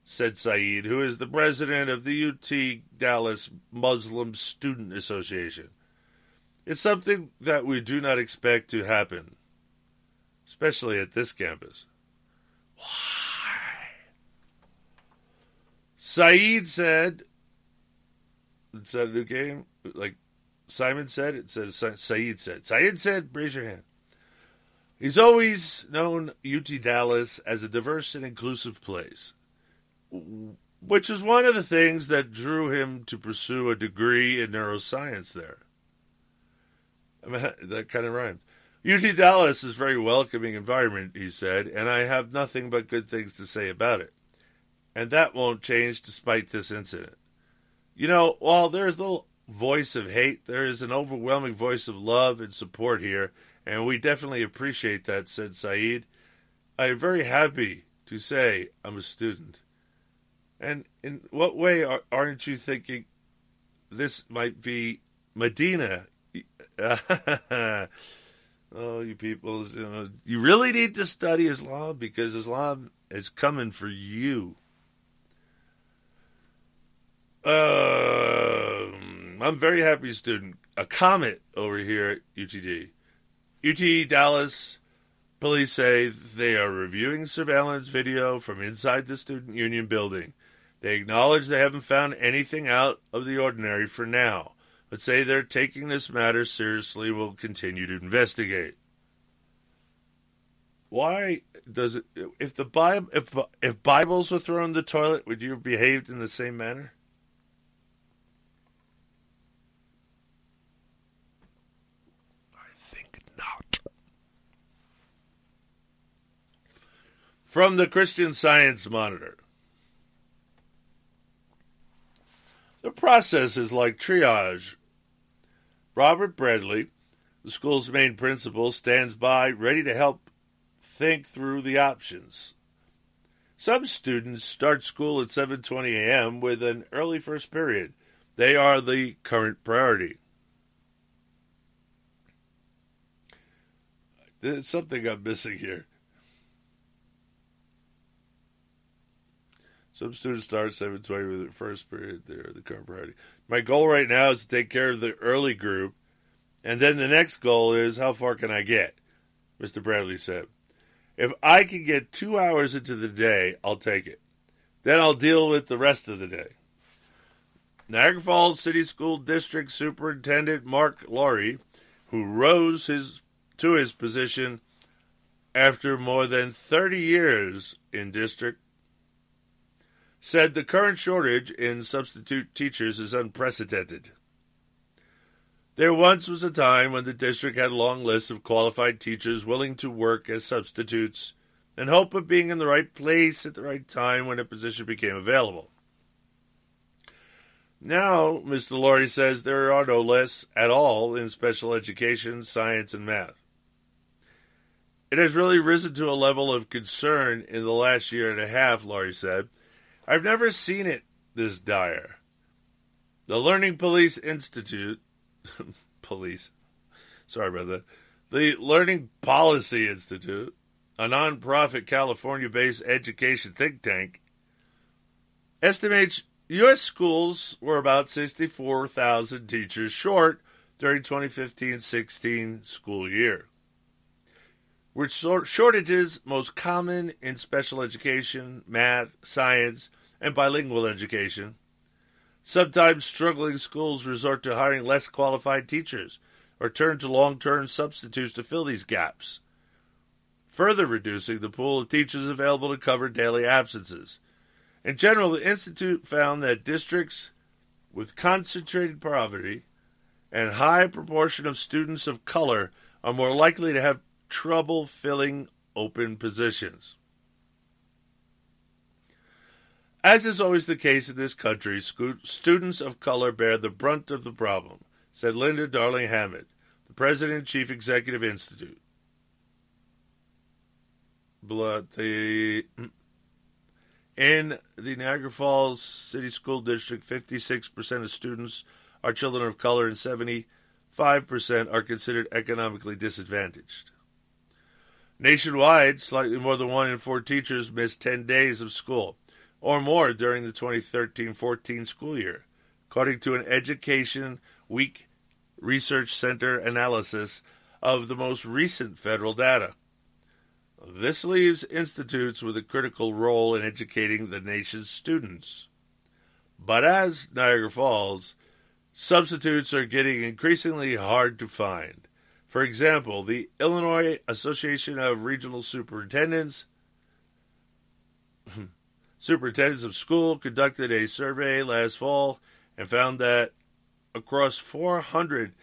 said Saeed, who is the president of the UT Dallas Muslim Student Association. It's something that we do not expect to happen, especially at this campus. Why? Saeed said, is that a new game? Like Simon said, it says Saeed said. Saeed said, raise your hand. He's always known UT Dallas as a diverse and inclusive place which is one of the things that drew him to pursue a degree in neuroscience there. I mean, that kind of rhymed. UT Dallas is a very welcoming environment, he said, and I have nothing but good things to say about it. And that won't change despite this incident. You know, while there is a little voice of hate, there is an overwhelming voice of love and support here, and we definitely appreciate that, said Saeed. I am very happy to say I'm a student. And in what way are, aren't you thinking this might be Medina? oh, you people, you, know, you really need to study Islam because Islam is coming for you. Uh, I'm very happy student. A comet over here at UTD. UT Dallas police say they are reviewing surveillance video from inside the student union building. They acknowledge they haven't found anything out of the ordinary for now, but say they're taking this matter seriously will continue to investigate. Why does it if the Bible if if Bibles were thrown in the toilet, would you have behaved in the same manner? I think not. From the Christian Science Monitor. The process is like triage. Robert Bradley, the school's main principal, stands by, ready to help think through the options. Some students start school at 7:20 a.m. with an early first period. They are the current priority. There's something I'm missing here. Some students start 720 with their first period there, the current priority. My goal right now is to take care of the early group, and then the next goal is how far can I get? Mr. Bradley said. If I can get two hours into the day, I'll take it. Then I'll deal with the rest of the day. Niagara Falls City School District Superintendent Mark Laurrie, who rose his to his position after more than 30 years in district said the current shortage in substitute teachers is unprecedented. There once was a time when the district had long list of qualified teachers willing to work as substitutes in hope of being in the right place at the right time when a position became available. Now, Mr. Laurrie says there are no lists at all in special education, science, and math. It has really risen to a level of concern in the last year and a half, Laurrie said. I've never seen it this dire. The Learning Police Institute, police, sorry about that, the Learning Policy Institute, a nonprofit California based education think tank, estimates U.S. schools were about 64,000 teachers short during 2015 16 school year. With shortages most common in special education, math, science, and bilingual education, sometimes struggling schools resort to hiring less qualified teachers or turn to long term substitutes to fill these gaps, further reducing the pool of teachers available to cover daily absences. In general, the Institute found that districts with concentrated poverty and high proportion of students of color are more likely to have trouble filling open positions. As is always the case in this country, students of color bear the brunt of the problem, said Linda Darling Hammond, the President and Chief Executive Institute. But the mm, in the Niagara Falls City School District, 56% of students are children of color and 75% are considered economically disadvantaged. Nationwide, slightly more than one in four teachers miss 10 days of school or more during the 2013 14 school year, according to an Education Week Research Center analysis of the most recent federal data. This leaves institutes with a critical role in educating the nation's students. But as Niagara Falls, substitutes are getting increasingly hard to find. For example, the Illinois Association of Regional Superintendents Superintendents of School conducted a survey last fall and found that across 400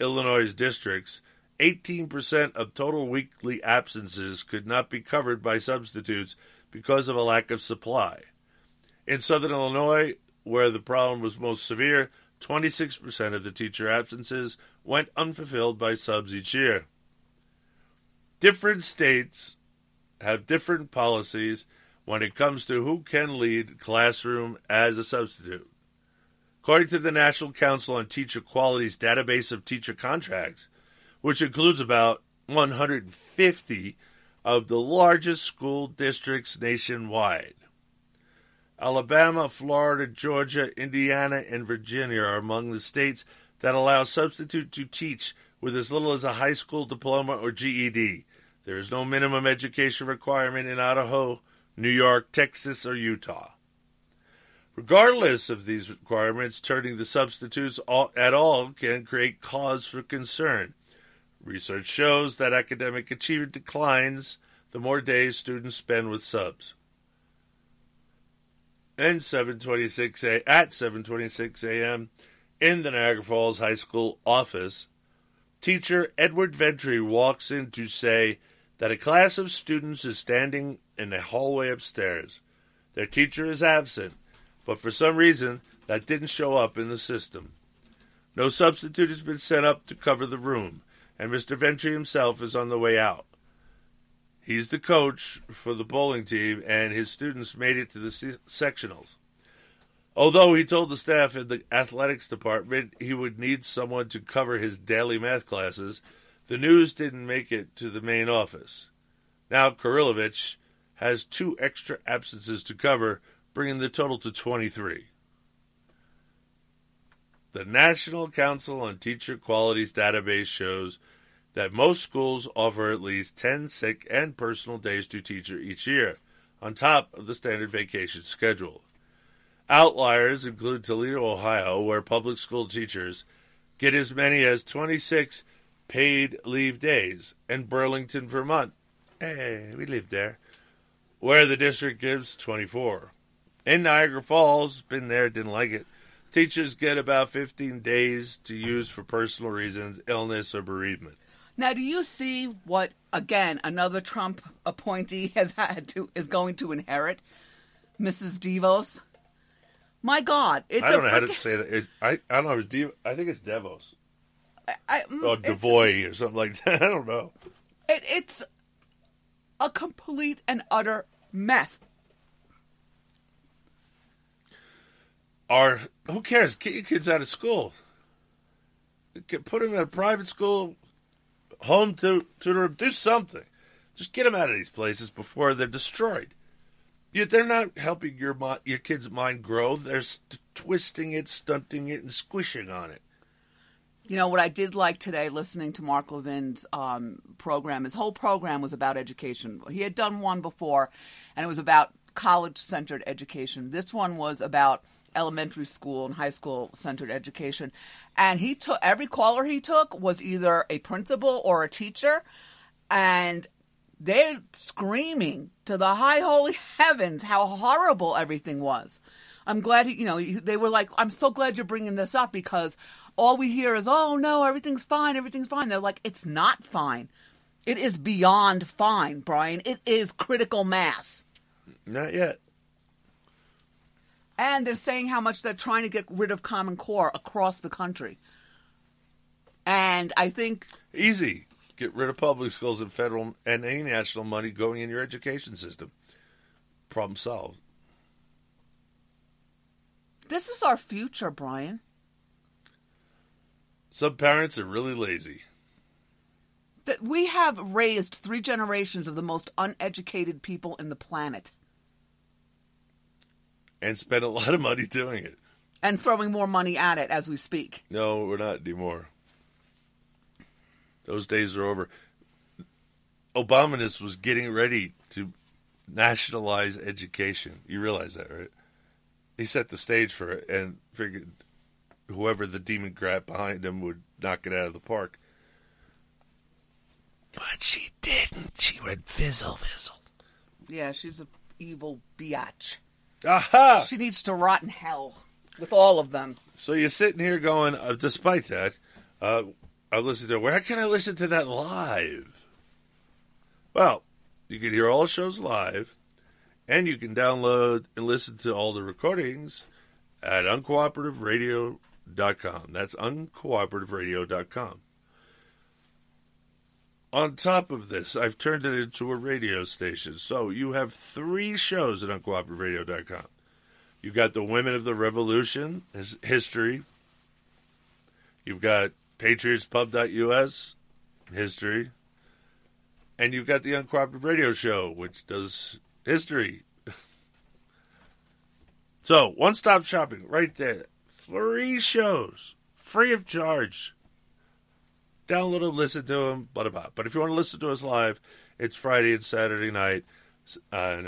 Illinois districts, 18% of total weekly absences could not be covered by substitutes because of a lack of supply. In southern Illinois, where the problem was most severe, 26% of the teacher absences went unfulfilled by subs each year. Different states have different policies when it comes to who can lead classroom as a substitute. According to the National Council on Teacher Quality's database of teacher contracts, which includes about 150 of the largest school districts nationwide. Alabama, Florida, Georgia, Indiana, and Virginia are among the states that allow substitute to teach with as little as a high school diploma or GED. There is no minimum education requirement in Idaho, New York, Texas, or Utah. Regardless of these requirements, turning the substitutes at all can create cause for concern Research shows that academic achievement declines the more days students spend with subs. And 7:26 a, at 7:26 a.m. in the Niagara Falls High School office, teacher Edward Ventry walks in to say that a class of students is standing in the hallway upstairs. Their teacher is absent, but for some reason that didn't show up in the system. No substitute has been set up to cover the room and Mr. Ventry himself is on the way out. He's the coach for the bowling team, and his students made it to the sectionals. Although he told the staff in the athletics department he would need someone to cover his daily math classes, the news didn't make it to the main office. Now Kurilovich has two extra absences to cover, bringing the total to 23. The National Council on Teacher Qualities database shows that most schools offer at least 10 sick and personal days to teacher each year, on top of the standard vacation schedule. Outliers include Toledo, Ohio, where public school teachers get as many as 26 paid leave days, and Burlington, Vermont. Hey, we live there. Where the district gives 24. In Niagara Falls, been there, didn't like it. Teachers get about 15 days to use for personal reasons, illness, or bereavement. Now, do you see what again another Trump appointee has had to is going to inherit, Mrs. Devos? My God, it's I don't know how to say that. It, I I don't know. It's Dev- I think it's Devos I, mm, or Devoy or something like that. I don't know. It, it's a complete and utter mess. Or who cares? Get your kids out of school. Put them in a private school, home to tutor 'em, Do something. Just get them out of these places before they're destroyed. Yet they're not helping your your kid's mind grow. They're st- twisting it, stunting it, and squishing on it. You know what I did like today, listening to Mark Levin's um, program. His whole program was about education. He had done one before, and it was about college-centered education. This one was about elementary school and high school centered education. And he took every caller he took was either a principal or a teacher, and they're screaming to the high holy heavens how horrible everything was. I'm glad, he, you know, they were like, I'm so glad you're bringing this up because all we hear is, oh no, everything's fine, everything's fine. They're like, it's not fine. It is beyond fine, Brian. It is critical mass. Not yet. And they're saying how much they're trying to get rid of Common Core across the country. And I think Easy. Get rid of public schools and federal and any national money going in your education system. Problem solved. this is our future, Brian. Some parents are really lazy. That we have raised three generations of the most uneducated people in the planet and spent a lot of money doing it. and throwing more money at it as we speak. No, we're not anymore. Those days are over. Obama was getting ready to nationalize education. You realize that, right? He set the stage for it and figured whoever the Democrat behind him would knock it out of the park. But she didn't. She went fizzle fizzle. Yeah, she's an evil biatch. Aha! She needs to rot in hell with all of them. So you're sitting here going, uh, despite that, uh, I listened to, where can I listen to that live? Well, you can hear all shows live, and you can download and listen to all the recordings at uncooperativeradio.com. That's uncooperativeradio.com. On top of this, I've turned it into a radio station. So you have three shows at uncooperativeradio.com. You've got the Women of the Revolution his history. You've got patriotspub.us history. And you've got the Uncooperative Radio Show, which does history. so, one stop shopping right there. Three shows, free of charge. Download them, listen to them, blah, blah, blah. But if you want to listen to us live, it's Friday and Saturday night, uh,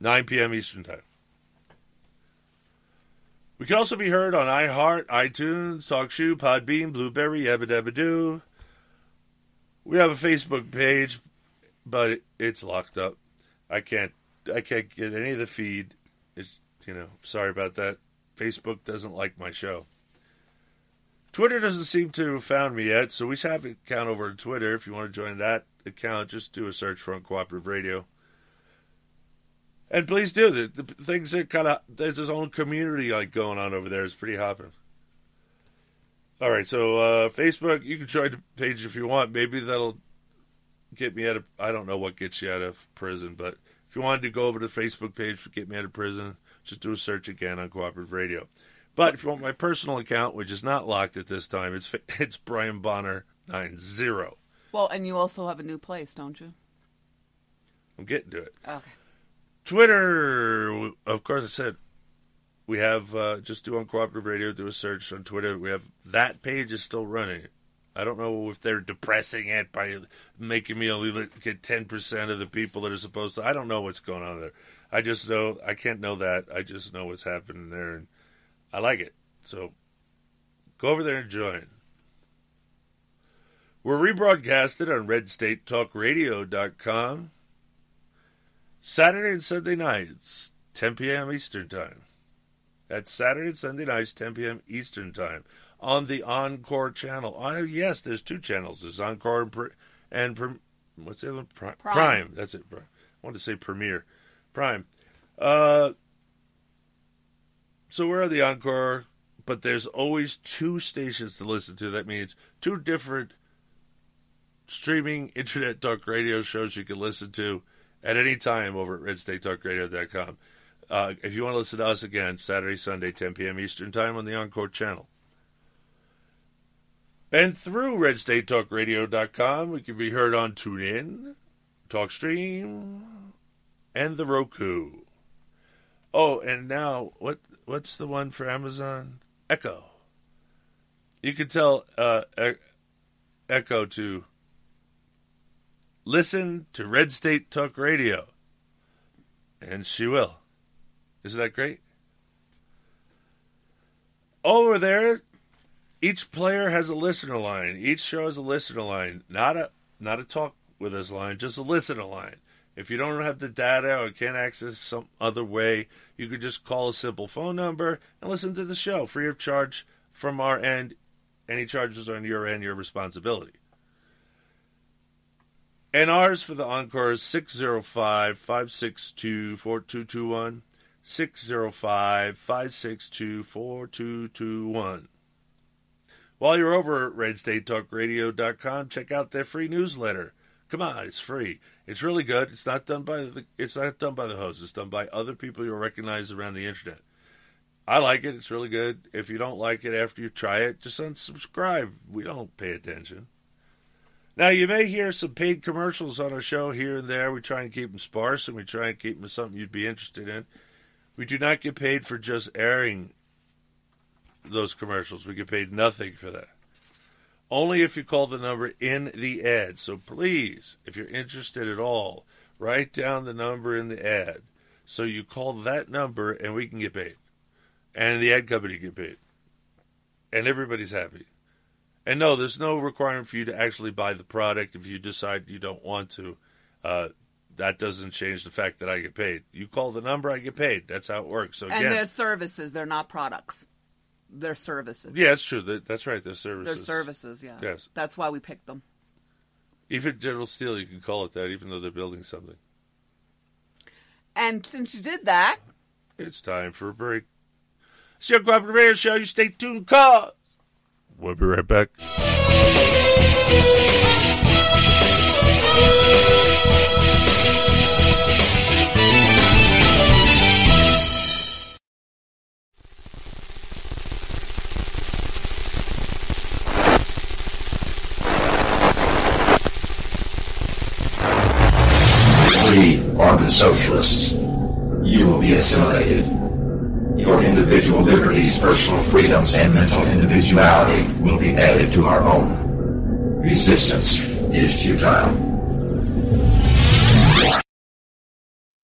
9 p.m. Eastern Time. We can also be heard on iHeart, iTunes, TalkShoe, Podbean, Blueberry, Yabba Dabba Doo. We have a Facebook page, but it's locked up. I can't I can't get any of the feed. It's you know, sorry about that. Facebook doesn't like my show. Twitter doesn't seem to have found me yet, so we have an account over on Twitter. If you want to join that account, just do a search for Uncooperative Radio. And please do. The, the things are kind of there's this own community like going on over there. It's pretty hopping. All right, so uh, Facebook, you can join the page if you want. Maybe that'll get me out of. I don't know what gets you out of prison, but if you wanted to go over to the Facebook page for get me out of prison, just do a search again Uncooperative Radio. But if you want my personal account, which is not locked at this time, it's it's Brian Bonner nine zero. Well, and you also have a new place, don't you? I'm getting to it. Okay. Twitter, of course, I said we have uh, just do Uncooperative Radio. Do a search on Twitter. We have that page is still running. I don't know if they're depressing it by making me only get ten percent of the people that are supposed to. I don't know what's going on there. I just know I can't know that. I just know what's happening there, and I like it. So go over there and join. We're rebroadcasted on RedStateTalkRadio.com. Saturday and Sunday nights, 10 p.m. Eastern Time. That's Saturday and Sunday nights, 10 p.m. Eastern Time on the Encore channel. Oh, yes, there's two channels. There's Encore and, and what's the other one? Pri- Prime. Prime. That's it. I wanted to say Premiere. Prime. Uh, so we're on the Encore, but there's always two stations to listen to. That means two different streaming internet talk radio shows you can listen to at any time over at redstatetalkradio.com. Uh, if you want to listen to us again, Saturday, Sunday, 10 p.m. Eastern Time on the Encore channel. And through redstatetalkradio.com, we can be heard on TuneIn, TalkStream, and the Roku. Oh, and now what? What's the one for Amazon? Echo. You can tell uh, Echo to listen to Red State Talk Radio, and she will. Isn't that great? Over there, each player has a listener line. Each show has a listener line, not a not a talk with us line, just a listener line. If you don't have the data or can't access some other way, you could just call a simple phone number and listen to the show free of charge from our end. Any charges on your end, your responsibility. And ours for the Encore is 605 562 4221. 605 562 4221. While you're over at redstatetalkradio.com, check out their free newsletter. Come on, it's free. It's really good. It's not done by the it's not done by the host. It's done by other people you'll recognize around the internet. I like it. It's really good. If you don't like it after you try it, just unsubscribe. We don't pay attention. Now, you may hear some paid commercials on our show here and there. We try and keep them sparse and we try and keep them something you'd be interested in. We do not get paid for just airing those commercials. We get paid nothing for that. Only if you call the number in the ad. So please, if you're interested at all, write down the number in the ad. So you call that number and we can get paid. And the ad company can get paid. And everybody's happy. And no, there's no requirement for you to actually buy the product if you decide you don't want to. Uh, that doesn't change the fact that I get paid. You call the number, I get paid. That's how it works. So again, and they're services; they're not products. They're services. yeah, it's true. That- That's right. They're services. They're services. Yeah. Yes. That's why we picked them. Even General Steel, you can call it that, even though they're building something. And since you did that, It's time for a break. It's your Cooperative Radio Show. You stay tuned, cause we'll be right back. Assimilated. Your individual liberties, personal freedoms, and mental individuality will be added to our own. Resistance is futile.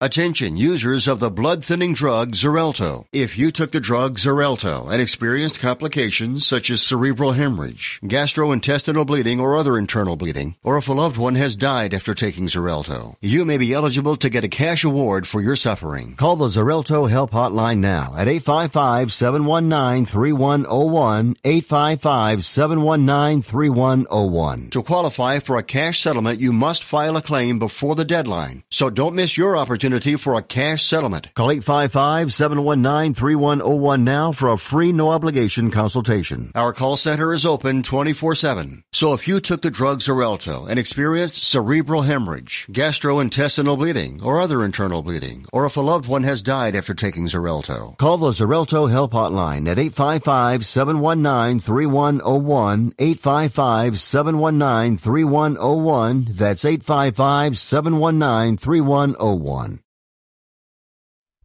Attention users of the blood thinning drug Xarelto. If you took the drug Xarelto and experienced complications such as cerebral hemorrhage, gastrointestinal bleeding or other internal bleeding, or if a loved one has died after taking Xarelto, you may be eligible to get a cash award for your suffering. Call the Xarelto Help Hotline now at 855-719-3101, 855-719-3101. To qualify for a cash settlement, you must file a claim before the deadline. So don't miss your opportunity for a cash settlement. Call 855-719-3101 now for a free no obligation consultation. Our call center is open 24-7. So if you took the drug Xarelto and experienced cerebral hemorrhage, gastrointestinal bleeding, or other internal bleeding, or if a loved one has died after taking Xarelto, call the Xarelto Help Hotline at 855-719-3101, 855-719-3101. That's 855-719-3101.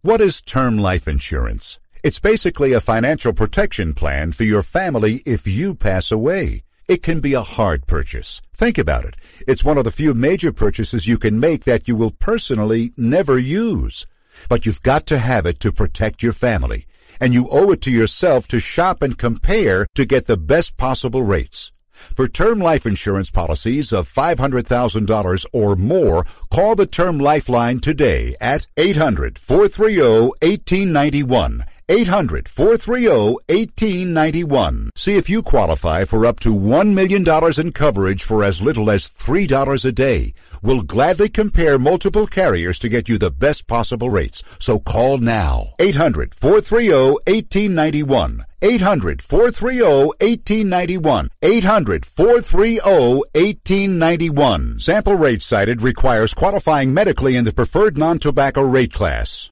What is term life insurance? It's basically a financial protection plan for your family if you pass away. It can be a hard purchase. Think about it. It's one of the few major purchases you can make that you will personally never use. But you've got to have it to protect your family. And you owe it to yourself to shop and compare to get the best possible rates. For term life insurance policies of $500,000 or more, call the Term Lifeline today at 800-430-1891. 800 430 1891. See if you qualify for up to $1 million in coverage for as little as $3 a day. We'll gladly compare multiple carriers to get you the best possible rates. So call now. 800 430 1891. 800 430 1891. 800 430 1891. Sample rate cited requires qualifying medically in the preferred non tobacco rate class.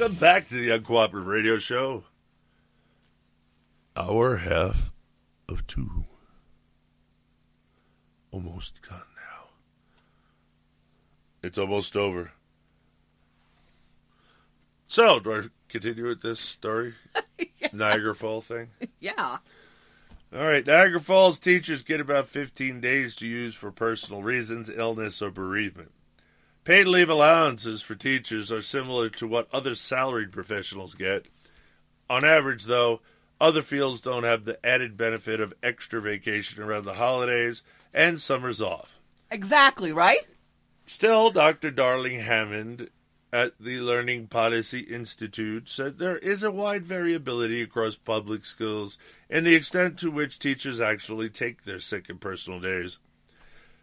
Welcome back to the Uncooperative Radio Show. Our half of two. Almost gone now. It's almost over. So, do I continue with this story? Niagara Fall thing? Yeah. All right, Niagara Falls teachers get about 15 days to use for personal reasons, illness, or bereavement. Paid leave allowances for teachers are similar to what other salaried professionals get. On average, though, other fields don't have the added benefit of extra vacation around the holidays and summers off. Exactly, right? Still, Dr. Darling Hammond at the Learning Policy Institute said there is a wide variability across public schools in the extent to which teachers actually take their sick and personal days.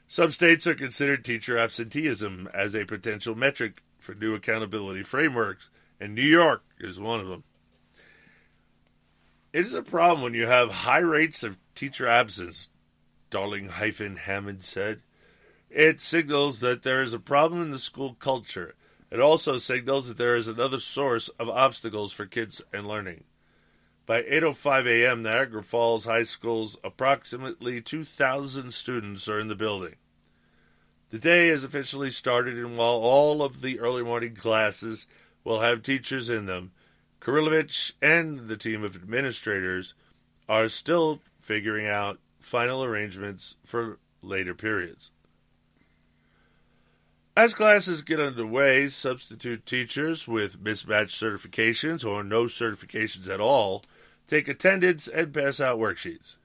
Some states are considered teacher absenteeism as a potential metric for new accountability frameworks, and New York is one of them. It is a problem when you have high rates of teacher absence, Darling hyphen Hammond said. It signals that there is a problem in the school culture. It also signals that there is another source of obstacles for kids and learning. By 8:05 a.m., Niagara Falls High School's approximately 2,000 students are in the building. The day has officially started, and while all of the early morning classes will have teachers in them, Kurilovich and the team of administrators are still figuring out final arrangements for later periods. As classes get underway, substitute teachers with mismatched certifications or no certifications at all take attendance and pass out worksheets.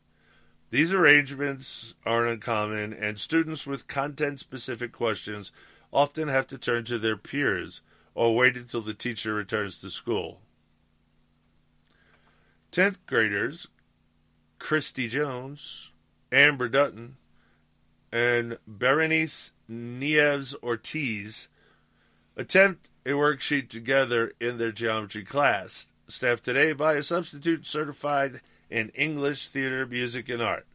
These arrangements aren't uncommon, and students with content specific questions often have to turn to their peers or wait until the teacher returns to school. 10th graders Christy Jones, Amber Dutton, and Berenice Nieves Ortiz attempt a worksheet together in their geometry class, staffed today by a substitute certified in English, theater, music, and art.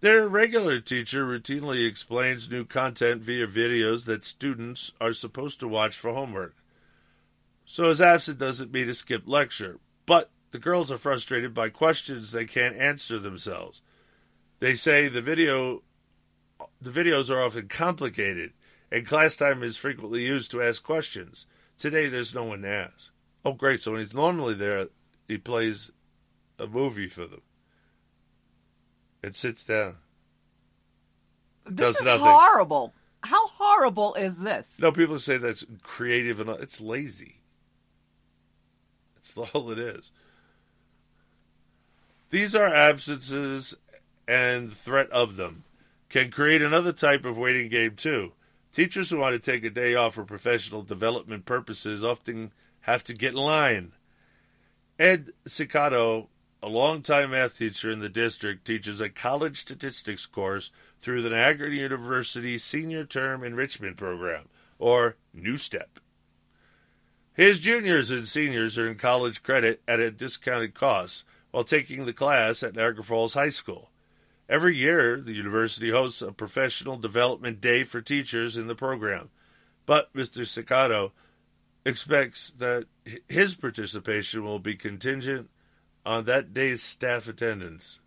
Their regular teacher routinely explains new content via videos that students are supposed to watch for homework. So his absent doesn't mean a skipped lecture, but the girls are frustrated by questions they can't answer themselves. They say the video the videos are often complicated and class time is frequently used to ask questions. Today there's no one to ask. Oh great, so when he's normally there he plays a movie for them. And sits down. This does is nothing. horrible. How horrible is this? No, people say that's creative and it's lazy. That's all it is. These are absences and threat of them. can create another type of waiting game, too. Teachers who want to take a day off for professional development purposes often have to get in line. Ed Cicado, a longtime math teacher in the district, teaches a college statistics course through the Niagara University Senior Term Enrichment Program, or New Step. His juniors and seniors earn college credit at a discounted cost while taking the class at Niagara Falls High School. Every year, the university hosts a professional development day for teachers in the program. But Mr. Cicado expects that his participation will be contingent on that day's staff attendance.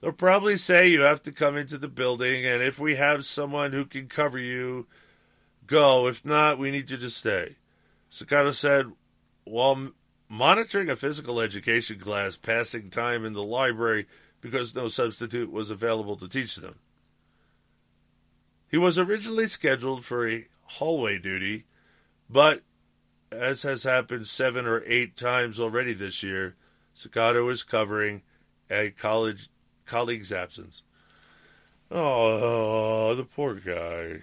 They'll probably say you have to come into the building, and if we have someone who can cover you, go. If not, we need you to stay. Cicado said, while monitoring a physical education class, passing time in the library because no substitute was available to teach them. He was originally scheduled for a hallway duty, but as has happened seven or eight times already this year, Cicado is covering a college colleague's absence. Oh, the poor guy.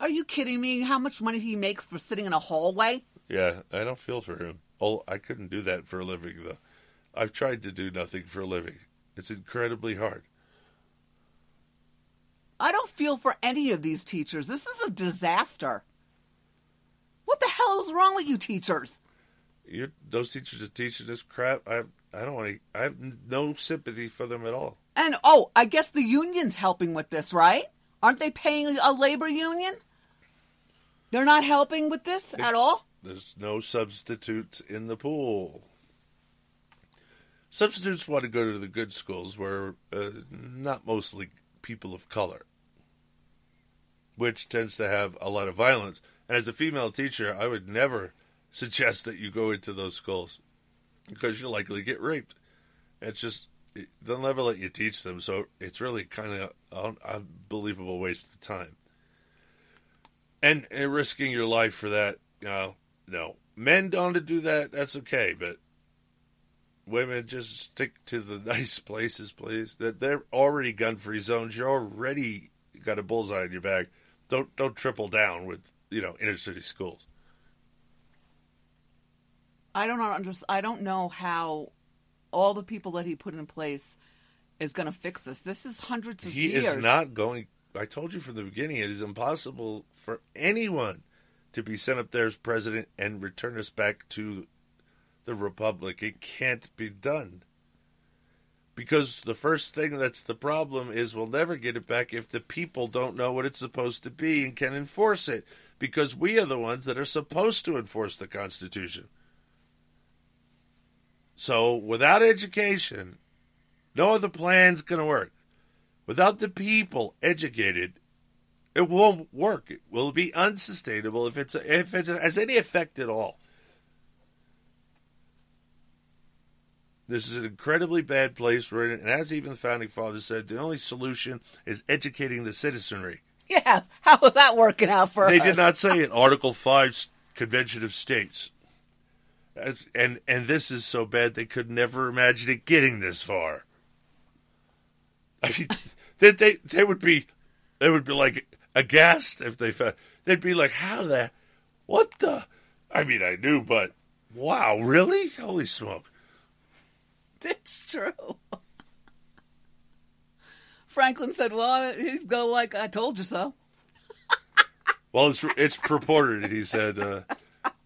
Are you kidding me? How much money he makes for sitting in a hallway? Yeah, I don't feel for him. Oh, I couldn't do that for a living, though. I've tried to do nothing for a living. It's incredibly hard. I don't feel for any of these teachers. This is a disaster. What the hell is wrong with you teachers? You're, those teachers are teaching this crap. I I don't want to. I have no sympathy for them at all. And oh, I guess the union's helping with this, right? Aren't they paying a labor union? They're not helping with this at all. There's no substitutes in the pool. Substitutes want to go to the good schools where uh, not mostly people of color, which tends to have a lot of violence. And as a female teacher, I would never suggest that you go into those schools because you'll likely get raped. It's just they'll never let you teach them, so it's really kind of an unbelievable waste of time. And, and risking your life for that, you know, no. Men don't do that, that's okay, but women just stick to the nice places, please. That they're already gun-free zones. You're already got a bullseye on your back. Don't don't triple down with you know inner city schools. I don't understand. I don't know how all the people that he put in place is going to fix this. This is hundreds of he years. He is not going. I told you from the beginning, it is impossible for anyone to be sent up there as president and return us back to the republic. It can't be done. Because the first thing that's the problem is we'll never get it back if the people don't know what it's supposed to be and can enforce it. Because we are the ones that are supposed to enforce the Constitution. So without education, no other plan's going to work. Without the people educated, it won't work. It will be unsustainable if it's if it has any effect at all. This is an incredibly bad place we're in, and as even the founding fathers said, the only solution is educating the citizenry. Yeah, how is that working out for they us? They did not say it. Article Five, Convention of States, As- and and this is so bad they could never imagine it getting this far. I mean, they they they would be they would be like aghast if they found they'd be like, how the what the? I mean, I knew, but wow, really? Holy smoke! It's true. Franklin said, "Well, he'd go like I told you so." Well, it's it's purported. He said, uh,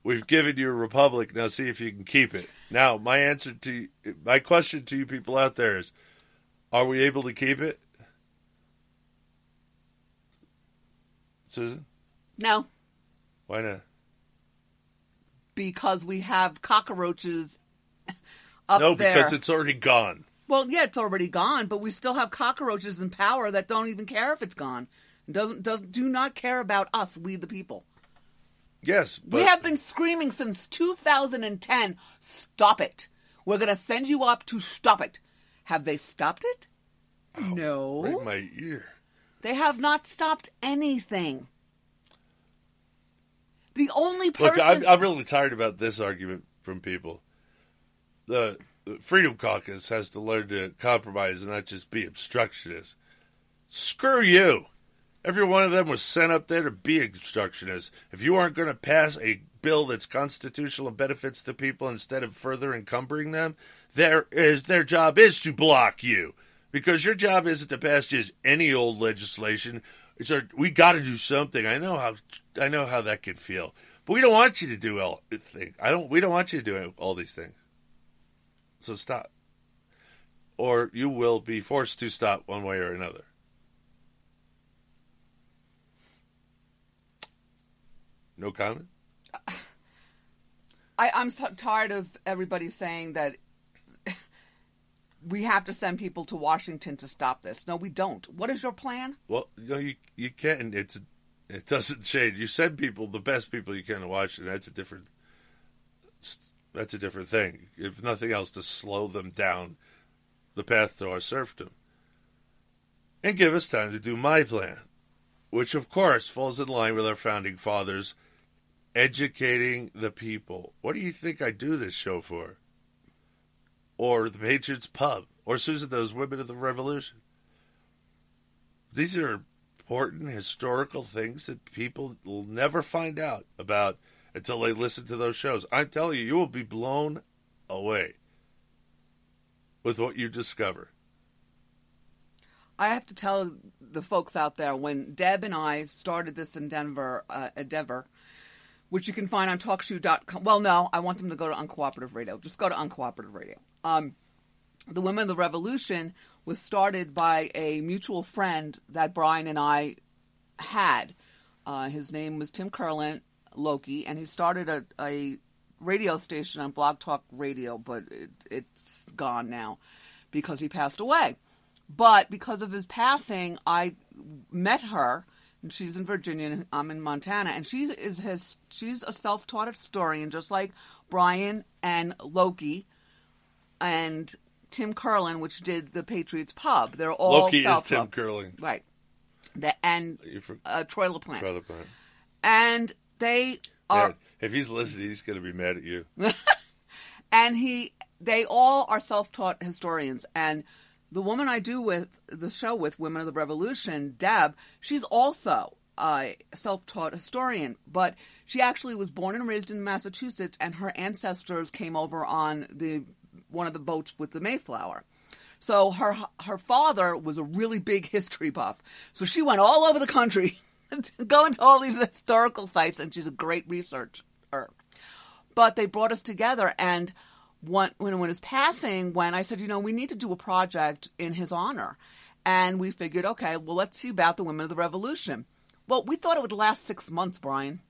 "We've given you a republic. Now see if you can keep it." Now, my answer to my question to you people out there is: Are we able to keep it, Susan? No, Why not? because we have cockroaches up no, there. because it's already gone. Well, yeah, it's already gone, but we still have cockroaches in power that don't even care if it's gone. Doesn't doesn't do not care about us, we the people. Yes, but we have been screaming since 2010. Stop it! We're gonna send you up to stop it. Have they stopped it? Oh, no, right in my ear. they have not stopped anything. The only person. Look, I'm, I'm really tired about this argument from people. The, Freedom Caucus has to learn to compromise and not just be obstructionist. Screw you. Every one of them was sent up there to be obstructionists. If you aren't going to pass a bill that's constitutional and benefits the people instead of further encumbering them, their is their job is to block you because your job isn't to pass just any old legislation. It's our, we got to do something. I know how I know how that can feel, but we don't want you to do all thing. I don't. We don't want you to do all these things. So stop, or you will be forced to stop one way or another. No comment. I, I'm so tired of everybody saying that we have to send people to Washington to stop this. No, we don't. What is your plan? Well, you know, you you can't. It's it doesn't change. You send people the best people you can to Washington. That's a different. That's a different thing. If nothing else, to slow them down, the path to our serfdom, and give us time to do my plan, which of course falls in line with our founding fathers, educating the people. What do you think I do this show for? or the Patriots Pub, or Susan, those women of the Revolution. These are important historical things that people will never find out about until they listen to those shows. I'm telling you, you will be blown away with what you discover. I have to tell the folks out there when Deb and I started this in Denver uh, endeavor, which you can find on talkshoe.com. Well, no, I want them to go to Uncooperative Radio. Just go to Uncooperative Radio. Um, the Women of the Revolution was started by a mutual friend that Brian and I had. Uh, his name was Tim Kurlan Loki, and he started a, a radio station on Blog Talk Radio, but it, it's gone now because he passed away. But because of his passing, I met her, and she's in Virginia, and I'm in Montana, and she is his. She's a self-taught historian, just like Brian and Loki and Tim Curlin, which did the Patriots Pub. They're all Loki is self-taught. Tim Curlin, right? The, and uh, Troy LaPlante, Try to plan. and they are Man, if he's listening, he's going to be mad at you. and he they all are self-taught historians. And the woman i do with the show with women of the revolution deb she's also a self-taught historian. But she actually was born and raised in massachusetts and her ancestors came over on the one of the boats with the mayflower. So her her father was a really big history buff. So she went all over the country going to all these historical sites and she's a great researcher. But they brought us together and when when his passing when i said you know we need to do a project in his honor. And we figured okay well let's see about the women of the revolution. Well we thought it would last six months brian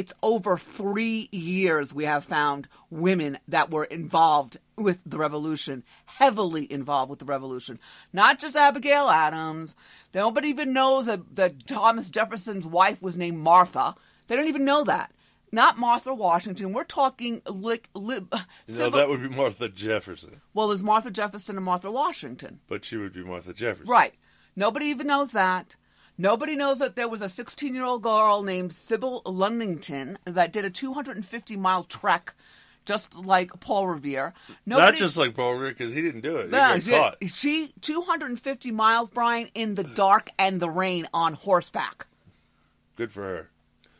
it's over three years we have found women that were involved with the revolution, heavily involved with the revolution. Not just Abigail Adams. Nobody even knows that, that Thomas Jefferson's wife was named Martha. They don't even know that. Not Martha Washington. We're talking li- li- No, civil- that would be Martha Jefferson, well, there's Martha Jefferson and Martha Washington. but she would be Martha Jefferson. Right. Nobody even knows that. Nobody knows that there was a 16 year old girl named Sybil Ludington that did a 250 mile trek, just like Paul Revere. Not just like Paul Revere, because he didn't do it. He No, got she, she 250 miles, Brian, in the dark and the rain on horseback. Good for her.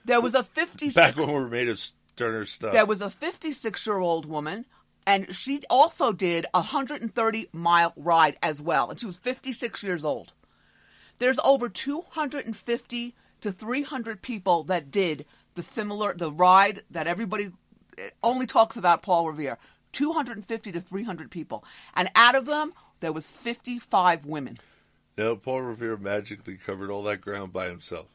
There was a 56 Back when we were made of sterner stuff. There was a 56 year old woman, and she also did a 130 mile ride as well, and she was 56 years old. There's over 250 to 300 people that did the similar the ride that everybody eh, only talks about Paul Revere. 250 to 300 people, and out of them there was 55 women. No, Paul Revere magically covered all that ground by himself.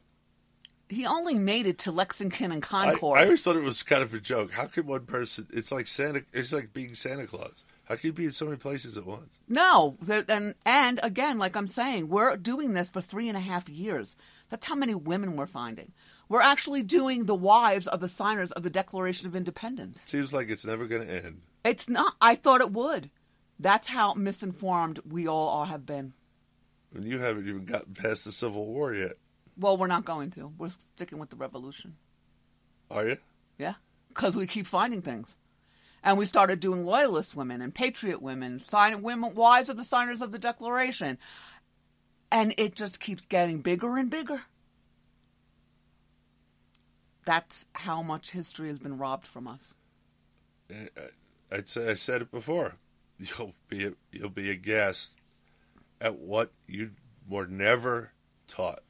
He only made it to Lexington and I, Concord. I always thought it was kind of a joke. How could one person? It's like Santa. It's like being Santa Claus. How can you be in so many places at once? No, and and again, like I'm saying, we're doing this for three and a half years. That's how many women we're finding. We're actually doing the wives of the signers of the Declaration of Independence. Seems like it's never going to end. It's not. I thought it would. That's how misinformed we all all have been. And you haven't even gotten past the Civil War yet, Well, we're not going to. We're sticking with the revolution. are you? Yeah, because we keep finding things. And we started doing loyalist women and patriot women, sign women, wives of the signers of the Declaration. And it just keeps getting bigger and bigger. That's how much history has been robbed from us. I- I said it before. You'll be you'll be aghast at what you were never taught,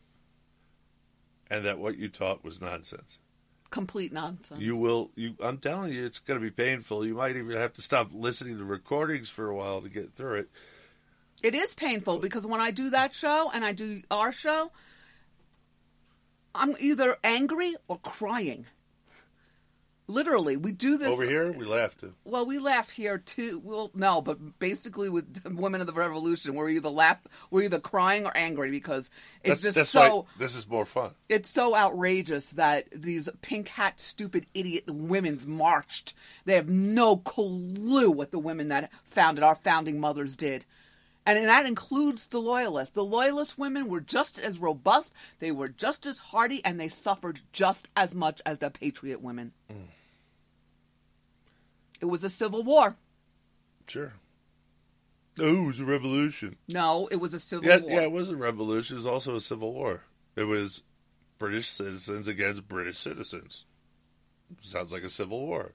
and that what you taught was nonsense. Complete nonsense. You will. You. I'm telling you, it's going to be painful. You might even have to stop listening to recordings for a while to get through it. It is painful because when I do that show and I do our show, I'm either angry or crying. Literally, we do this Over here, we laugh too. Well, we laugh here too. Well, no, but basically with Women of the Revolution, we're either laugh, we're either crying or angry because it's That's- just that's so. why this is more fun. It's so outrageous that these pink hat, stupid idiot women marched. They have no clue what the women that founded our founding mothers did. And that includes the loyalists. The loyalist women were just as robust, they were just as hardy, and they suffered just as much as the patriot women. Mm. It was a civil war. Sure. Oh, it was a revolution. No, it was a civil Yeah, war. yeah, it was a revolution. It was also a civil war. It was British citizens against British citizens. Sounds like a civil war.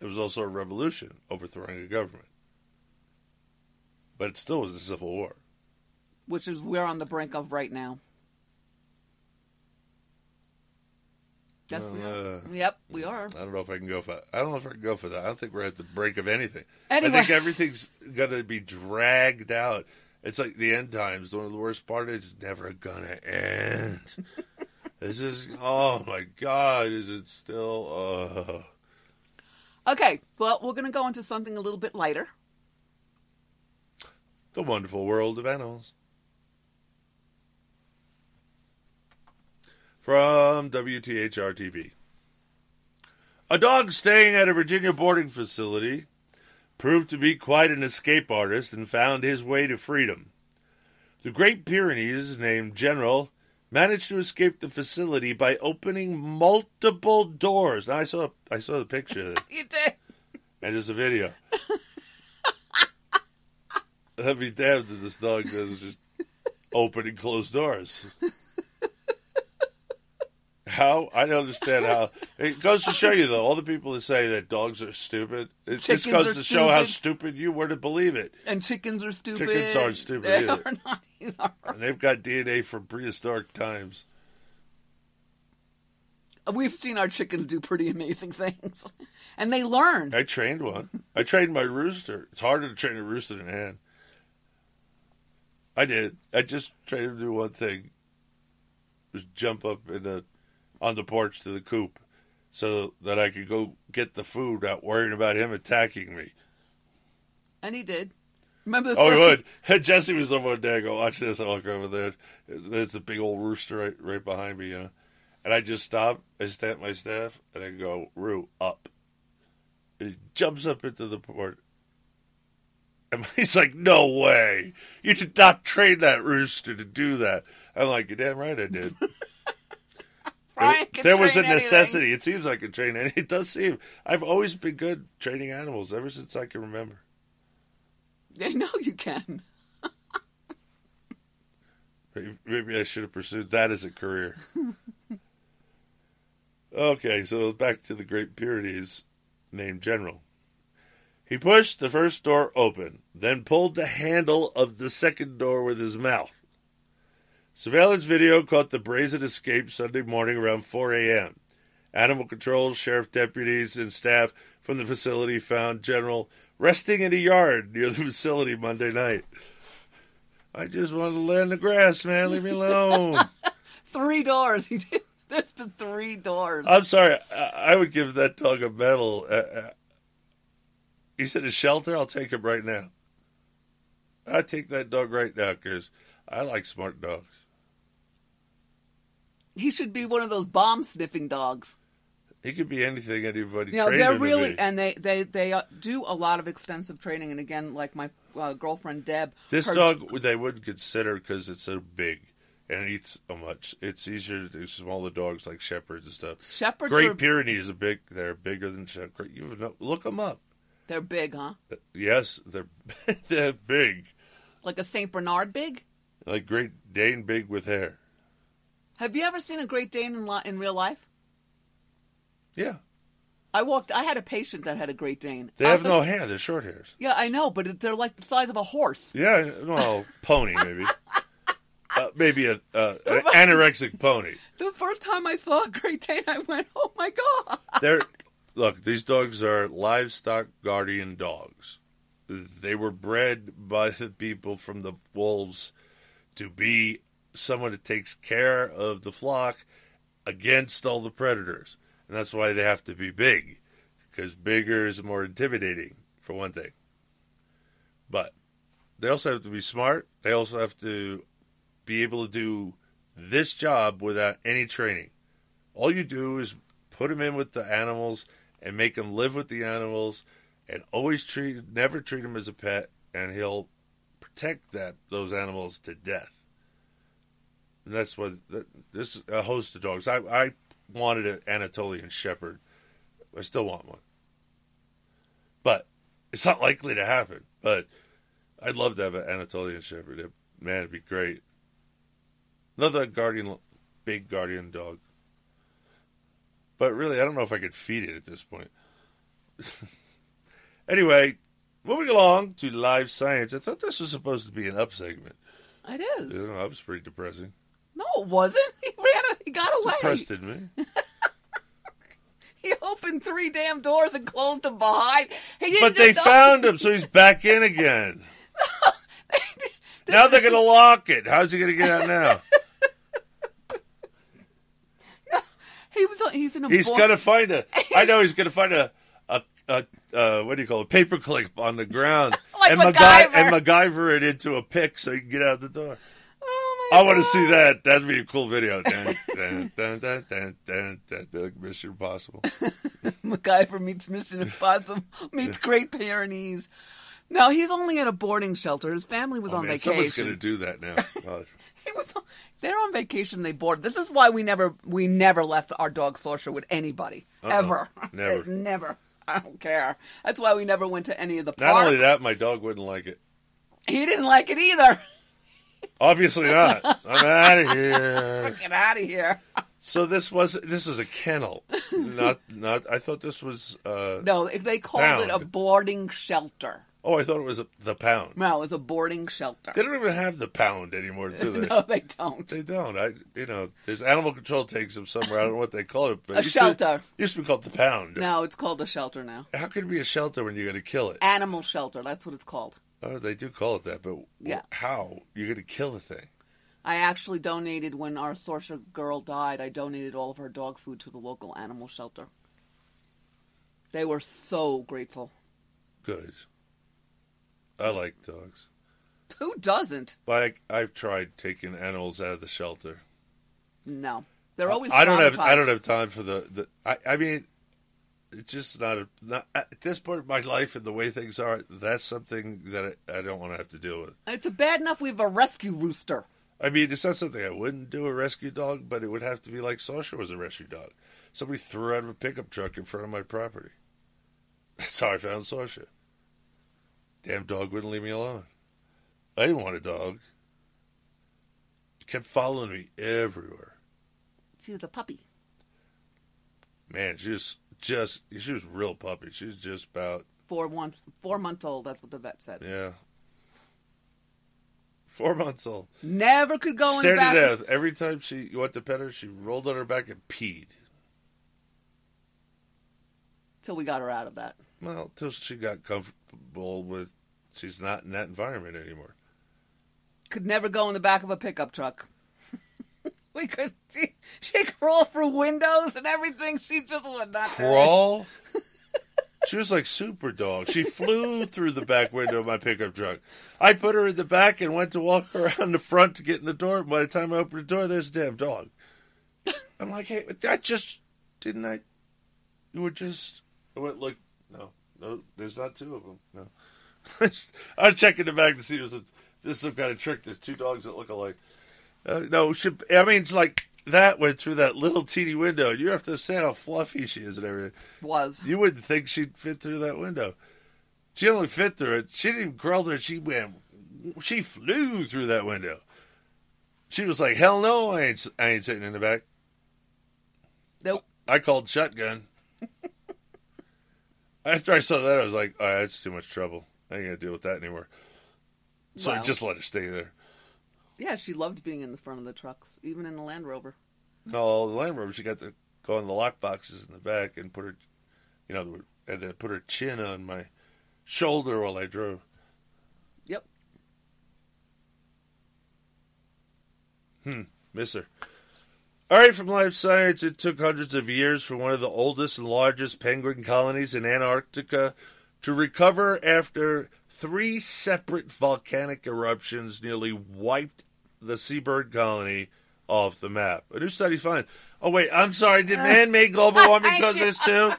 It was also a revolution overthrowing a government. But it still was a civil war. which is we're on the brink of right now. That's Uh, yep, we are. I don't know if I can go for. I don't know if I can go for that. I don't think we're at the brink of anything. Anyway. I think everything's gonna be dragged out. It's like the end times. One of the worst part is it's never gonna end. this is oh my god! Is it still? Uh, Okay, well, we're to go into something a little bit lighter. The wonderful world of animals. From WTHR TV. A dog staying at a Virginia boarding facility proved to be quite an escape artist and found his way to freedom. The Great Pyrenees, named General, managed to escape the facility by opening multiple doors. Now I saw I saw the picture of it. You did. And there's a video. I'd be damned if this dog does just open and close doors. How? I don't understand how. It goes to show you, though, all the people that say that dogs are stupid, it just goes to show how stupid. stupid you were to believe it. And chickens are stupid. Chickens aren't stupid They either. are not either. And they've got DNA from prehistoric times. We've seen our chickens do pretty amazing things. And they learn. I trained one. I trained my rooster. It's harder to train a rooster than a hen. I did. I just tried to do one thing. Was jump up in the on the porch to the coop so that I could go get the food without worrying about him attacking me. And he did. Remember the Oh, he would. Jesse was over one day. I go, watch this. I walk over there. There's a big old rooster right, right behind me, you know. And I just stop. I stamp my staff, and I go, Roo, up. And he jumps up into the port. And he's like, no way. You did not train that rooster to do that. I'm like, you're damn right I did. There- was a train anything. necessity. It seems like a train. And it does seem. I've always been good training animals ever since I can remember. I know you can. Maybe- Maybe I should have pursued that as a career. okay, so back to the Great Pyrenees, named General. He pushed the first door open, then pulled the handle of the second door with his mouth. Surveillance video caught the brazen escape Sunday morning around 4 a.m. Animal control, sheriff deputies, and staff from the facility found General resting in a yard near the facility Monday night. I just wanted to lay in the grass, man. Leave me alone. Three doors. He did this to three doors. I'm sorry. I, I would give that dog a medal. Uh, you said a shelter? I'll take him right now. I'd take that dog right now because I like smart dogs. He should be one of those bomb sniffing dogs. He could be anything anybody You know, they're really, and they they they uh, do a lot of extensive training. And again, like my uh, girlfriend Deb, This her- dog they wouldn't consider because it's so big and eats so much. It's easier to do smaller dogs like shepherds and stuff. Shepherds Great are- Pyrenees are big. They're bigger than shepherds. You know, look them up. They're big, huh? Yes, they're they're big. Like a Saint Bernard big. Like Great Dane, big with hair. Have you ever seen a Great Dane in, in real life? Yeah. I walked. I had a patient that had a Great Dane. They have no hair. They're short hairs. Yeah, I know, but they're like the size of a horse. Yeah, well, pony maybe. uh, maybe a uh, an anorexic pony. The first time I saw a Great Dane, I went, "Oh my god!" They're look. These dogs are livestock guardian dogs. They were bred by the people from the wolves to be someone that takes care of the flock against all the predators, and that's why they have to be big, because bigger is more intimidating for one thing. But they also have to be smart. They also have to be able to do this job without any training. All you do is put them in with the animals and make him live with the animals and always treat never treat him as a pet and he'll protect that those animals to death. And that's what this a host of dogs. I I wanted an Anatolian Shepherd. I still want one. But it's not likely to happen. But I'd love to have an Anatolian Shepherd. Man, it'd be great. Another guardian, big guardian dog. But really, I don't know if I could feed it at this point. anyway, moving along to live science. I thought this was supposed to be an up segment. It is. It I is. don't know, was pretty depressing. No, it wasn't. He ran. He got away. Depressed me. He opened three damn doors and closed them behind. He didn't But they just found him, so he's back in again. now they're going to lock it. How's he going to get out now? He was. He's in a. He's to find a. I know he's going to find a. A, a uh, what do you call it? Paperclip on the ground, Like and MacGyver. and MacGyver it into a pick so he can get out the door. Oh my god I want to see that. That'd be a cool video. Dun, dun, dun, dun, dun, dun, dun, dun, Mission Impossible. MacGyver meets Mission Impossible meets Great Pyrenees. No, he's only at a boarding shelter. His family was Oh, on man, someone's going to do that now. Was. They're on vacation. They board. This is why we never we never left our dog Sorcerer with anybody Uh-uh. ever. Never. never. I don't care. That's why we never went to any of the Not only that, my dog wouldn't like it. He didn't like it either. Obviously not. I'm out of here. Get out of here. So this was this was a kennel, not not. I thought this was. Uh, No, if they called it a boarding shelter. Oh, I thought it was a, the pound. No, it was a boarding shelter. They don't even have the pound anymore, do they? no, they don't. They don't. I, you know, there's animal control takes them somewhere. I don't know what they call it, but A it used to- shelter. used to be called the pound. No, it's called a shelter now. How could it be a shelter when you're going to kill it? Animal shelter. That's what it's called. Oh, they do call it that, but Yeah. how you're going to kill the thing? I actually donated when our sorcerer girl died. I donated all of her dog food to the local animal shelter. They were so grateful. Good. I like dogs. Who doesn't? But I, I've tried taking animals out of the shelter. No, they're always. I don't have. I don't have time for the. the I, I mean, it's just not, a, not at this point in my life and the way things are. That's something that I, I don't want to have to deal with. It's bad enough we have a rescue rooster. I mean, it's not something I wouldn't do a rescue dog, but it would have to be like Sasha was a rescue dog. Somebody threw out of a pickup truck in front of my property. That's how I found Sasha. Damn dog wouldn't leave me alone. I didn't want a dog. Kept following me everywhere. She was a puppy. Man, she was just she was real puppy. She was just about Four months. Four months old. That's what the vet said. yeah. Four months old. Never could go in the Stared to death. Every time she went to pet her, she rolled on her back and peed. Till we got her out of that. Well, till she got comfortable with she's not in that environment anymore. Could never go in the back of a pickup truck. we could. She she could roll through windows and everything. She just would not. Crawl. she was like super dog. She flew through the back window of my pickup truck. I put her in the back and went to walk around the front to get in the door. By the time I opened the door, there's a damn dog. I'm like, hey, I just didn't I? You were just. I went look. No, no, there's not two of them. No. I was checking the back to see if this is some kind of trick. There's two dogs that look alike. Uh, no, she, I mean, it's like that went through that little teeny window. You have to understand how fluffy she is and everything. Was. You wouldn't think she'd fit through that window. She only fit through it. She didn't even crawl through it. She went, she flew through that window. She was like, "Hell no, I ain't, I ain't sitting in the back." Nope. I called shotgun. After I saw that, I was like, "Oh, that's too much trouble. I ain't gonna deal with that anymore." So I just let her stay there. Yeah, she loved being in the front of the trucks, even in the Land Rover. No, the Land Rover, she got to go on the lock boxes in the back and put her, you know, and then put her chin on my shoulder while I drove. Yep. Hmm, miss her. All right, from Life Science, it took hundreds of years for one of the oldest and largest penguin colonies in Antarctica to recover after three separate volcanic eruptions nearly wiped the seabird colony off the map. A new study finds. Oh wait, I'm sorry. Did uh, man-made global warming cause this too?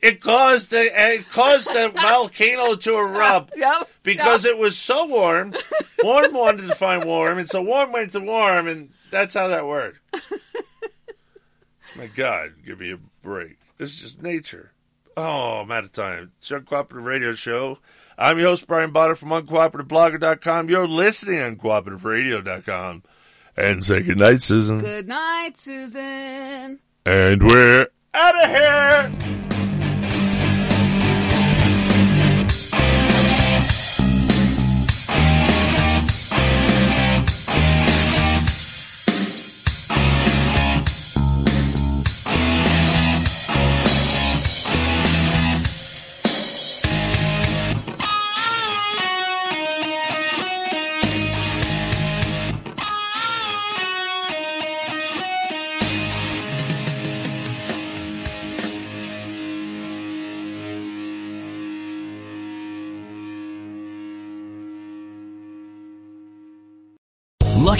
It caused the it caused the volcano to erupt Yep. because it was so warm. Warm wanted to find warm, and so warm went to warm, and that's how that worked. My God, give me a break. This is just nature. Oh, I'm out of time. It's your Uncooperative Radio Show. I'm your host, Brian Botter from UncooperativeBlogger.com. You're listening on CooperativeRadio.com. And say goodnight, Susan. Good night, Susan. And we're out of here.